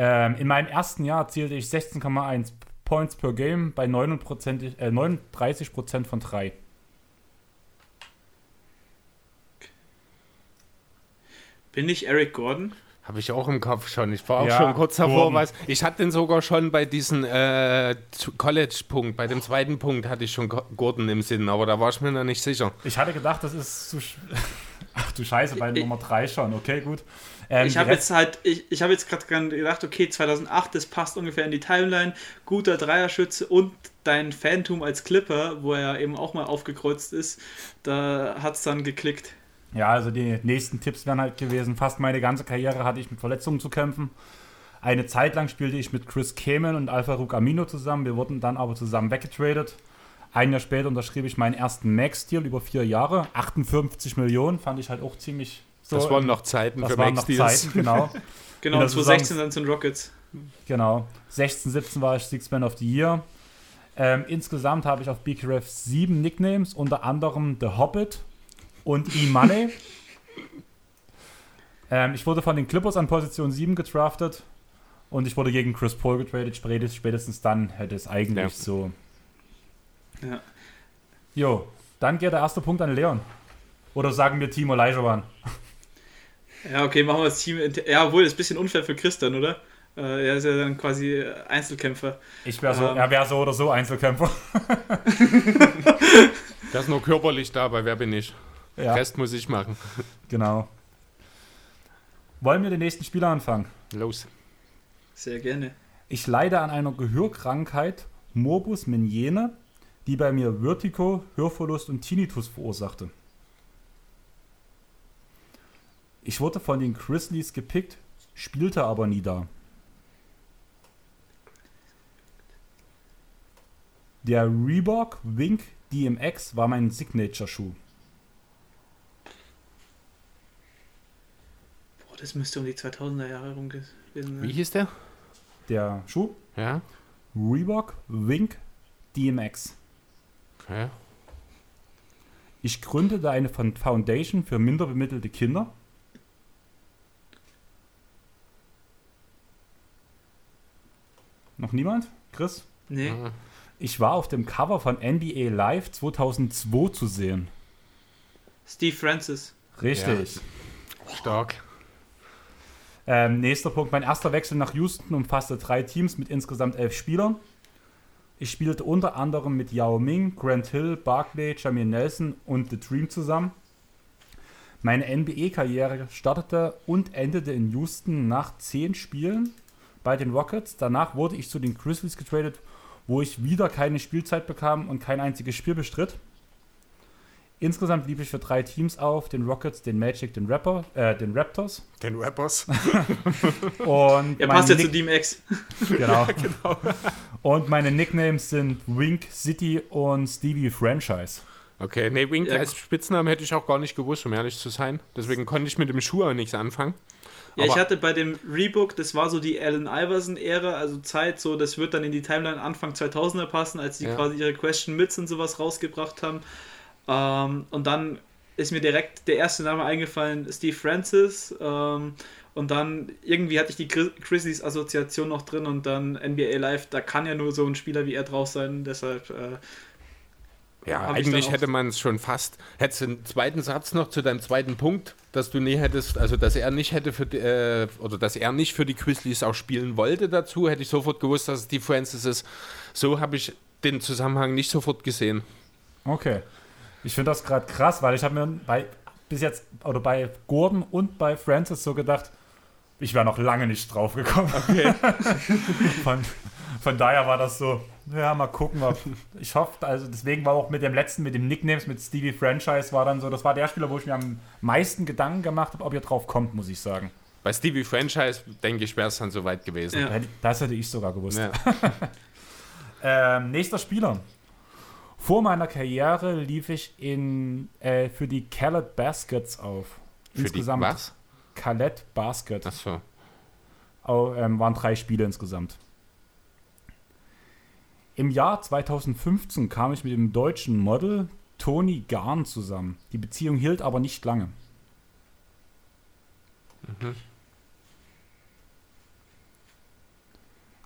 Ähm, in meinem ersten Jahr erzielte ich 16,1 Points per Game bei 39%, äh, 39% von 3. Bin ich Eric Gordon? Habe ich auch im Kopf schon. Ich war auch Ja, schon kurz davor. Was, ich hatte den sogar schon bei diesem äh, College-Punkt, bei dem zweiten Punkt hatte ich schon Go- Gordon im Sinn, aber da war ich mir noch nicht sicher. Ich hatte gedacht, das ist zu. sch- Ach du Scheiße, bei Nummer 3 schon. Okay, gut. Ähm, ich habe jetzt halt, ich, ich habe jetzt gerade gedacht, okay, 2008, das passt ungefähr in die Timeline. Guter Dreierschütze und dein Phantom als Clipper, wo er eben auch mal aufgekreuzt ist, da hat es dann geklickt. Ja, also die nächsten Tipps wären halt gewesen, fast meine ganze Karriere hatte ich mit Verletzungen zu kämpfen. Eine Zeit lang spielte ich mit Chris Kamen und Alfa Amino zusammen. Wir wurden dann aber zusammen weggetradet. Ein Jahr später unterschrieb ich meinen ersten Max-Deal über vier Jahre. 58 Millionen, fand ich halt auch ziemlich so. Das waren noch Zeiten das für waren noch Max-Deals. Zeiten, genau. Genau, In der 2016 dann den Rockets. Genau. 16, 17 war ich Six Man of the Year. Ähm, insgesamt habe ich auf BKRF sieben Nicknames, unter anderem The Hobbit und E-Money. ähm, ich wurde von den Clippers an Position 7 gedraftet und ich wurde gegen Chris Paul getradet. Spätestens, spätestens dann hätte es eigentlich Ja. so. Ja. Jo, dann geht der erste Punkt an Leon. Oder sagen wir Timo Leijovan. Ja, okay, machen wir das Team. Ja, obwohl, das ist ein bisschen unfair für Christian, oder? Äh, er ist ja dann quasi Einzelkämpfer. Ich wäre so, Ähm. er wäre so oder so Einzelkämpfer. Der ist nur körperlich da, bei wer bin ich? Ja, Rest muss ich machen. genau. Wollen wir den nächsten Spieler anfangen? Los. Sehr gerne. Ich leide an einer Gehörkrankheit, Morbus Meniere, die bei mir Vertigo, Hörverlust und Tinnitus verursachte. Ich wurde von den Grizzlies gepickt, spielte aber nie da. Der Reebok Wink DMX war mein Signature-Schuh. Boah, das müsste um die 2000er Jahre herum gewesen sein. Wie hieß der? Der Schuh Ja. Reebok Wink DMX. Okay. Ich gründete eine Foundation für minderbemittelte Kinder. Noch niemand? Chris? Nee. Ah. Ich war auf dem Cover von NBA Live 2002 zu sehen. Steve Francis. Richtig. Stark. Ähm, nächster Punkt. Mein erster Wechsel nach Houston umfasste drei Teams mit insgesamt elf Spielern. Ich spielte unter anderem mit Yao Ming, Grant Hill, Barkley, Jamie Nelson und The Dream zusammen. Meine NBA-Karriere startete und endete in Houston nach zehn Spielen bei den Rockets. Danach wurde ich zu den Grizzlies getradet, wo ich wieder keine Spielzeit bekam und kein einziges Spiel bestritt. Insgesamt lief ich für drei Teams auf: den Rockets, den Magic, den, Rapper, äh, den Raptors. Den Rappers. Und Er passt ja zu Nick- DMX. Genau. Und meine Nicknames sind Wink City und Stevie Franchise. Okay, nee, Wink Ja. als Spitznamen hätte ich auch gar nicht gewusst, um ehrlich zu sein. Deswegen konnte ich mit dem Schuh auch nichts anfangen. Ja, ich Aber- hatte bei dem Reebok, das war so die Allen Iverson-Ära, also Zeit, so, das wird dann in die Timeline Anfang 2000er passen, als die Ja. quasi ihre Question Mits und sowas rausgebracht haben. Ähm, und dann ist mir direkt der erste Name eingefallen, Steve Francis. Ähm, und dann irgendwie hatte ich die Gri- Grizzlies-Assoziation noch drin und dann NBA Live, da kann ja nur so ein Spieler wie er drauf sein, deshalb. Äh, Ja, Hab ich eigentlich hätte man es schon fast. Hättest du einen zweiten Satz noch zu deinem zweiten Punkt, dass du nie hättest, also dass er nicht hätte für die, äh, oder dass er nicht für die Grizzlies auch spielen wollte dazu, hätte ich sofort gewusst, dass es die Francis ist. So habe ich den Zusammenhang nicht sofort gesehen. Okay. Ich finde das gerade krass, weil ich habe mir bei bis jetzt oder bei Gordon und bei Francis so gedacht, ich wäre noch lange nicht drauf gekommen. von, von daher war das so, ja, mal gucken, ob ich hoffe, also deswegen war auch mit dem letzten, mit dem Nicknames, mit Stevie Franchise, war dann so, das war der Spieler, wo ich mir am meisten Gedanken gemacht habe, ob ihr drauf kommt, muss ich sagen. Bei Stevie Franchise, denke ich, wäre es dann soweit gewesen. Ja. Das hätte ich sogar gewusst. Ja. Ähm, nächster Spieler. Vor meiner Karriere lief ich in, äh, für die Khaled Baskets auf. Für die, was? Khaled Basket. Achso. Au- ähm, waren drei Spiele insgesamt. Im Jahr 2015 kam ich mit dem deutschen Model Toni Garn zusammen. Die Beziehung hielt aber nicht lange.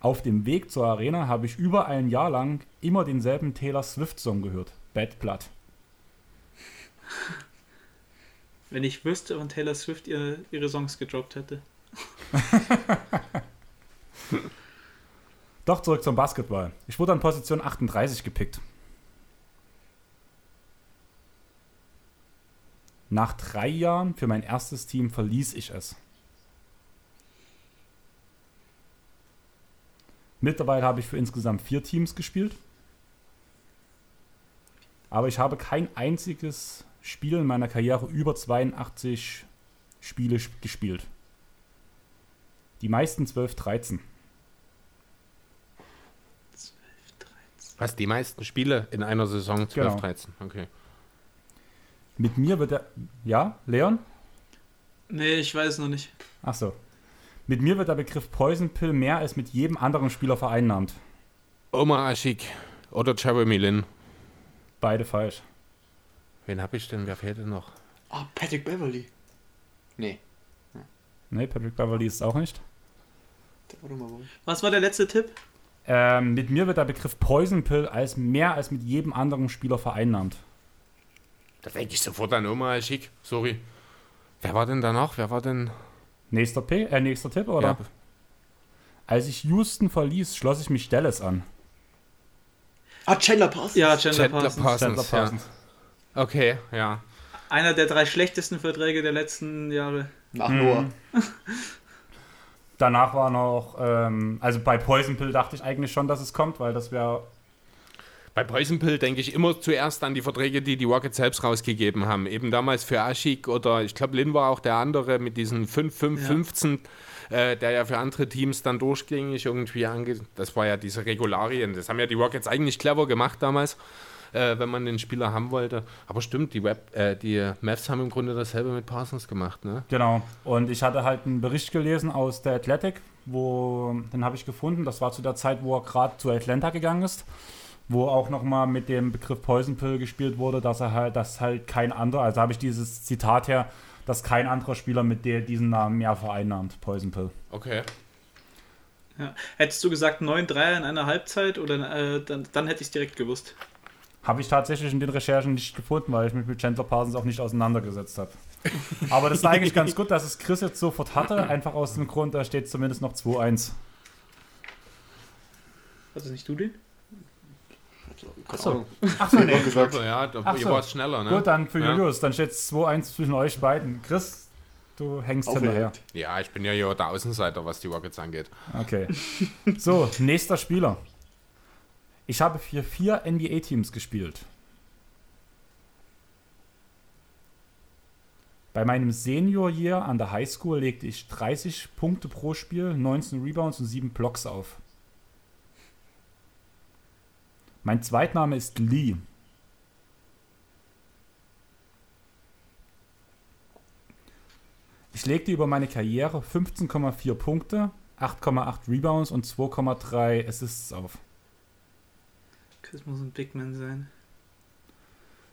Auf dem Weg zur Arena habe ich über ein Jahr lang immer denselben Taylor Swift-Song gehört. Bad Blood. wenn ich wüsste, wann Taylor Swift ihre, ihre Songs gedroppt hätte. Doch zurück zum Basketball. Ich wurde an Position 38 gepickt. Nach drei Jahren für mein erstes Team verließ ich es. Mittlerweile habe ich für insgesamt vier Teams gespielt. Aber ich habe kein einziges Spiel in meiner Karriere über 82 Spiele sp- gespielt. Die meisten 12, 13. Was, die meisten Spiele in einer Saison 12, Genau. 13? Okay. Mit mir wird der. Ja, Leon? Nee, ich weiß noch nicht. Ach so. Mit mir wird der Begriff Poison Pill mehr als mit jedem anderen Spieler vereinnahmt. Omar Ashik oder Jeremy Lin. Beide falsch. Wen habe ich denn? Wer fehlt denn noch? Ah, Patrick Beverly. Nee, Nee, Patrick Beverly ist es auch nicht. Was war der letzte Tipp? Ähm, mit mir wird der Begriff Poison Pill als mehr als mit jedem anderen Spieler vereinnahmt. Da denke ich sofort an Omar Ashik. Sorry. Wer war denn da noch? Wer war denn? Nächster, P äh, nächster Tipp, oder? Als ich Houston verließ, schloss ich mich Dallas an. Ah, Chandler Parsons. Ja, Chandler, Chandler Parsons. Parsons. Chandler ja. Parsons. Okay, ja. Einer der drei schlechtesten Verträge der letzten Jahre. Nach Mhm. Noah. Danach war noch, ähm, also bei Poison Pill dachte ich eigentlich schon, dass es kommt, weil das wäre Bei Poison Pill denke ich immer zuerst an die Verträge, die die Rockets selbst rausgegeben haben. Eben damals für Aschik oder ich glaube, Lin war auch der andere mit diesen 5-5-15, äh, der ja für andere Teams dann durchgängig irgendwie ange... Das war ja diese Regularien. Das haben ja die Rockets eigentlich clever gemacht damals, äh, wenn man den Spieler haben wollte. Aber stimmt, die, Web, äh, die Mavs haben im Grunde dasselbe mit Parsons gemacht, ne? Genau. Und ich hatte halt einen Bericht gelesen aus der Athletic, wo, den habe ich gefunden, das war zu der Zeit, wo er gerade zu Atlanta gegangen ist, wo auch nochmal mit dem Begriff Poison Pill gespielt wurde, dass er halt, dass halt kein anderer, also habe ich dieses Zitat her, dass kein anderer Spieler mit der, diesen Namen mehr vereinnahmt, Poison Pill. Okay. Ja. Hättest du gesagt 9 Dreier in einer Halbzeit oder äh, dann, dann hätte ich es direkt gewusst. Habe ich tatsächlich in den Recherchen nicht gefunden, weil ich mich mit Chandler Parsons auch nicht auseinandergesetzt habe. Aber das ist eigentlich ganz gut, dass es Chris jetzt sofort hatte, einfach aus dem Grund, da steht zumindest noch 2-1. Hattest nicht du den? Keine so. Ahnung. Achso, nee. gesagt. Also, ja, da, Ach ihr so. wart schneller, ne? Gut, dann für Ja. Julius. Dann steht es 2-1 zwischen euch beiden. Chris, du hängst hinterher. Ja, ich bin ja hier der Außenseiter, was die Rockets angeht. Okay. So, nächster Spieler. Ich habe für vier NBA-Teams gespielt. Bei meinem Senior-Year an der Highschool legte ich 30 Punkte pro Spiel, 19 Rebounds und 7 Blocks auf. Mein Zweitname ist Lee. Ich legte über meine Karriere 15,4 Punkte, 8,8 Rebounds und 2,3 Assists auf. Chris muss ein Big Man sein.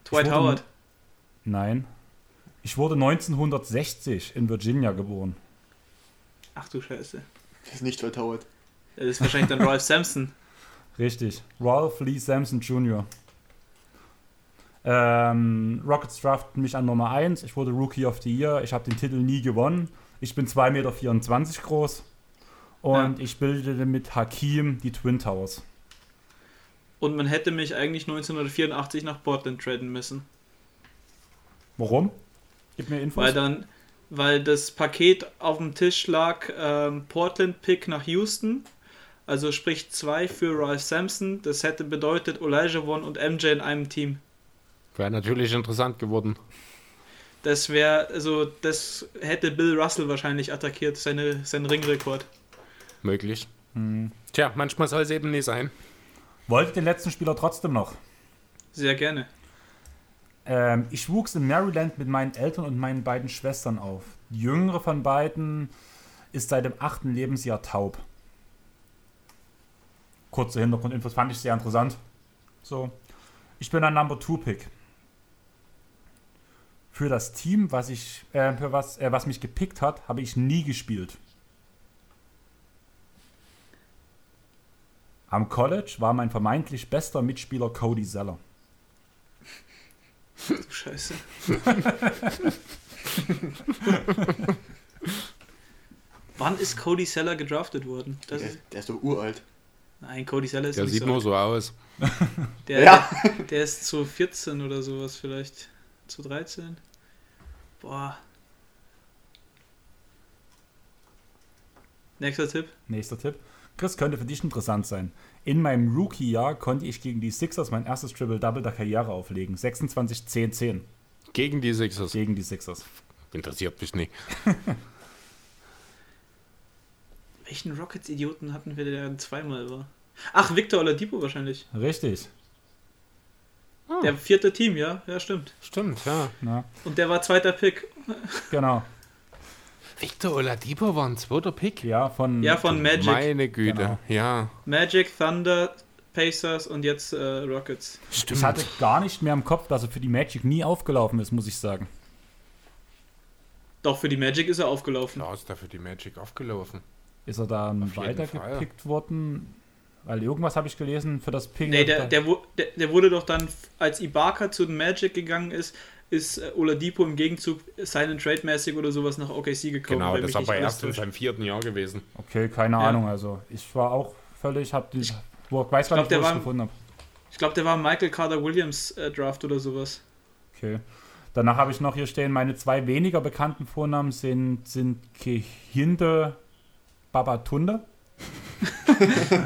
Dwight wurde- Howard. Nein. Ich wurde 1960 in Virginia geboren. Ach du Scheiße. Das ist nicht Dwight Howard. Das ist wahrscheinlich dann Ralph Sampson. Richtig. Ralph Lee Sampson Jr. Ähm, Rockets draften mich an Nummer 1. Ich wurde Rookie of the Year. Ich habe den Titel nie gewonnen. Ich bin 2,24 Meter groß. Und ich bildete mit Hakim die Twin Towers. Und man hätte mich eigentlich 1984 nach Portland traden müssen. Warum? Gib mir Infos. Weil dann, weil das Paket auf dem Tisch lag, ähm, Portland-Pick nach Houston. Also sprich zwei für Ralph Sampson. Das hätte bedeutet Elijah One und MJ in einem Team. Wäre natürlich interessant geworden. Das wäre, also das hätte Bill Russell wahrscheinlich attackiert, seine, sein Ringrekord. Möglich. Hm. Tja, manchmal soll es eben nicht sein. Wollte den letzten Spieler trotzdem noch. Sehr gerne. Ähm, ich wuchs in Maryland mit meinen Eltern und meinen beiden Schwestern auf. Die jüngere von beiden ist seit dem achten Lebensjahr taub. Kurze Hintergrundinfos fand ich sehr interessant. So. Ich bin ein Number 2 Pick. Für das Team, was ich, äh, für was, äh, was mich gepickt hat, habe ich nie gespielt. Am College war mein vermeintlich bester Mitspieler Cody Zeller. Du Scheiße. Wann ist Cody Seller gedraftet worden? Das Der, ist, der ist doch uralt. nein, Cody Seller ist Der nicht sieht so nur so aus. Der, Ja. der, der ist zu 14 oder sowas vielleicht. Zu 13. Boah. Nächster Tipp. Nächster Tipp. Chris könnte für dich interessant sein. In meinem Rookie-Jahr konnte ich gegen die Sixers mein erstes Triple-Double der Karriere auflegen. 26, 10, 10 Gegen die Sixers. gegen die Sixers. Interessiert mich nicht. Welchen Rockets-Idioten hatten wir, der zweimal war? Ach, Victor Oladipo wahrscheinlich. Richtig. Der vierte Team, ja? Ja, stimmt. Stimmt, ja. Ja, Und der war zweiter Pick. genau. Victor Oladipo war ein zweiter Pick. Ja, von. Ja, von Magic. Meine Güte, Genau. ja. Magic, Thunder, Pacers und jetzt äh, Rockets. Stimmt. Ich hatte gar nicht mehr im Kopf, dass er für die Magic nie aufgelaufen ist, muss ich sagen. Doch, für die Magic ist er aufgelaufen. Klar ist da für die Magic aufgelaufen. Ist er dann Auf weitergepickt worden? Weil irgendwas habe ich gelesen für das Ping. Nee, der, der, der, der wurde doch dann, als Ibaka zu den Magic gegangen ist, ist äh, Oladipo im Gegenzug Sign and Trade mäßig oder sowas nach OKC gekommen. Genau, das alles erst in seinem vierten Jahr gewesen. Okay, keine Ja. Ahnung. Also ich war auch völlig, hab die, wo, weiß glaub, gar nicht, wo ich war- es gefunden habe. Ich glaube, der war Michael Carter Williams äh, Draft oder sowas. Okay. Danach habe ich noch hier stehen, meine zwei weniger bekannten Vornamen sind, sind Kehinde Babatunde.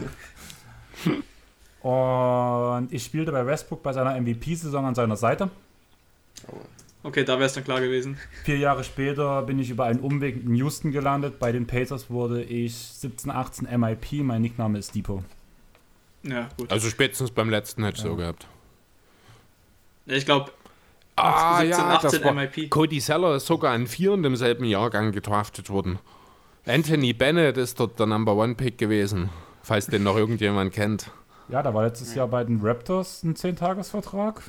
Und ich spielte bei Westbrook bei seiner MVP-Saison an seiner Seite. Okay, da wäre es dann klar gewesen. Vier Jahre später bin ich über einen Umweg in Houston gelandet. Bei den Pacers wurde ich 17, 18 MIP. Mein Nickname ist Depot. Ja, gut. Also spätestens beim letzten hätte ich Ja. so gehabt. Ich glaube, Ah, 17, ja, 18 das war, MIP. Cody Seller ist sogar an vier in demselben Jahrgang gedraftet worden. Anthony Bennett ist dort der Number One Pick gewesen, falls den noch irgendjemand kennt. Ja, da war letztes Jahr bei den Raptors ein 10-Tages-Vertrag.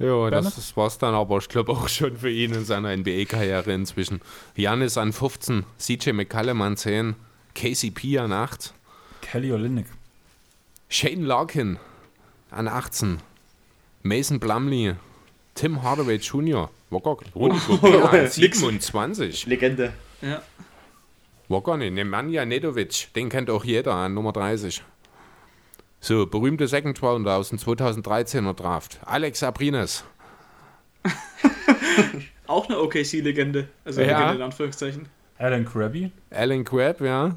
Ja, das war's dann aber, ich glaube auch schon für ihn in seiner NBA-Karriere inzwischen. Janis an 15, CJ McCallum an 10, KCP an 8, Kelly Olynyk. Shane Larkin an 18, Mason Plumlee, Tim Hardaway Jr., Walker, Rudy Gobert an nix. 27. Legende. Ja. Walker, ne, Nemanja Nedovic, den kennt auch jeder an Nummer 30. So, berühmte Second Rounder aus dem 2013er Draft. Alex Abrines. Auch eine OKC-Legende. Also Ja. Legende in Anführungszeichen. Alan Krabby. Alan Crabb, ja.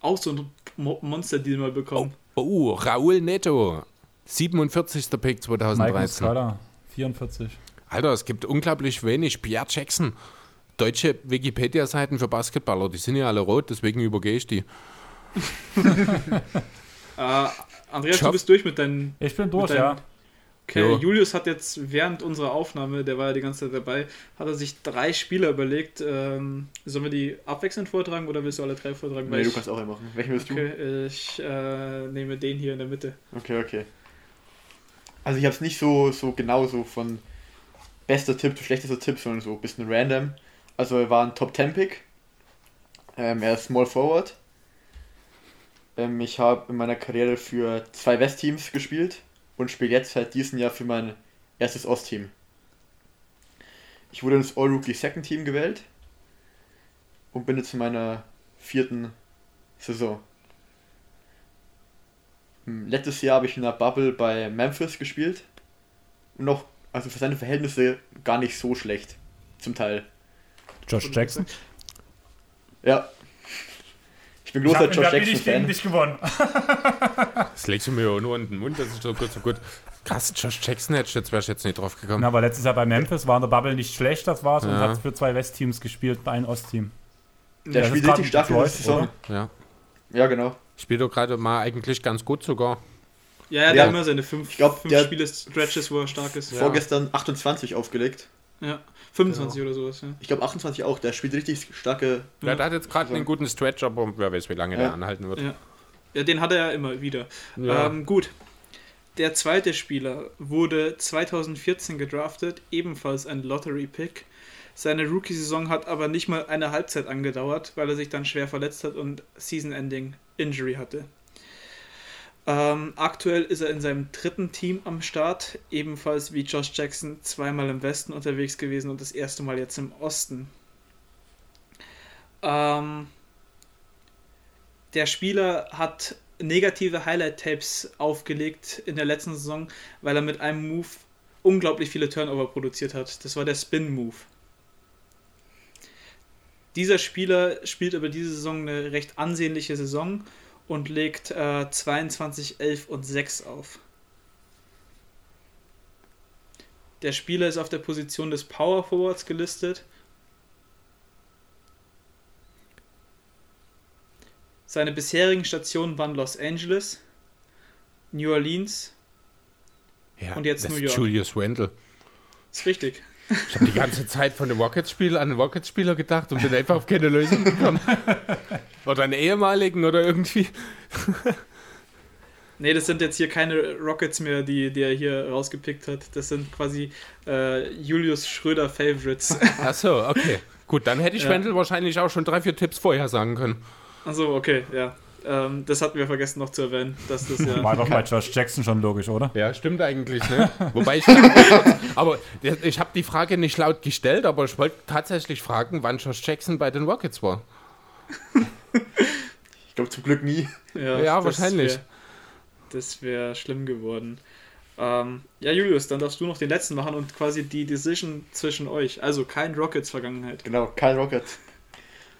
Auch so ein Mo Monster-Deal mal bekommen. Oh, Raúl Neto. 47. Pick Mike 2013. Muscala. 44. Alter, es gibt unglaublich wenig. Pierre Jackson. Deutsche Wikipedia-Seiten für Basketballer, die sind ja alle rot, deswegen übergehe ich die. Äh, Andreas, Schaff- du bist durch mit deinen. Ich bin durch, deinen ja. Okay, Jo. Julius hat jetzt während unserer Aufnahme, der war ja die ganze Zeit dabei, hat er sich drei Spieler überlegt. Ähm, sollen wir die abwechselnd vortragen oder willst du alle drei vortragen? Nee, Weil du ich, kannst auch einen machen. Welchen willst du? okay, ich äh, nehme den hier in der Mitte. Okay, okay. Also ich habe es nicht so, so genau so von bester Tipp zu schlechtester Tipp, sondern so ein bisschen random. Also er war ein Top 10 Pick. Ähm, er ist Small Forward. Ähm, ich habe in meiner Karriere für zwei West-Teams gespielt und spiele jetzt seit diesem Jahr für mein erstes Ost-Team. Ich wurde ins All-Rookie Second Team gewählt und bin jetzt in meiner vierten Saison. Hm, Letztes Jahr habe ich in der Bubble bei Memphis gespielt. Und noch, also für seine Verhältnisse gar nicht so schlecht. Zum Teil. Josh Jackson. Ja. Ich bin großer Josh Jackson-Fan. dich gewonnen. Das legst du mir ja nur in den Mund, das ist so gut, so gut. Krass, Josh Jackson hätte ich jetzt, wäre ich jetzt nicht drauf gekommen. Na, aber letztes Jahr bei Memphis war in der Bubble nicht schlecht, das war's, und Ja. hat für zwei Westteams gespielt, bei einem Ostteam. Der Das spielt richtig stark in der Saison. oder? Ja. Ja, genau. Spielt doch gerade mal eigentlich ganz gut sogar. Ja, er hat Ja. immer seine fünf, Ich glaub, fünf der- Spiele-Stretches, wo er stark ist. Vorgestern 28 aufgelegt. Ja, 25 oder sowas. Ja. Ich glaube 28 auch. Der spielt richtig starke. Ja, der hat jetzt gerade einen guten Stretch, aber wer weiß, wie lange Ja. der anhalten wird. Ja. ja, den hat er ja immer wieder. Ja. Ähm, gut. Der zweite Spieler wurde 2014 gedraftet, ebenfalls ein Lottery-Pick. Seine Rookie-Saison hat aber nicht mal eine Halbzeit angedauert, weil er sich dann schwer verletzt hat und Season-Ending-Injury hatte. Ähm, aktuell ist er in seinem dritten Team am Start, ebenfalls wie Josh Jackson zweimal im Westen unterwegs gewesen und das erste Mal jetzt im Osten. Ähm, der Spieler hat negative Highlight-Tapes aufgelegt in der letzten Saison, weil er mit einem Move unglaublich viele Turnover produziert hat. Das war der Spin-Move. Dieser Spieler spielt über diese Saison eine recht ansehnliche Saison und legt äh, 22, 11 und 6 auf. Der Spieler ist auf der Position des Power Forwards gelistet. Seine bisherigen Stationen waren Los Angeles, New Orleans. Ja, Und jetzt das New ist York. Julius Wendell. Ist richtig. Ich habe die ganze Zeit von dem Rockets-Spiel an den Rockets-Spieler gedacht und bin einfach auf keine Lösung gekommen. oder einen ehemaligen oder irgendwie. Nee, das sind jetzt hier keine Rockets mehr, die, die er hier rausgepickt hat. Das sind quasi äh, Julius Schröder Favorites. Achso, okay. Gut, dann hätte ich Ja. Wendell wahrscheinlich auch schon drei, vier Tipps vorher sagen können. Achso, okay, ja. Ähm, das hatten wir vergessen noch zu erwähnen. Dass das ja War doch bei Josh Jackson schon logisch, oder? Ja, stimmt eigentlich, ne? Wobei ich. aber ich habe die Frage nicht laut gestellt, aber ich wollte tatsächlich fragen, wann Josh Jackson bei den Rockets war. Ich glaube zum Glück nie. Ja, wahrscheinlich. Wär, das wäre schlimm geworden. Ähm, ja, Julius, dann darfst du noch den letzten machen und quasi die Decision zwischen euch. Also kein Rockets-Vergangenheit. Genau, kein Rocket.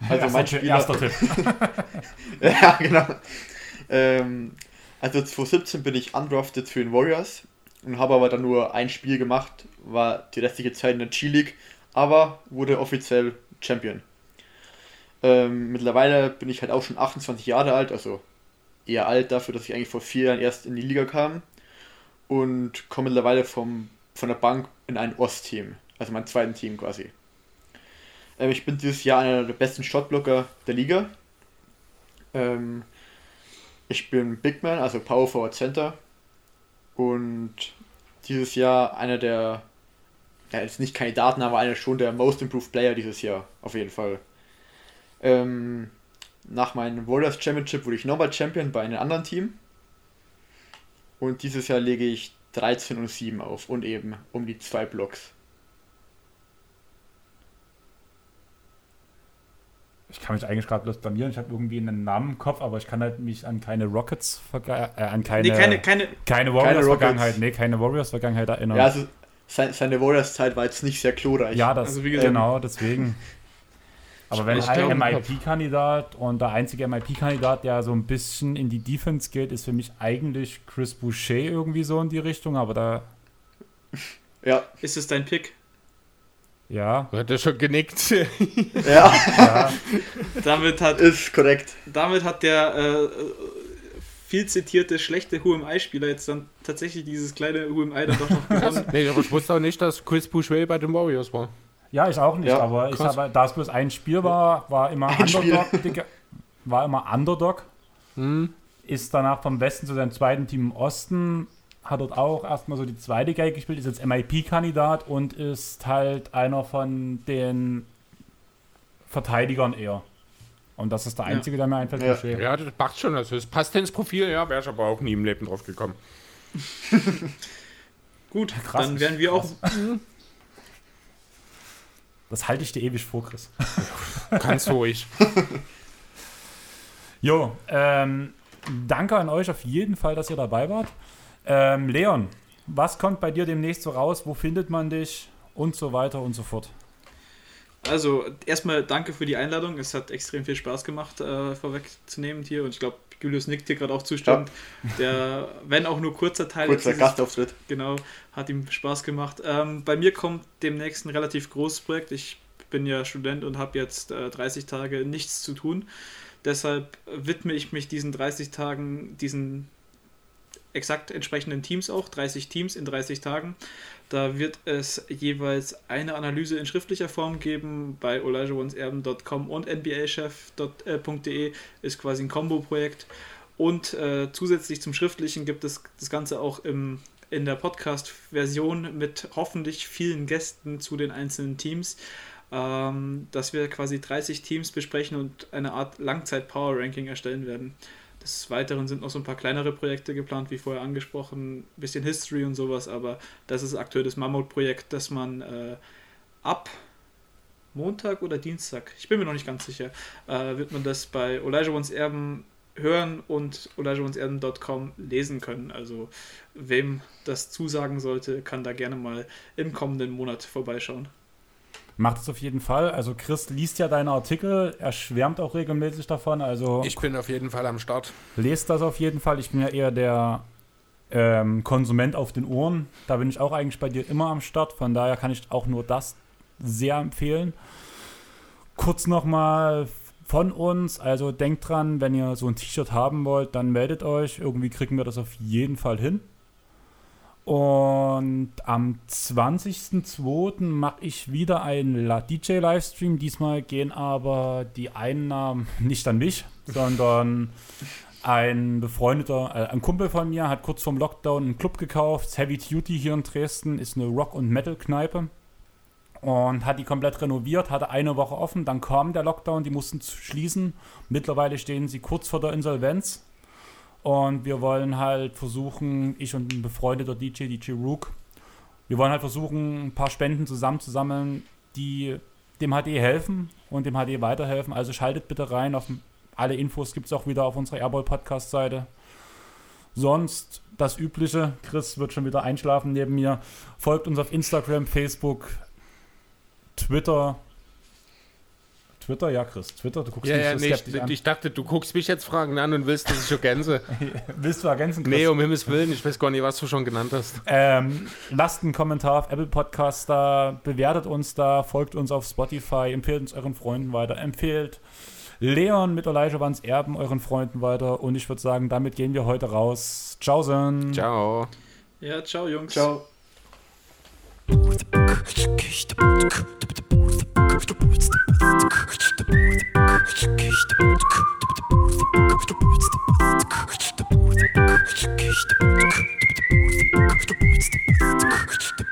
Also mein Spieler. erster Tipp. ja, genau. Ähm, also 2017 bin ich undrafted für den Warriors und habe aber dann nur ein Spiel gemacht, war die restliche Zeit in der G-League, aber wurde offiziell Champion. Ähm, mittlerweile bin ich halt auch schon 28 Jahre alt, also eher alt dafür, dass ich eigentlich vor vier Jahren erst in die Liga kam und komme mittlerweile vom, von der Bank in ein Ostteam, also mein zweiten Team quasi. Ähm, ich bin dieses Jahr einer der besten Shotblocker der Liga. Ähm, ich bin Big Man, also Power Forward Center. Und dieses Jahr einer der, ja, jetzt nicht Kandidaten, aber einer schon der Most Improved Player dieses Jahr, auf jeden Fall. Ähm, nach meinem Warriors Championship wurde ich nochmal Champion bei einem anderen Team. Und dieses Jahr lege ich 13 und 7 auf und eben um die zwei Blocks. Ich kann mich eigentlich gerade bloß blamieren. Ich habe irgendwie einen Namen im Kopf, aber ich kann halt mich an keine Rockets, äh, an keine, nee, keine, keine, keine. Warriors-Vergangenheit, nee, keine Warriors-Vergangenheit erinnern. Ja, also se- seine Warriors-Zeit war jetzt nicht sehr glorreich. Ja, das Also wie gesagt- genau, deswegen. Aber wenn Ich glaub- MIP-Kandidat und der einzige MIP-Kandidat, der so ein bisschen in die Defense geht, ist für mich eigentlich Chris Boucher irgendwie so in die Richtung, aber da, Ja, ist es dein Pick? Ja, Hat er schon genickt. ja, ja, Damit hat, ist korrekt. damit hat der äh, viel zitierte schlechte HMI-Spieler jetzt dann tatsächlich dieses kleine HMI dann doch noch gewonnen. nee, aber ich wusste auch nicht, dass Chris Boucher bei den Warriors war. ja, ich auch nicht, Ja, aber ich habe, da es bloß ein Spiel war, war immer Ein. Underdog, Digga, war immer Underdog, Hm? ist danach vom Westen zu seinem zweiten Team im Osten, hat dort auch erstmal so die zweite Geige gespielt, ist jetzt MIP-Kandidat und ist halt einer von den Verteidigern eher. Und das ist der Ja. einzige, der mir einfällt. Ja. Ja, das macht schon. Also es passt ins Profil, ja, wäre ich aber auch nie im Leben drauf gekommen. Gut, Krass, dann werden wir auch. Das halte ich dir ewig vor, Chris. Ganz ruhig. Jo, ähm, danke an euch auf jeden Fall, dass ihr dabei wart. Ähm, Leon, was kommt bei dir demnächst so raus? Wo findet man dich? Und so weiter und so fort. Also, erstmal danke für die Einladung. Es hat extrem viel Spaß gemacht, äh, vorwegzunehmen hier. Und ich glaube, Julius nickt hier gerade auch zustimmend. Der, wenn auch nur kurzer Teil Kurzer Gastauftritt. Genau, hat ihm Spaß gemacht. Ähm, bei mir kommt demnächst ein relativ großes Projekt. Ich bin ja Student und habe jetzt äh, 30 Tage nichts zu tun. Deshalb widme ich mich diesen 30 Tagen, diesen exakt entsprechenden Teams auch, 30 Teams in 30 Tagen. Da wird es jeweils eine Analyse in schriftlicher Form geben bei olajuwonserben.com und nbachef.de ist quasi ein Combo-Projekt. Und äh, zusätzlich zum Schriftlichen gibt es das Ganze auch im, in der Podcast-Version mit hoffentlich vielen Gästen zu den einzelnen Teams, ähm, dass wir quasi 30 Teams besprechen und eine Art Langzeit-Power-Ranking erstellen werden. Des Weiteren sind noch so ein paar kleinere Projekte geplant, wie vorher angesprochen, ein bisschen History und sowas, aber das ist aktuell das Mammut-Projekt, das man äh, ab Montag oder Dienstag, ich bin mir noch nicht ganz sicher, äh, wird man das bei Elijah Ones Erben hören und elijahonserben.com lesen können. Also wem das zusagen sollte, kann da gerne mal im kommenden Monat vorbeischauen. Macht es auf jeden Fall. Also Chris liest ja deine Artikel, er schwärmt auch regelmäßig davon. Also Ich bin auf jeden Fall am Start. lest das auf jeden Fall. Ich bin ja eher der ähm, Konsument auf den Ohren. Da bin ich auch eigentlich bei dir immer am Start. Von daher kann ich auch nur das sehr empfehlen. Kurz nochmal von uns. Also denkt dran, wenn ihr so ein T-Shirt haben wollt, dann meldet euch. Irgendwie kriegen wir das auf jeden Fall hin. Und am 20.02. mache ich wieder einen DJ-Livestream. Diesmal gehen aber die Einnahmen nicht an mich, sondern ein befreundeter, äh, ein Kumpel von mir hat kurz vorm Lockdown einen Club gekauft. Heavy Duty hier in Dresden ist eine Rock- und Metal-Kneipe. und hat die komplett renoviert, hatte eine Woche offen, dann kam der Lockdown, die mussten schließen. Mittlerweile stehen sie kurz vor der Insolvenz und wir wollen halt versuchen, ich und ein befreundeter DJ, DJ Rook, wir wollen halt versuchen, ein paar Spenden zusammenzusammeln, die dem HD helfen und dem HD weiterhelfen. Also schaltet bitte rein. Auf, alle Infos gibt es auch wieder auf unserer Airball Podcast-Seite. Sonst das Übliche. Chris wird schon wieder einschlafen neben mir. Folgt uns auf Instagram, Facebook, Twitter. Twitter, ja, Chris. Twitter, du guckst Ja, mich ja, so nee, skeptisch ich, an. ich dachte, du guckst mich jetzt Fragen an und willst, dass ich ergänze. Willst du ergänzen, Chris? nee, um Himmels Willen, ich weiß gar nicht, was du schon genannt hast. Ähm, lasst einen Kommentar auf Apple Podcasts da, bewertet uns da, folgt uns auf Spotify, empfehlt uns euren Freunden weiter, empfehlt Leon mit Elijah Wanns Erben euren Freunden weiter und ich würde sagen, damit gehen wir heute raus. Ciao, Sen. Ciao. Ja, ciao, Jungs. Ciao. Stop.